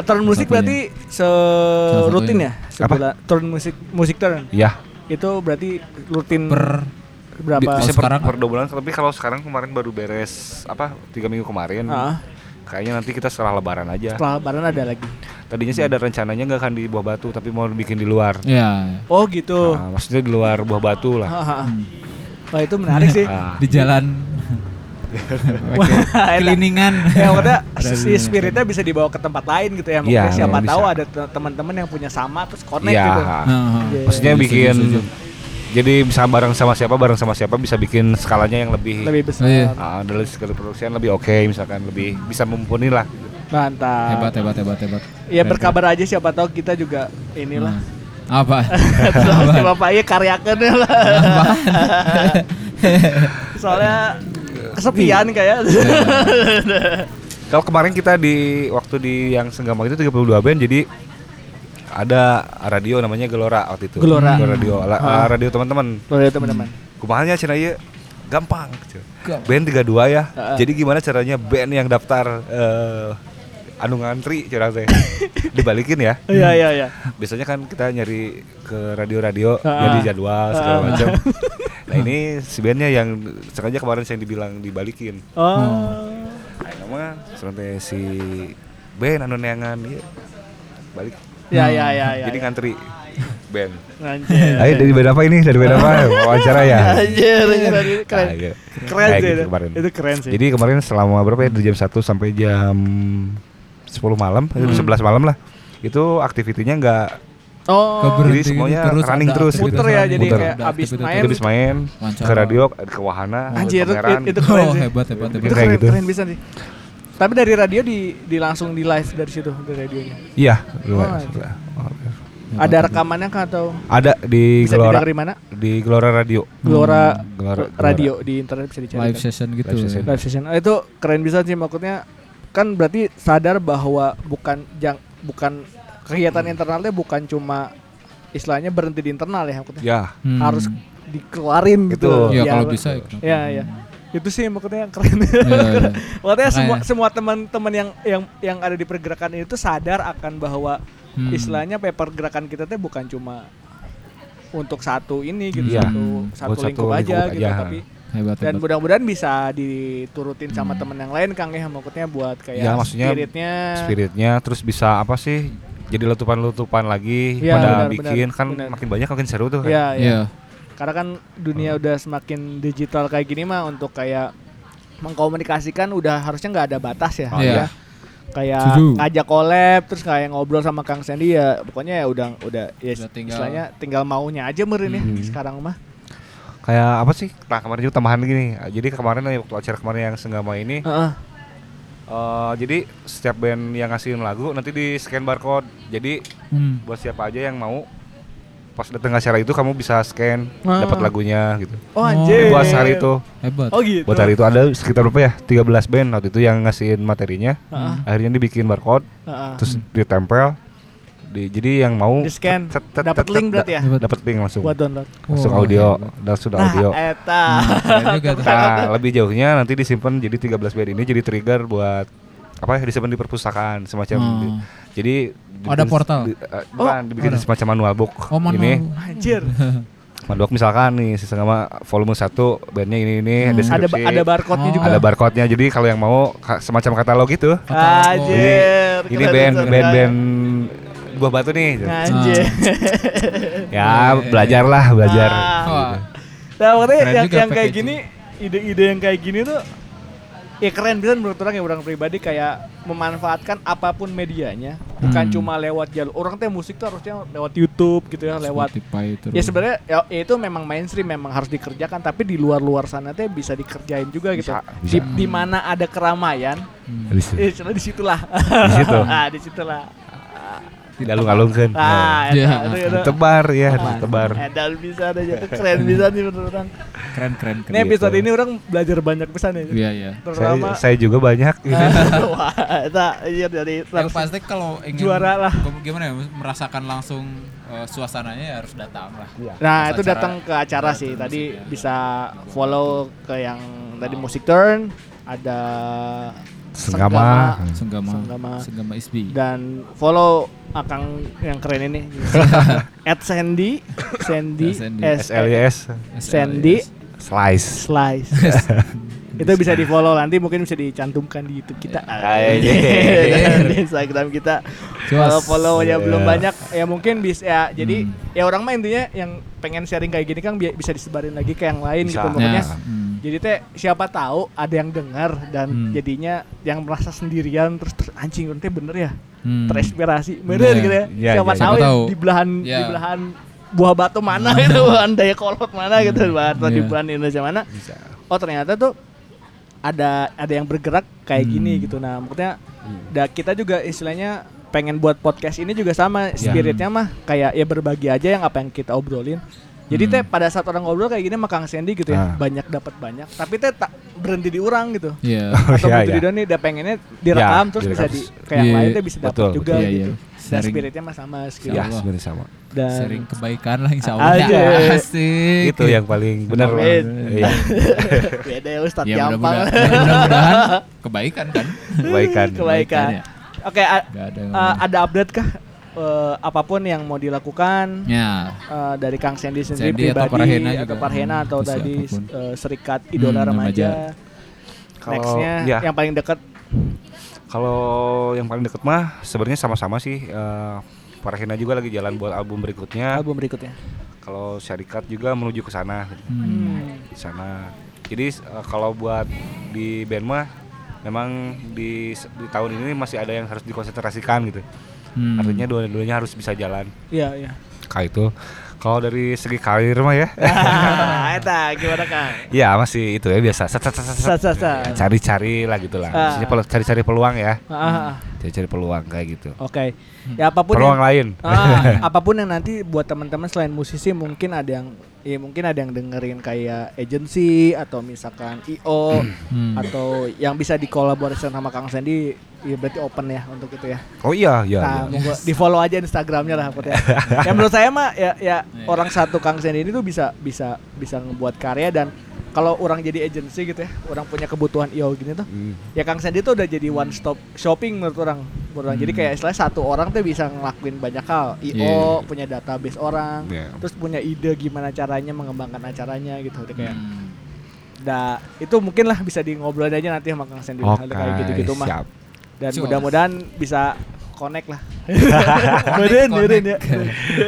Turn musik berarti se satunya. rutin ya sebulan turn musik musik turn Iya. itu berarti rutin Per berapa Bisa per, sekarang- per dua bulan, tapi kalau sekarang kemarin baru beres apa tiga minggu kemarin. Ah, Kayaknya nanti kita setelah Lebaran aja. setelah lebaran ada lagi Tadinya sih ada rencananya nggak akan di Buah Batu, tapi mau bikin di luar. ya oh gitu Nah, maksudnya di luar Buah Batu lah. Ah, ah. Wah itu menarik sih. Di jalan. keliningan. ya maksudnya Ada si spiritnya bisa dibawa ke tempat lain gitu ya. Mungkin Iya, siapa bisa. tahu ada te- teman-teman yang punya sama terus connect Iya. gitu. Iya. Maksudnya bikin jadi bisa bareng sama siapa, bareng sama siapa bisa bikin skalanya yang lebih Lebih besar. Oh, iya. Ah, dari segala produksian lebih oke misalkan lebih bisa mumpuni lah Mantap. hebat hebat hebat hebat. Ya berkabar aja siapa tahu kita juga inilah. keren. Apa? Terus si bapak iya karyakan lah. Soalnya kesepian kayak. kalau kemarin kita di waktu di yang Senggama itu 32 band jadi ada radio namanya Gelora waktu itu Gelora. radio ala- Ah. radio teman-teman Tuh ya teman-teman. kumahanya cina ieu gampang gitu. Gampang. band 32 ya Ah. jadi gimana caranya band yang daftar eh, anu ngantri curang teh dibalikin ya Iya iya iya. biasanya kan kita nyari ke radio-radio Ah. jadi jadwal segala Ah. macam nah ini si bandnya yang sengaja kemarin saya dibilang dibalikin Oh. nah nama sampai si band anu neangan iya balik Ya ya ya ya. jadi ya. ngantri band. Anjir. Ayo dari band apa ini? Dari band apa? Wawancara ya. Anjir, keren. Nah. Keren sih gitu itu. kemarin. Itu keren sih. Jadi kemarin selama berapa ya? Dari jam 1 sampai jam 10 malam, Hmm. jam 11 malam lah. Itu aktivitinya enggak oh, Keberhenti Jadi semuanya terus running ada terus aktivitas Muter ya, jadi Muter. kayak abis main. habis main ke radio, ke wahana, Anjir, itu, pameran. itu keren Oh, sih. hebat hebat hebat. Itu keren, gitu. keren bisa sih. Tapi dari radio di, di langsung di live dari situ dari radionya. Iya, Oh, lumayan. Oh, Ada rekamannya kah atau Ada di bisa Gelora di mana? di Gelora Radio. Gelora Gelora, radio di internet bisa dicari. Live session gitu. Live session. Live session. Oh, itu keren bisa sih maksudnya kan berarti sadar bahwa bukan jang bukan kegiatan internalnya bukan cuma istilahnya berhenti di internal ya maksudnya. Ya, Hmm. Harus dikeluarin gitu. Betul. Ya kalau bisa ya. kenapa? Ya, ya. Itu sih maksudnya yang keren. Iya, iya. Makanya semua semua teman-teman yang yang yang ada di pergerakan ini tuh sadar akan bahwa Hmm. istilahnya apa ya, pergerakan kita tuh bukan cuma untuk satu ini gitu Iya. satu Hmm. satu Buat satu lingkup aja lingkup gitu aja. tapi Hebat dan mudah-mudahan bisa diturutin sama Hmm. temen yang lain Kang ya maksudnya buat kayak Ya, maksudnya spiritnya spiritnya terus bisa apa sih? Jadi letupan-letupan lagi Iya, pada benar, bikin benar, kan benar. makin banyak makin seru tuh kan. ya, ya. Iya. karena kan dunia udah semakin digital kayak gini mah untuk kayak mengkomunikasikan udah harusnya nggak ada batas ya, Iya. ya. kayak Setuju. ngajak collab terus kayak ngobrol sama Kang Sandy ya pokoknya ya udah udah ya Udah tinggal- istilahnya tinggal maunya aja meren ya Hmm. sekarang mah Kayak apa sih? Nah, kemarin juga tambahan gini. Jadi kemarin waktu acara kemarin yang senggama ini Heeh. Eh, jadi setiap band yang ngasihin lagu nanti di scan barcode. Jadi Hmm. buat siapa aja yang mau pas datang acara itu kamu bisa scan Ah. dapat lagunya gitu. oh Oh. anjir buat hari itu Hebat. oh gitu buat hari itu ada sekitar berapa ya 13 band waktu itu yang ngasihin materinya Heeh. akhirnya dibikin barcode Heeh. terus ditempel di, jadi yang mau di scan. dapat link berarti ya? dapat link langsung. Buat download. Langsung Oh, audio hebat. langsung nah audio. eta. Hmm, nah lebih jauhnya nanti disimpan jadi 13 band ini jadi trigger buat apa ya disimpan di perpustakaan semacam Hmm. di- jadi Oh, ada dibikin- portal? di- eh, bukan dibikin ada. semacam manual book Oh, manual. ini. Anjir. Manual book misalkan nih sama volume 1 bandnya ini ini Hmm. ada deskripsi ada barcode-nya Oh. juga. Ada barcode-nya jadi kalau yang mau ka- semacam katalog itu anjir ini keren, band band band buah batu nih anjir ya belajar lah belajar Ah. Wah. Nah, makanya Keren yang, yang kayak gini, ide-ide yang kayak gini tuh ya keren bisa menurut orang ya orang pribadi kayak memanfaatkan apa pun medianya, bukan Hmm. cuma lewat jalur orang teh musik tuh harusnya lewat YouTube gitu ya, lewat Spotify terus. Ya sebenarnya ya, ya itu memang mainstream memang harus dikerjakan tapi di luar-luar sana teh bisa dikerjain juga gitu. Bisa, Di, bisa. di mana ada keramaian, Hmm. Di situ. eh di situlah. Ah, tidak lu ngalungkan Ah, Iya. itu. tebar ya Ah, tebar Edal bisa ada jadi keren bisa nih menurut orang. Keren keren keren. Ini episode Gitu. ini orang belajar banyak pesan ya. Iya iya. Terutama saya, saya juga banyak Wah, eta iya dari Yang pasti kalau ingin Juara lah. gim- Gimana ya merasakan langsung eh, suasananya ya harus datang lah. Nah, itu datang ke acara Iya, sih. Tadi bisa follow ke yang tadi Music Turn, ada Senggama. Senggama Senggama. Senggama SB. dan follow akang yang keren ini. At Sandy, Sandy, Sandy. S L SLIS Sandy slice Slice. itu bisa di follow nanti mungkin bisa dicantumkan di YouTube kita Anjir. di Instagram kita kalau follow-nya Iya. belum banyak ya mungkin bisa ya jadi Hmm. ya orang mah intinya yang pengen sharing kayak gini kan bi- bisa disebarin lagi ke yang lain Bisa. gitu pokoknya Nah, hmm. jadi teh siapa tahu ada yang dengar dan Hmm. jadinya yang merasa sendirian terus, terus anjing teh bener ya Hmm. terinspirasi bener Iya. gitu ya Iya, siapa iya. tahu Siapa ya tahu. di belahan di Iya. belahan buah batu mana gitu belahan daya kolot mana gitu atau di Iya. belahan Indonesia mana bisa oh ternyata tuh ada ada yang bergerak kayak Hmm. gini gitu nah maksudnya da, kita juga istilahnya pengen buat podcast ini juga sama Ya. spiritnya mah kayak ya berbagi aja yang apa yang kita obrolin jadi Hmm. teh pada saat orang ngobrol kayak gini sama Kang Sandy gitu ya Ah. banyak dapat banyak tapi teh tak berhenti di orang gitu Iya. atau iya, berhenti iya. di Doni udah pengennya direkam Ya, terus direkam. bisa di kayak yang Iya, lain teh bisa dapat juga. Iya, gitu iya. dan Sharing. spiritnya mah sama skill ya sebenarnya sama dan Sharing kebaikan lah insya Allah. Aja. Asik. itu yang paling benar iya beda ya Ustadz Ya mudah-mudahan ya, mudah-mudahan kebaikan kan. kebaikan kebaikan ya. oke Uh, ada update kah uh, apa pun yang mau dilakukan Ya. uh, dari Kang Sandy sendiri Sandy atau pribadi Parhena atau juga. Parhena atau Bisa tadi uh, Serikat Idola Hmm, Remaja. Kalau- Nextnya ya. yang paling dekat kalau yang paling deket mah sebenarnya sama-sama sih eh, Parahina juga lagi jalan buat album berikutnya. album berikutnya Kalau Syarikat juga menuju ke sana, Hmm. di sana. Jadi eh, kalau buat di band mah memang di, di tahun ini masih ada yang harus dikonsentrasikan gitu. Hmm. Artinya dua-duanya harus bisa jalan. iya iya Kayak itu. Kalau dari segi karir mah ya, ah eta gimana kang ya masih itu ya biasa. Set, set, set, set, sa sa sa Cari-cari lah gitu lah. Ah. Maksudnya cari-cari peluang ya. Ah, ah. Cari-cari peluang kayak gitu. oke ya apa pun Peluang yang, lain. ah, apa pun yang nanti buat teman-teman selain musisi mungkin ada yang ya mungkin ada yang dengerin kayak agency atau misalkan io Hmm. atau yang bisa dikolaborasikan sama Kang Sandy ya berarti open ya untuk itu ya. Oh iya, iya. Nah, iya. monggo di follow aja Instagramnya lah Put, ya. ya menurut saya mah ya ya Iya. orang satu Kang Sandy ini tuh bisa bisa bisa ngebuat karya dan kalau orang jadi agency gitu ya, orang punya kebutuhan io gini tuh, Hmm. ya Kang Sandy tuh udah jadi one stop shopping menurut orang. Menurut orang. Jadi Hmm. kayak istilahnya satu orang tuh bisa ngelakuin banyak hal. IO Iya. punya database orang, Iya. terus punya ide gimana caranya mengembangkan acaranya gitu. Udah kayak. Da, itu mungkin lah bisa di ngobrol aja nanti sama Kang Sandy Oke, hal kayak gitu-gitu mah. siap. Dan mudah-mudahan bisa connect lah.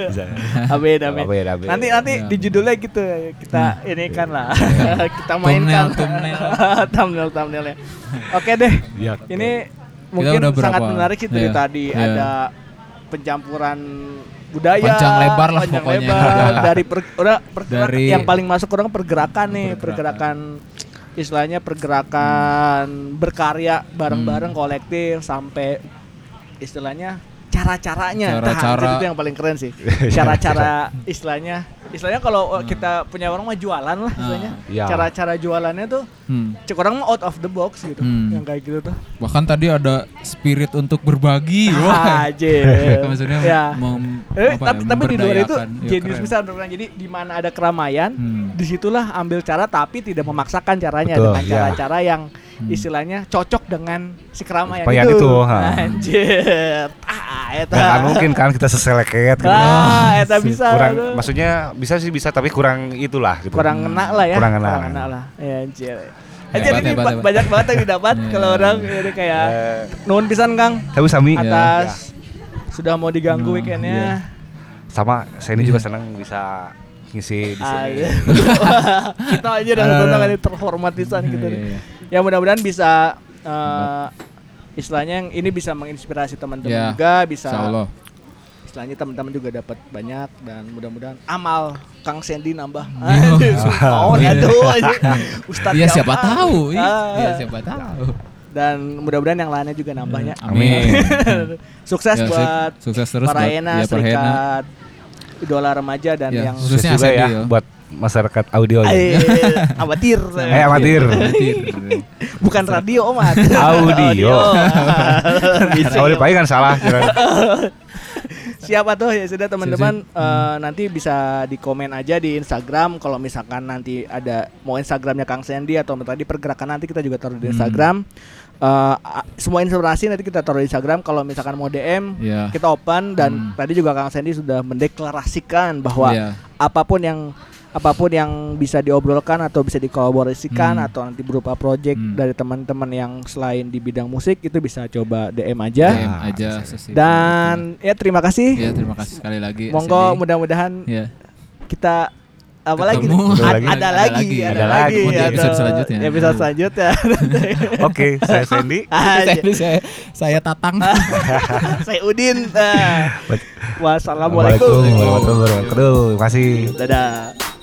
Ya. Amin, amin. Amin, amin. Nanti nanti Ya. di judulnya gitu kita ini kan lah. kita Thumbnail, mainkan thumbnail. thumbnail thumbnailnya. Oke deh. Iya. Ini mungkin udah sangat menarik sih dari Iya, tadi iya. ada pencampuran budaya Panjang lebar lah panjang pokoknya. lebar. dari per, udah pergerak- Dari- yang paling masuk orang pergerakan nih Pergerakan. pergerakan istilahnya pergerakan berkarya bareng-bareng Hmm. kolektif sampai istilahnya cara-caranya Nah, Cara-cara. itu yang paling keren sih cara-cara istilahnya istilahnya kalau uh, kita punya orang mah jualan lah istilahnya Iya. cara-cara jualannya tuh Hmm. cek orang mah out of the box gitu Hmm. yang kayak gitu tuh Bahkan tadi ada spirit untuk berbagi. Wah. aja Maksudnya ya mem- Eh, apa ya, tapi tapi di luar itu. Ya, jenius besar jadi di mana ada keramaian Hmm. di situlah ambil cara tapi tidak memaksakan caranya Betul, dengan iya. cara-cara yang Hmm. istilahnya cocok dengan si keramaian Keramaian itu, itu, ha. anjir ah eta kan mungkin kan kita seseleket gitu. ah eta bisa kurang aduh. maksudnya bisa sih bisa tapi kurang itulah gitu. kurang ngena lah ya Kurang ngena. lah ya anjir Hebat, Anjir ini hebat, ba- hebat. banyak banget yang didapat Iya. kalau orang ini kayak Eh, nuhun pisan Kang tapi Sami atas sudah mau diganggu Hmm, weekendnya sama saya ini juga senang bisa ngisi di Ah, sini. iya. kita aja udah Aduh, tonton aduh. kali terhormat pisan gitu. Iya, iya. Ya mudah-mudahan bisa eh, istilahnya yang ini bisa menginspirasi teman-teman Ya, juga, bisa istilahnya teman-teman juga dapat banyak dan mudah-mudahan amal Kang Sandy nambah. Iya. Oh, aduh. Ustaz Iya siapa Jamal. tahu. Iya Ah, iya, siapa tahu. Dan mudah-mudahan yang lainnya juga nambah ya. Amin. Sukses Ya, buat sukses terus buat Parahena, ya. Serikat Idola Remaja dan Ya, yang sukses. Juga ya yo. buat masyarakat audio. ya. eh, amatir. Eh amatir. Bukan radio, Mat. Audio. Kalau dipakai kan salah. Siapa tuh ya sudah teman-teman eh, nanti bisa di komen aja di Instagram kalau misalkan nanti ada mau Instagramnya Kang Sandy atau tadi pergerakan nanti kita juga taruh di Hmm. Instagram. Eh, a- semua informasi nanti kita taruh di Instagram kalau misalkan mau DM Ya. kita open dan Hmm. tadi juga Kang Sandy sudah mendeklarasikan bahwa Iya. apa pun yang apa pun yang bisa diobrolkan atau bisa dikolaborasikan Hmm. atau nanti berupa project Hmm. dari teman-teman yang selain di bidang musik itu bisa coba DM aja. DM Ah, aja sesimpel Dan ya terima kasih. ya terima kasih sekali lagi. Monggo mudah-mudahan Ya. kita apa lagi? Ada Ad- lagi. Ada Ada lagi, ada Ada lagi. episode selanjutnya. Episode selanjutnya. Oke, saya Sandy. Saya, saya, saya tatang. Saya Udin. Ah. Waalaikumsalam Wassalamualaikum. warahmatullahi wabarakatuh. Terima kasih. Dadah.